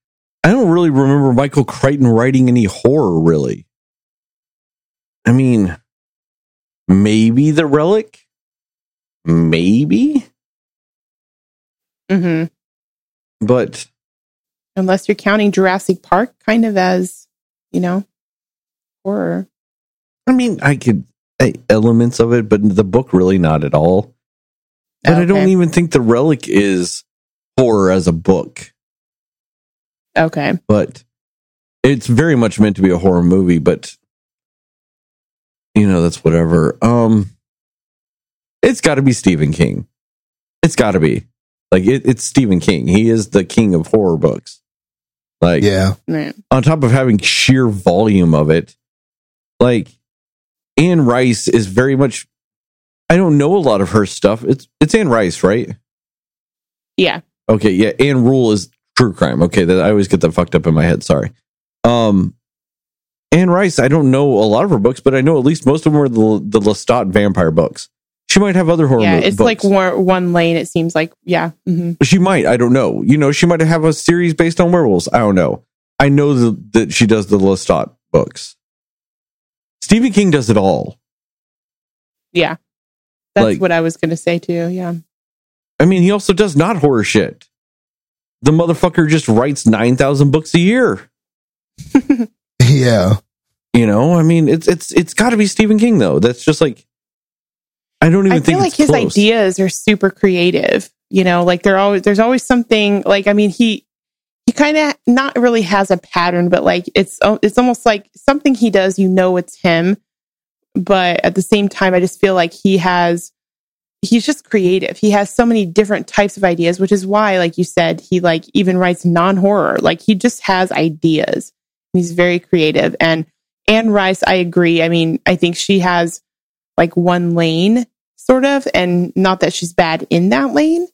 I don't really remember Michael Crichton writing any horror, really. I mean, maybe The Relic? Maybe? Hmm But unless you're counting Jurassic Park kind of as, you know, horror. I mean, I could elements of it, but the book really not at all. But I don't even think The Relic is horror as a book. Okay. but it's very much meant to be a horror movie but you know that's whatever um it's got to be stephen king it's got to be like it, it's stephen king he is the king of horror books like yeah. On top of having sheer volume of it like anne rice is very much i don't know a lot of her stuff it's it's anne rice right Yeah. Okay, yeah, Ann Rule is true crime. Okay, that I always get that fucked up in my head. Sorry. Um, Anne Rice, I don't know a lot of her books, but I know at least most of them are the the Lestat vampire books. She might have other horror. yeah. mo- It's books. like one, one lane, it seems like. Yeah. hmm she might. I don't know. You know, she might have a series based on werewolves. I don't know. I know the, that she does the Lestat books. Stephen King does it all. Yeah. That's Like- what I was going to say too. Yeah. I mean, he also does not horror shit. The motherfucker just writes nine thousand books a year. Yeah. You know, I mean, it's it's it's got to be Stephen King though. That's just like I don't even I think feel like his close. ideas are super creative. You know, like they're always, there's always something like, I mean, he, he kind of not really has a pattern, but like it's, oh, it's almost like something he does, you know, it's him. But at the same time, I just feel like he has, he's just creative. He has so many different types of ideas, which is why, like you said, he like even writes non horror. Like he just has ideas. He's very creative. And Anne Rice, I agree. I mean, I think she has like one lane sort of, and not that she's bad in that lane,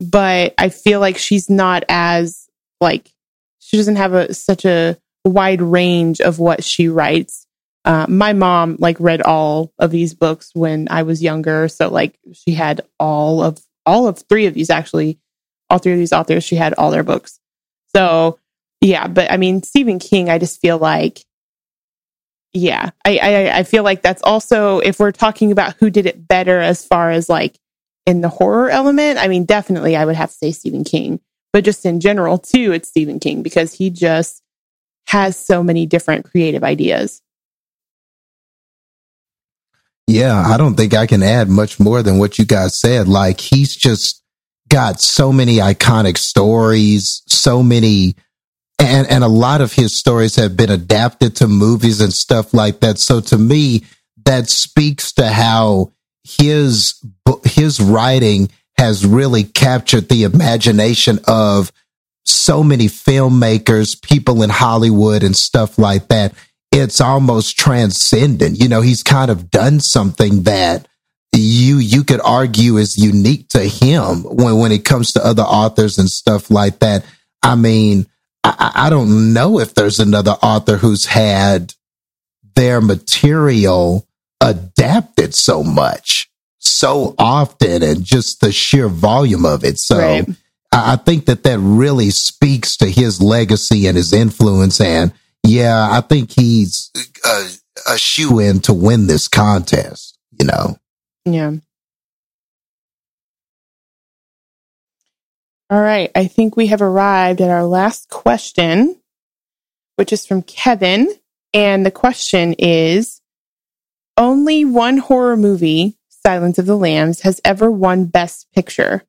but I feel like she's not as like she doesn't have a such a wide range of what she writes. Uh, my mom like read all of these books when I was younger, so like she had all of all of three of these actually, all three of these authors. She had all their books. So yeah, but I mean Stephen King, I just feel like yeah, I, I I feel like that's also if we're talking about who did it better as far as like in the horror element. I mean, definitely I would have to say Stephen King, but just in general too, it's Stephen King because he just has so many different creative ideas. Yeah, I don't think I can add much more than what you guys said. Like he's just got so many iconic stories, so many and and a lot of his stories have been adapted to movies and stuff like that. So to me, that speaks to how his his writing has really captured the imagination of so many filmmakers, people in Hollywood and stuff like that. it's almost transcendent. You know, he's kind of done something that you you could argue is unique to him when when it comes to other authors and stuff like that. I mean, I, I don't know if there's another author who's had their material adapted so much so often and just the sheer volume of it. So Right. I I think that that really speaks to his legacy and his influence. And yeah, I think he's a, a shoe in to win this contest, you know? Yeah. All right. I think we have arrived at our last question, which is from Kevin. And the question is Only one horror movie, Silence of the Lambs, has ever won Best Picture.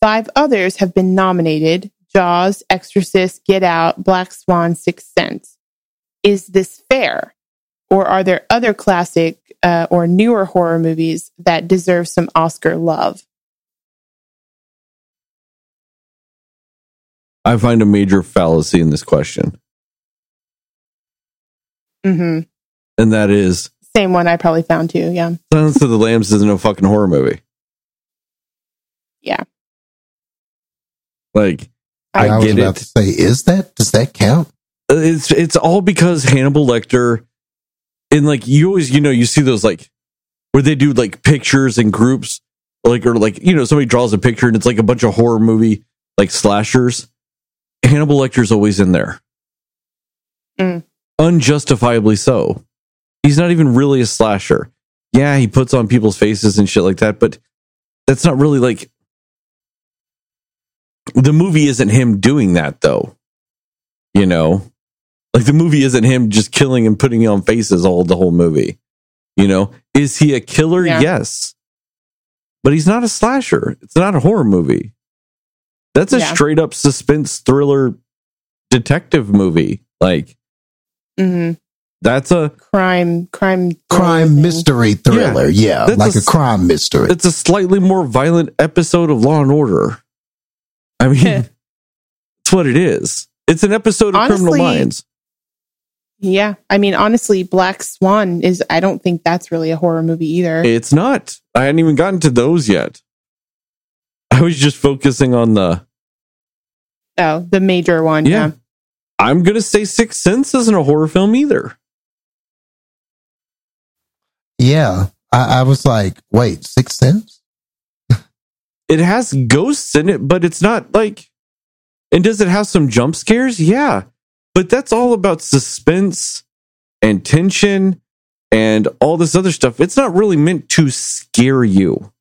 Five others have been nominated Jaws, Exorcist, Get Out, Black Swan, Sixth Sense. Is this fair? Or are there other classic uh, or newer horror movies that deserve some Oscar love? I find a major fallacy in this question, hmm and that is Same one I probably found too. Yeah. Silence of the Lambs isn't a fucking horror movie. Yeah. Like I, I was get about it. to say, is that, does that count? it's it's all because Hannibal Lecter and like you always you know you see those like where they do like pictures and groups like or like you know somebody draws a picture and it's like a bunch of horror movie like slashers. Hannibal Lecter's always in there. Mm. Unjustifiably so. He's not even really a slasher. Yeah, he puts on people's faces and shit like that, but that's not really like the movie isn't him doing that though. You know? Like the movie isn't him just killing and putting on faces all the whole movie. You know, is he a killer? Yeah. Yes, but he's not a slasher. It's not a horror movie. That's a Yeah. straight up suspense thriller detective movie. Like hmm that's a Crime, crime, Crime thing. mystery thriller. Yeah. That's like a crime mystery. it's a slightly more violent episode of Law and Order. I mean, it's what it is. It's an episode of Criminal Minds. Yeah. I mean, honestly, Black Swan is, I don't think that's really a horror movie either. It's not. I hadn't even gotten to those yet. I was just focusing on the. oh, the major one. Yeah. Yeah. I'm gonna say Sixth Sense isn't a horror film either. yeah. I, I was like, wait, Sixth Sense? It has ghosts in it, but it's not like. And does it have some jump scares? Yeah, but that's all about suspense and tension and all this other stuff. It's not really meant to scare you.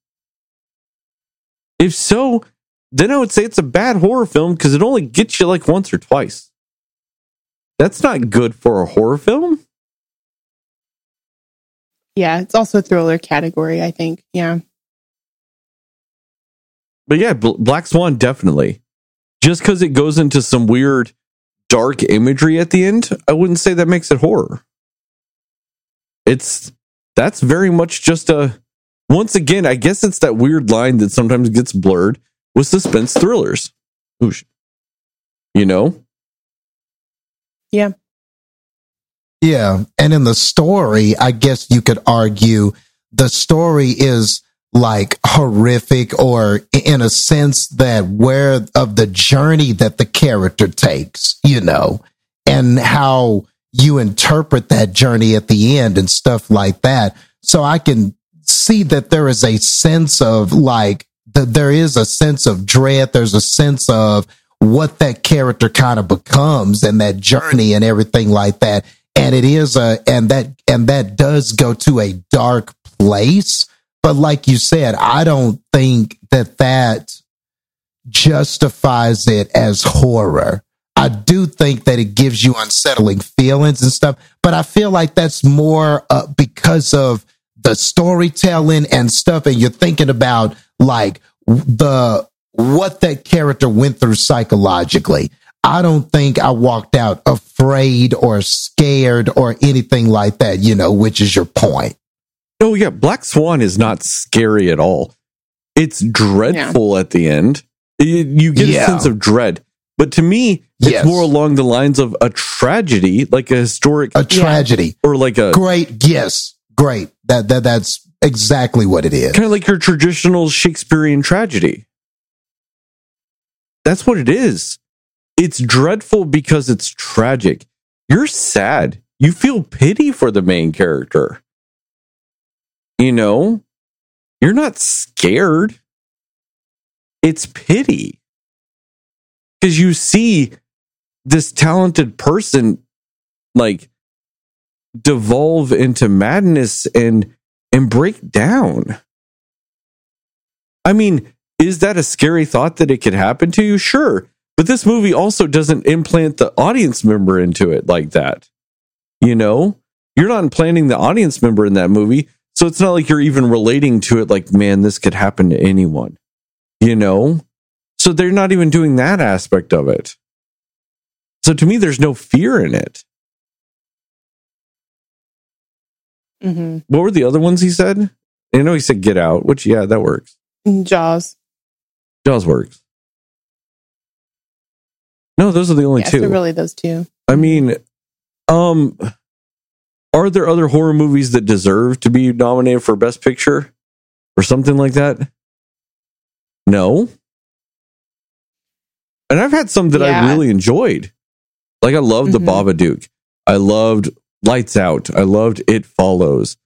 If so, then I would say it's a bad horror film because it only gets you like once or twice. That's not good for a horror film. Yeah. It's also a thriller category, I think. Yeah. But yeah, Bl- Black Swan definitely. Just because it goes into some weird dark imagery at the end, I wouldn't say that makes it horror. It's that's very much just a once again, I guess it's that weird line that sometimes gets blurred with suspense thrillers. Oosh. You know? Yeah. Yeah. And in the story, I guess you could argue the story is like horrific or in a sense that where of the journey that the character takes, you know, and how you interpret that journey at the end and stuff like that. So I can see that there is a sense of like, that there is a sense of dread. There's a sense of what that character kind of becomes and that journey and everything like that. And it is a, and that, and that does go to a dark place. But like you said, I don't think that that justifies it as horror. I do think that it gives you unsettling feelings and stuff, but I feel like that's more uh, because of the storytelling and stuff. And you're thinking about like the, what that character went through psychologically. I don't think I walked out afraid or scared or anything like that, you know, which is your point. Oh yeah, Black Swan is not scary at all. It's dreadful at the end. You, you get Yeah. a sense of dread, But to me, it's Yes. more along the lines of a tragedy, like a historic A tragedy. or like a Great. Yes. Great. That that that's exactly what it is. kind of like your traditional Shakespearean tragedy. That's what it is. It's dreadful because it's tragic. You're sad. You feel pity for the main character. You know, you're not scared. It's pity. Because you see this talented person like devolve into madness and and break down. I mean, is that a scary thought that it could happen to you? Sure. But this movie also doesn't implant the audience member into it like that. You know, you're not implanting the audience member in that movie. So it's not like you're even relating to it like, man, this could happen to anyone. You know? So they're not even doing that aspect of it. So to me, there's no fear in it. Hmm What were the other ones he said? I know he said get out, which, yeah, that works. Jaws. Jaws works. No, those are the only Yeah, two. so really those two. I mean, um, are there other horror movies that deserve to be nominated for Best Picture or something like that? No. And I've had some that I really enjoyed. Like I loved The Mhm. Babadook. I loved Lights Out. I loved It Follows.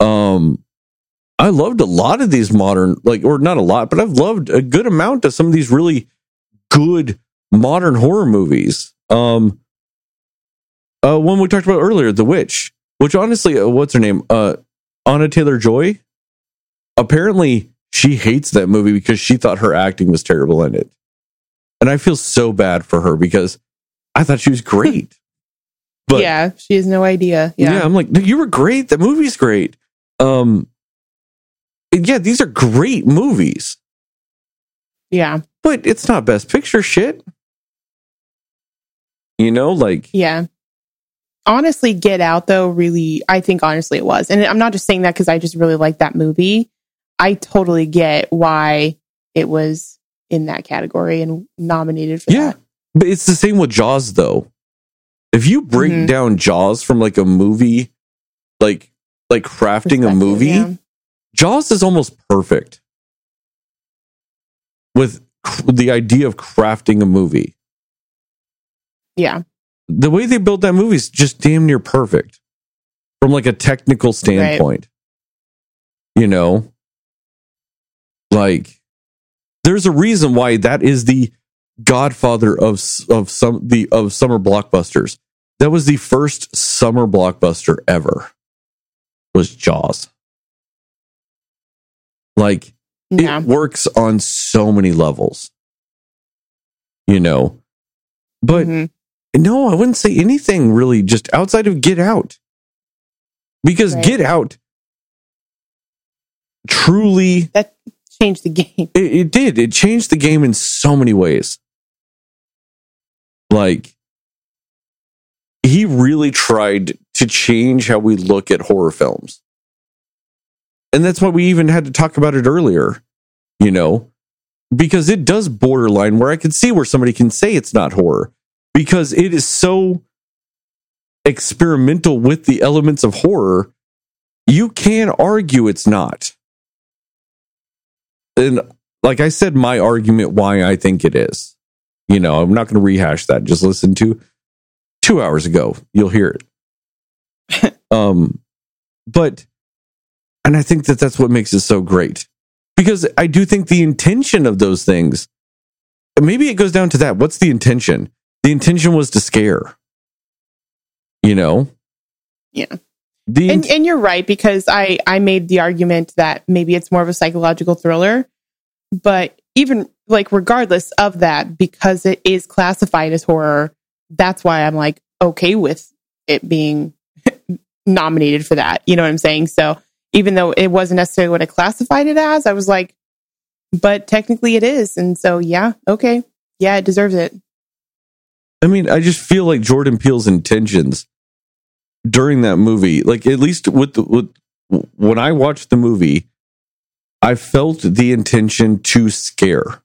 Um, I loved a lot of these modern, like, or not a lot, but I've loved a good amount of some of these really good modern horror movies. Um, uh, one we talked about earlier, The Witch, which honestly, uh, what's her name? Uh, Anya Taylor-Joy. Apparently, she hates that movie because she thought her acting was terrible in it, and I feel so bad for her because I thought she was great. But yeah, she has no idea. yeah. Yeah. I'm like, "No, you were great. The movie's great. Um, yeah, these are great movies, Yeah. but it's not best picture shit. You know, like Yeah. Honestly, Get Out, though, really, I think honestly it was. And I'm not just saying that because I just really like that movie. I totally get why it was in that category and nominated for Yeah. that. But it's the same with Jaws though. If you break Mhm. down Jaws from like a movie, like like crafting a movie, yeah. Jaws is almost perfect. With cr- the idea of crafting a movie. Yeah. The way they built that movie is just damn near perfect from like a technical standpoint. You know? Like there's a reason why that is the godfather of of some the of summer blockbusters. That was the first summer blockbuster ever. Was Jaws. Like Yeah. it works on so many levels. You know. But Mhm. no, I wouldn't say anything really just outside of Get Out. Because Right. Get Out truly that changed the game. it, it did. It changed the game in so many ways. Like, he really tried to change how we look at horror films. And that's why we even had to talk about it earlier, you know, because it does borderline where I can see where somebody can say it's not horror because it is so experimental with the elements of horror. You can argue it's not and like I said, my argument why I think it is. You know, I'm not going to rehash that. Just listen to two hours ago. You'll hear it. um, but, and I think that that's what makes it so great because I do think the intention of those things, maybe it goes down to that. What's the intention? The intention was to scare. You know. Yeah. The And, and you're right because I I made the argument that maybe it's more of a psychological thriller, but even like regardless of that, because it is classified as horror, that's why I'm like okay with it being nominated for that. You know what I'm saying? So even though it wasn't necessarily what I classified it as, I was like, but technically it is, and so yeah, okay, yeah, it deserves it. I mean, I just feel like Jordan Peele's intentions during that movie, like at least with the, with when I watched the movie, I felt the intention to scare.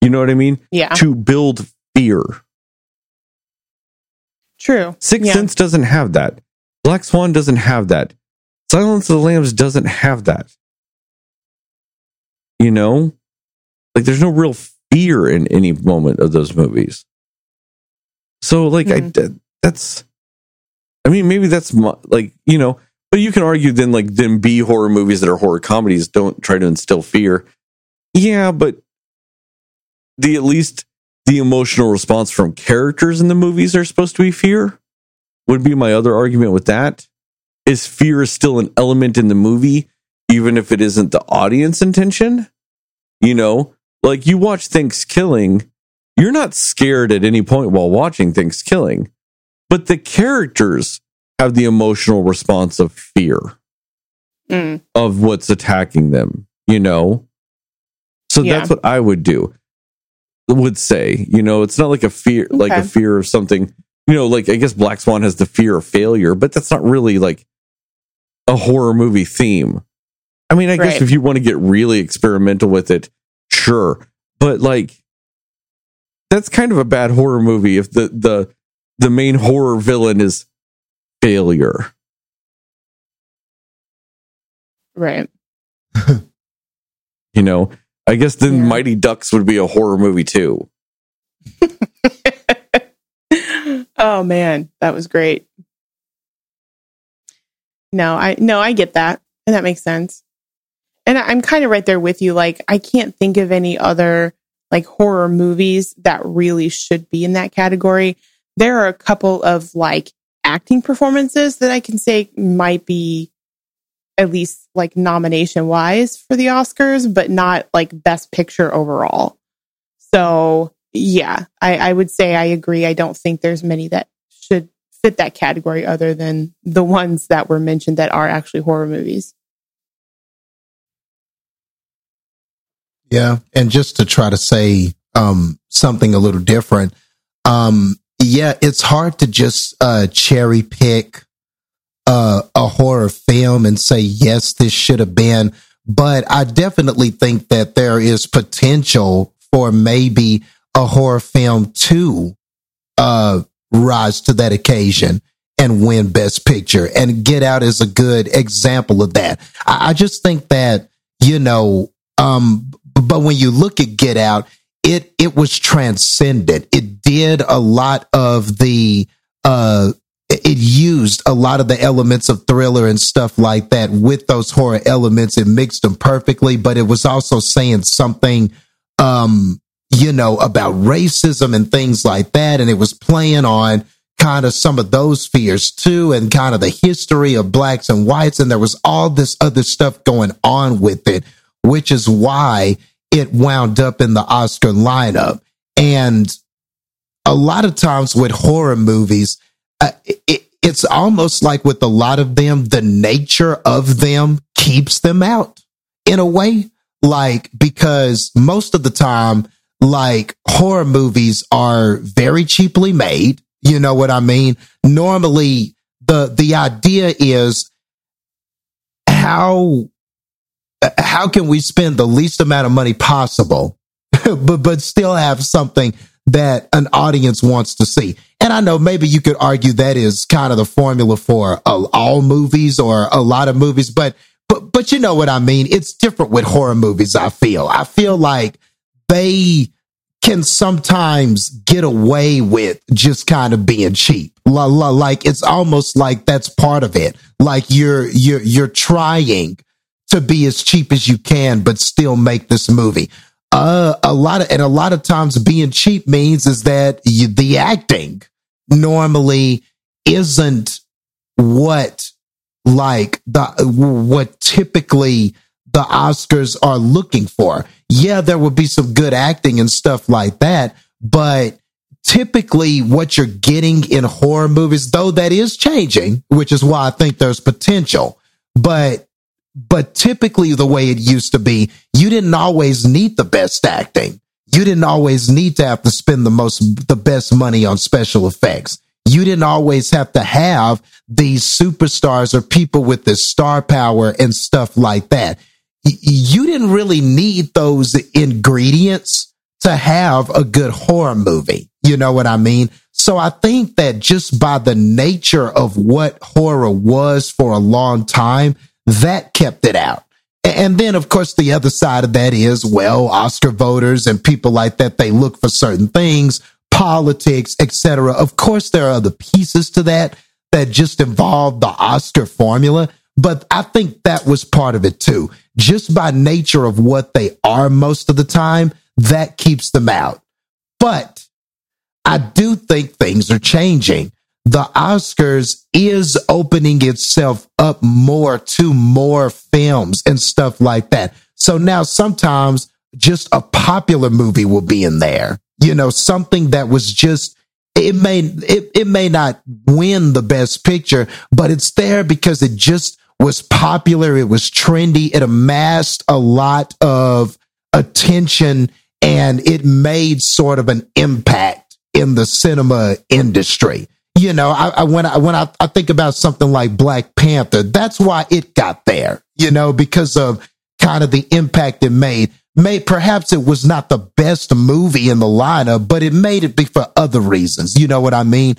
You know what I mean? Yeah, To build fear. True. Sixth Yeah. Sense doesn't have that. Black Swan doesn't have that. Silence of the Lambs doesn't have that. You know? Like there's no real fear in any moment of those movies. So like I Mhm. that's I mean maybe that's my, like, you know, but you can argue then like then B horror movies that are horror comedies don't try to instill fear. Yeah, but the at least the emotional response from characters in the movies are supposed to be fear would be my other argument with that is fear is still an element in the movie even if it isn't the audience intention you know like you watch ThanksKilling you're not scared at any point while watching ThanksKilling but the characters have the emotional response of fear Mm. of what's attacking them, you know? So Yeah. that's what I would do. Would say, you know, it's not like a fear like a fear of something, you know, like I guess Black Swan has the fear of failure, but that's not really like a horror movie theme. I mean, I guess if you want to get really experimental with it, sure. But like that's kind of a bad horror movie if the the the main horror villain is failure. Right. You know, I guess then Yeah. Mighty Ducks would be a horror movie too. oh man, that was great. No, I no, I get that. And that makes sense. And I- I'm kind of right there with you. Like, I can't think of any other like horror movies that really should be in that category. There are a couple of like acting performances that I can say might be at least like nomination wise for the Oscars, but not like best picture overall. So yeah, I, I would say I agree. I don't think there's many that should fit that category other than the ones that were mentioned that are actually horror movies. Yeah, and just to try to say um, something a little different, um, yeah, it's hard to just uh, cherry pick uh, a horror film and say yes, this should have been. But I definitely think that there is potential for maybe a horror film to uh, rise to that occasion and win Best Picture. And Get Out is a good example of that. I, I just think that you know, um, but when you look at Get Out, it it was transcendent. It did a lot of the uh it used a lot of the elements of thriller and stuff like that with those horror elements. It mixed them perfectly, but it was also saying something um you know about racism and things like that and it was playing on kind of some of those fears too and kind of the history of blacks and whites and there was all this other stuff going on with it which is why it wound up in the Oscar lineup. And a lot of times with horror movies uh, it, it's almost like with a lot of them the nature of them keeps them out in a way. Like because most of the time like horror movies are very cheaply made. You know what i mean? Normally the the idea is how how can we spend the least amount of money possible but but still have something that an audience wants to see and i know maybe you could argue that is kind of the formula for uh, all movies or a lot of movies but but but you know what i mean it's different with horror movies i feel i feel like they can sometimes get away with just kind of being cheap. La, la, like it's almost like that's part of it. Like you're you're you're trying to be as cheap as you can, but still make this movie. Uh, a lot of and a lot of times being cheap means is that you, the acting normally isn't what like the what typically the Oscars are looking for. Yeah, there will be some good acting and stuff like that, but typically what you're getting in horror movies, though that is changing, which is why I think there's potential, but but typically the way it used to be, you didn't always need the best acting. You didn't always need to have to spend the most the best money on special effects. You didn't always have to have these superstars or people with this star power and stuff like that. You didn't really need those ingredients to have a good horror movie. You know what I mean? So I think that just by the nature of what horror was for a long time, that kept it out. And then, of course, the other side of that is, well, Oscar voters and people like that, they look for certain things, politics, etc. Of course, there are other pieces to that that just involve the Oscar formula. But I think that was part of it too. Just by nature of what they are most of the time, that keeps them out. But I do think things are changing. The Oscars is opening itself up more to more films and stuff like that. So now sometimes just a popular movie will be in there. You know, something that was just it may it, it may not win the best picture, but it's there because it just was popular, it was trendy, it amassed a lot of attention and it made sort of an impact in the cinema industry. You know, I, I when I when I, I think about something like Black Panther, that's why it got there. You know, because of kind of the impact it made. May perhaps it was not the best movie in the lineup, but it made it be for other reasons. You know what I mean?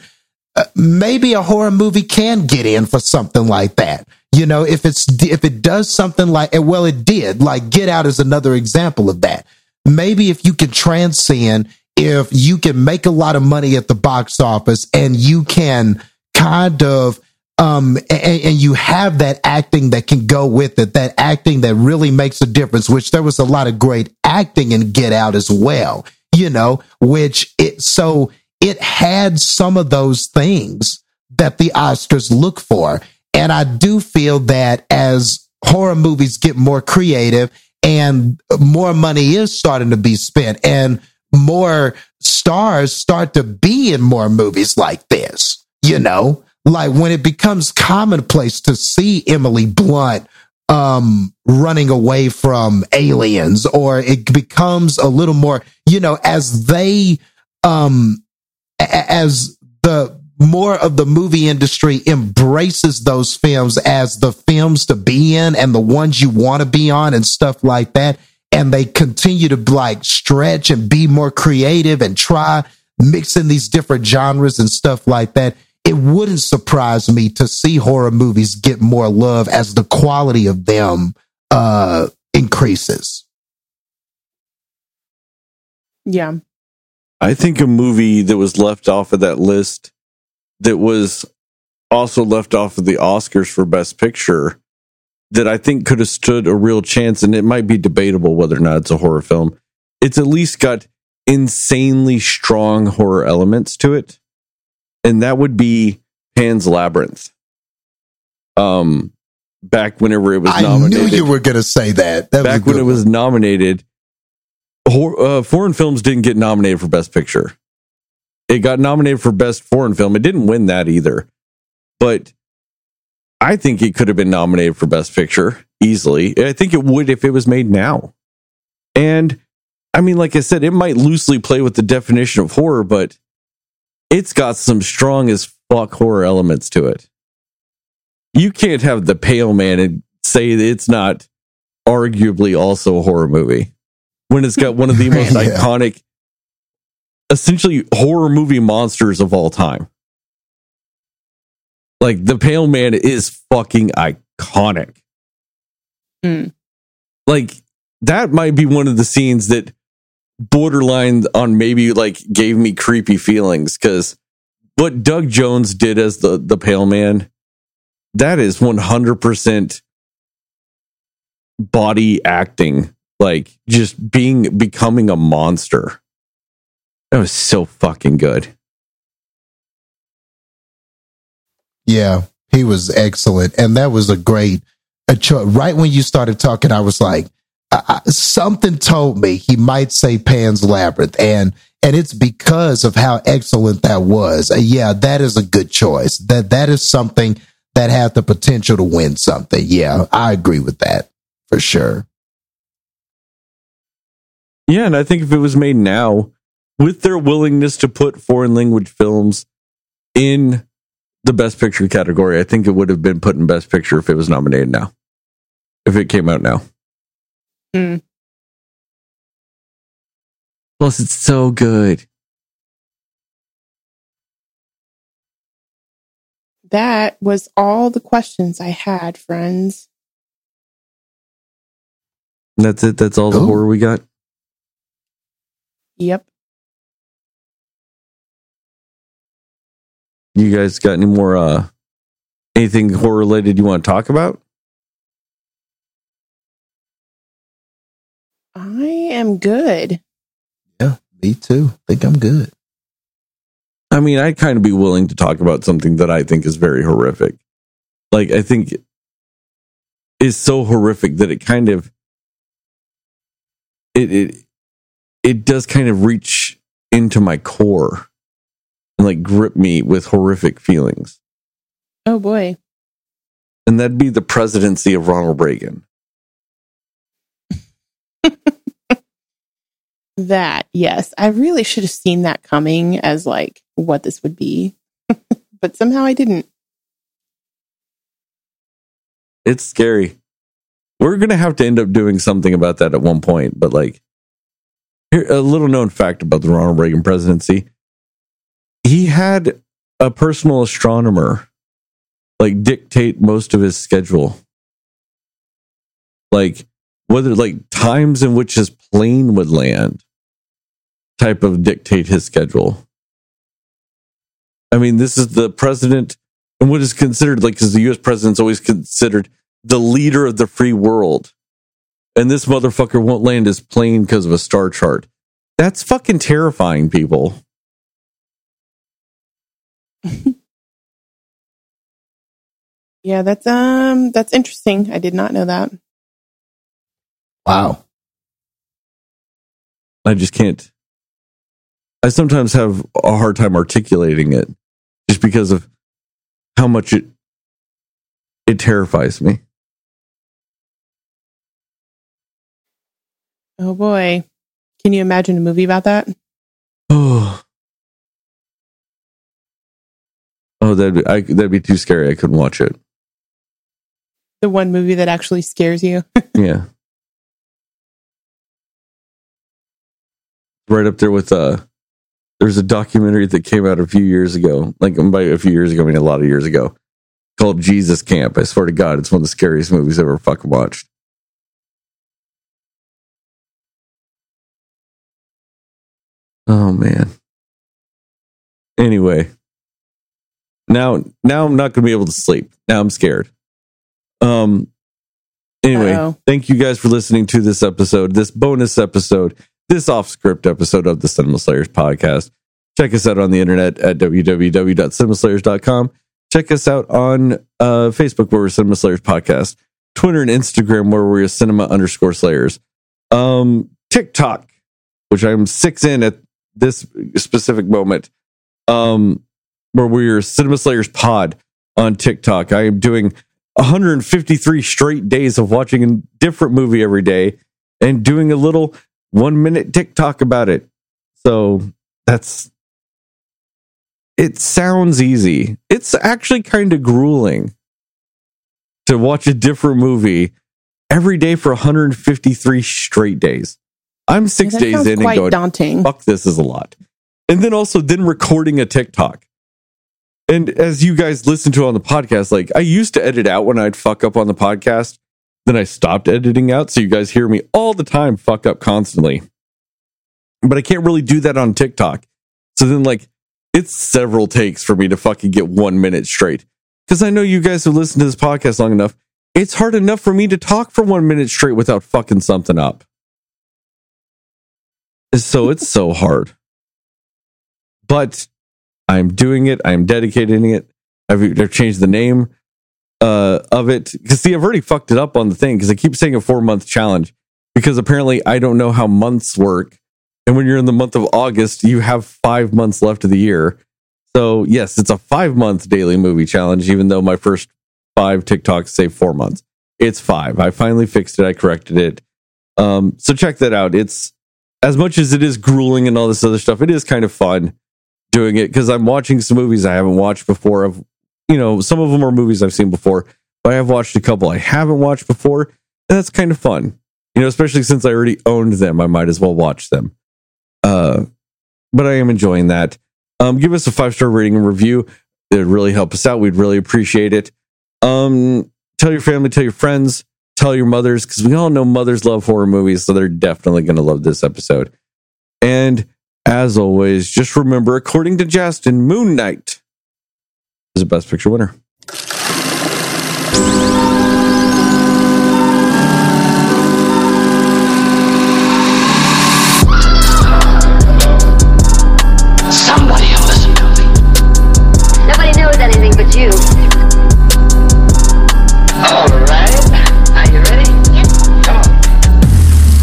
Uh, maybe a horror movie can get in for something like that. You know, if it's if it does something like well, it did. Like Get Out is another example of that. Maybe if you can transcend, if you can make a lot of money at the box office and you can kind of um, and, and, you have that acting that can go with it, that acting that really makes a difference, which there was a lot of great acting in Get Out as well, you know, which it, so it had some of those things that the Oscars look for. And I do feel that as horror movies get more creative and more money is starting to be spent and more stars start to be in more movies like this, you know, like when it becomes commonplace to see Emily Blunt um running away from aliens or it becomes a little more you know as they um as the more of the movie industry embraces those films as the films to be in and the ones you want to be on and stuff like that and they continue to like stretch and be more creative and try mixing these different genres and stuff like that it wouldn't surprise me to see horror movies get more love as the quality of them uh increases. Yeah. I think a movie that was left off of that list that was also left off of the Oscars for Best Picture that I think could have stood a real chance, and it might be debatable whether or not it's a horror film. It's at least got insanely strong horror elements to it and that would be Pan's Labyrinth. Um, back whenever it was I nominated, I knew you were going to say that. that back when it was nominated, uh, foreign films didn't get nominated for Best Picture. It got nominated for Best Foreign Film. It didn't win that either, but I think it could have been nominated for Best Picture easily. I think it would if it was made now. And I mean, like I said, it might loosely play with the definition of horror, but it's got some strong as fuck horror elements to it. You can't have the Pale Man and say that it's not arguably also a horror movie when it's got one of the most yeah. iconic, essentially horror movie monsters of all time. Like the Pale Man is fucking iconic. Mm. Like that might be one of the scenes that borderline on maybe like gave me creepy feelings because what Doug Jones did as the the Pale Man, that is one hundred percent body acting, like just being becoming a monster. That was so fucking good. Yeah, he was excellent, and that was a great. A cho- right when you started talking, I was like, I, something told me he might say Pan's Labyrinth, and and it's because of how excellent that was. Uh, yeah, that is a good choice. That that is something that had the potential to win something. Yeah, I agree with that for sure. Yeah, and I think if it was made now, with their willingness to put foreign language films in the best picture category. I think it would have been put in best picture if it was nominated now, if it came out now. Mm. Plus, it's so good. That was all the questions I had, friends. That's it. That's all the horror we got. Yep. You guys got any more uh anything horror related you want to talk about? I am good. Yeah, me too. Think I'm good. I mean, I'd kind of be willing to talk about something that I think is very horrific. Like, I think is so horrific that it kind of it it it does kind of reach into my core and like grip me with horrific feelings. Oh boy. And that'd be the presidency of Ronald Reagan. That, yes. I really should have seen that coming as like what this would be. but somehow I didn't. It's scary. We're gonna have to end up doing something about that at one point, but like here a little known fact about the Ronald Reagan presidency. He had a personal astronomer like dictate most of his schedule. Like whether like times in which his plane would land type of dictate his schedule. I mean, this is the president and what is considered like because the US president's always considered the leader of the free world. And this motherfucker won't land his plane because of a star chart. That's fucking terrifying, people. Yeah, that's um that's interesting. I did not know that. Wow. I just can't. I sometimes have a hard time articulating it just because of how much it it terrifies me. Oh boy. Can you imagine a movie about that? Oh, oh, that'd be, I, that'd be too scary. I couldn't watch it. The one movie that actually scares you. Yeah, right up there with uh. There's a documentary that came out a few years ago, like by a few years ago, I mean a lot of years ago, called Jesus Camp. I swear to God, it's one of the scariest movies I've ever fucking watched. Oh man. Anyway, now now I'm not going to be able to sleep. Now I'm scared. Um. Anyway, Uh-oh. thank you guys for listening to this episode, this bonus episode, this off script episode of the Cinema Slayers podcast. Check us out on the internet at www.cinemaslayers.com. Check us out on uh, Facebook where we're Cinema Slayers podcast, Twitter and Instagram where we're cinema underscore slayers, um, TikTok, which I'm six in at this specific moment, um, where we're Cinema Slayers pod on TikTok. I am doing 153 straight days of watching a different movie every day and doing a little one minute TikTok about it. So that's it sounds easy. It's actually kind of grueling to watch a different movie every day for 153 straight days. I'm six that days in and quite going, daunting. fuck, this is a lot. And then also then recording a TikTok. And as you guys listen to on the podcast, like I used to edit out when I'd fuck up on the podcast. Then I stopped editing out. So you guys hear me all the time fuck up constantly. But I can't really do that on TikTok. So then, like, it's several takes for me to fucking get one minute straight. Because I know you guys have listened to this podcast long enough. It's hard enough for me to talk for one minute straight without fucking something up. So it's so hard. But I'm doing it. I'm dedicating it. I've, I've changed the name uh, of it. Because, see, I've already fucked it up on the thing because I keep saying a four month challenge because apparently I don't know how months work. And when you're in the month of August, you have five months left of the year. So, yes, it's a five month daily movie challenge, even though my first five TikToks say four months. It's five. I finally fixed it. I corrected it. Um, so, check that out. It's as much as it is grueling and all this other stuff, it is kind of fun doing it because I'm watching some movies I haven't watched before. Of you know, some of them are movies I've seen before, but I have watched a couple I haven't watched before, and that's kind of fun. You know, especially since I already owned them, I might as well watch them. Uh, but I am enjoying that. Um, give us a five star rating and review. it would really help us out. We'd really appreciate it. Um, tell your family, tell your friends, tell your mothers, because we all know mothers love horror movies, so they're definitely going to love this episode. And as always, just remember, according to Justin, Moon Knight is a Best Picture winner. Somebody will listen to me. Nobody knows anything but you. All right. Are you ready?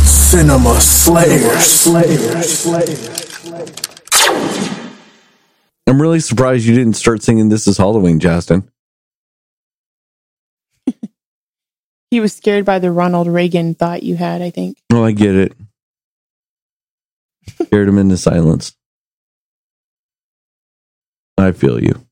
Cinema Slayer. Slayer. Slayer. I'm really surprised you didn't start singing This is Halloween, Justin. He was scared by the Ronald Reagan thought you had, I think. Oh, I get it. Scared him into silence. I feel you.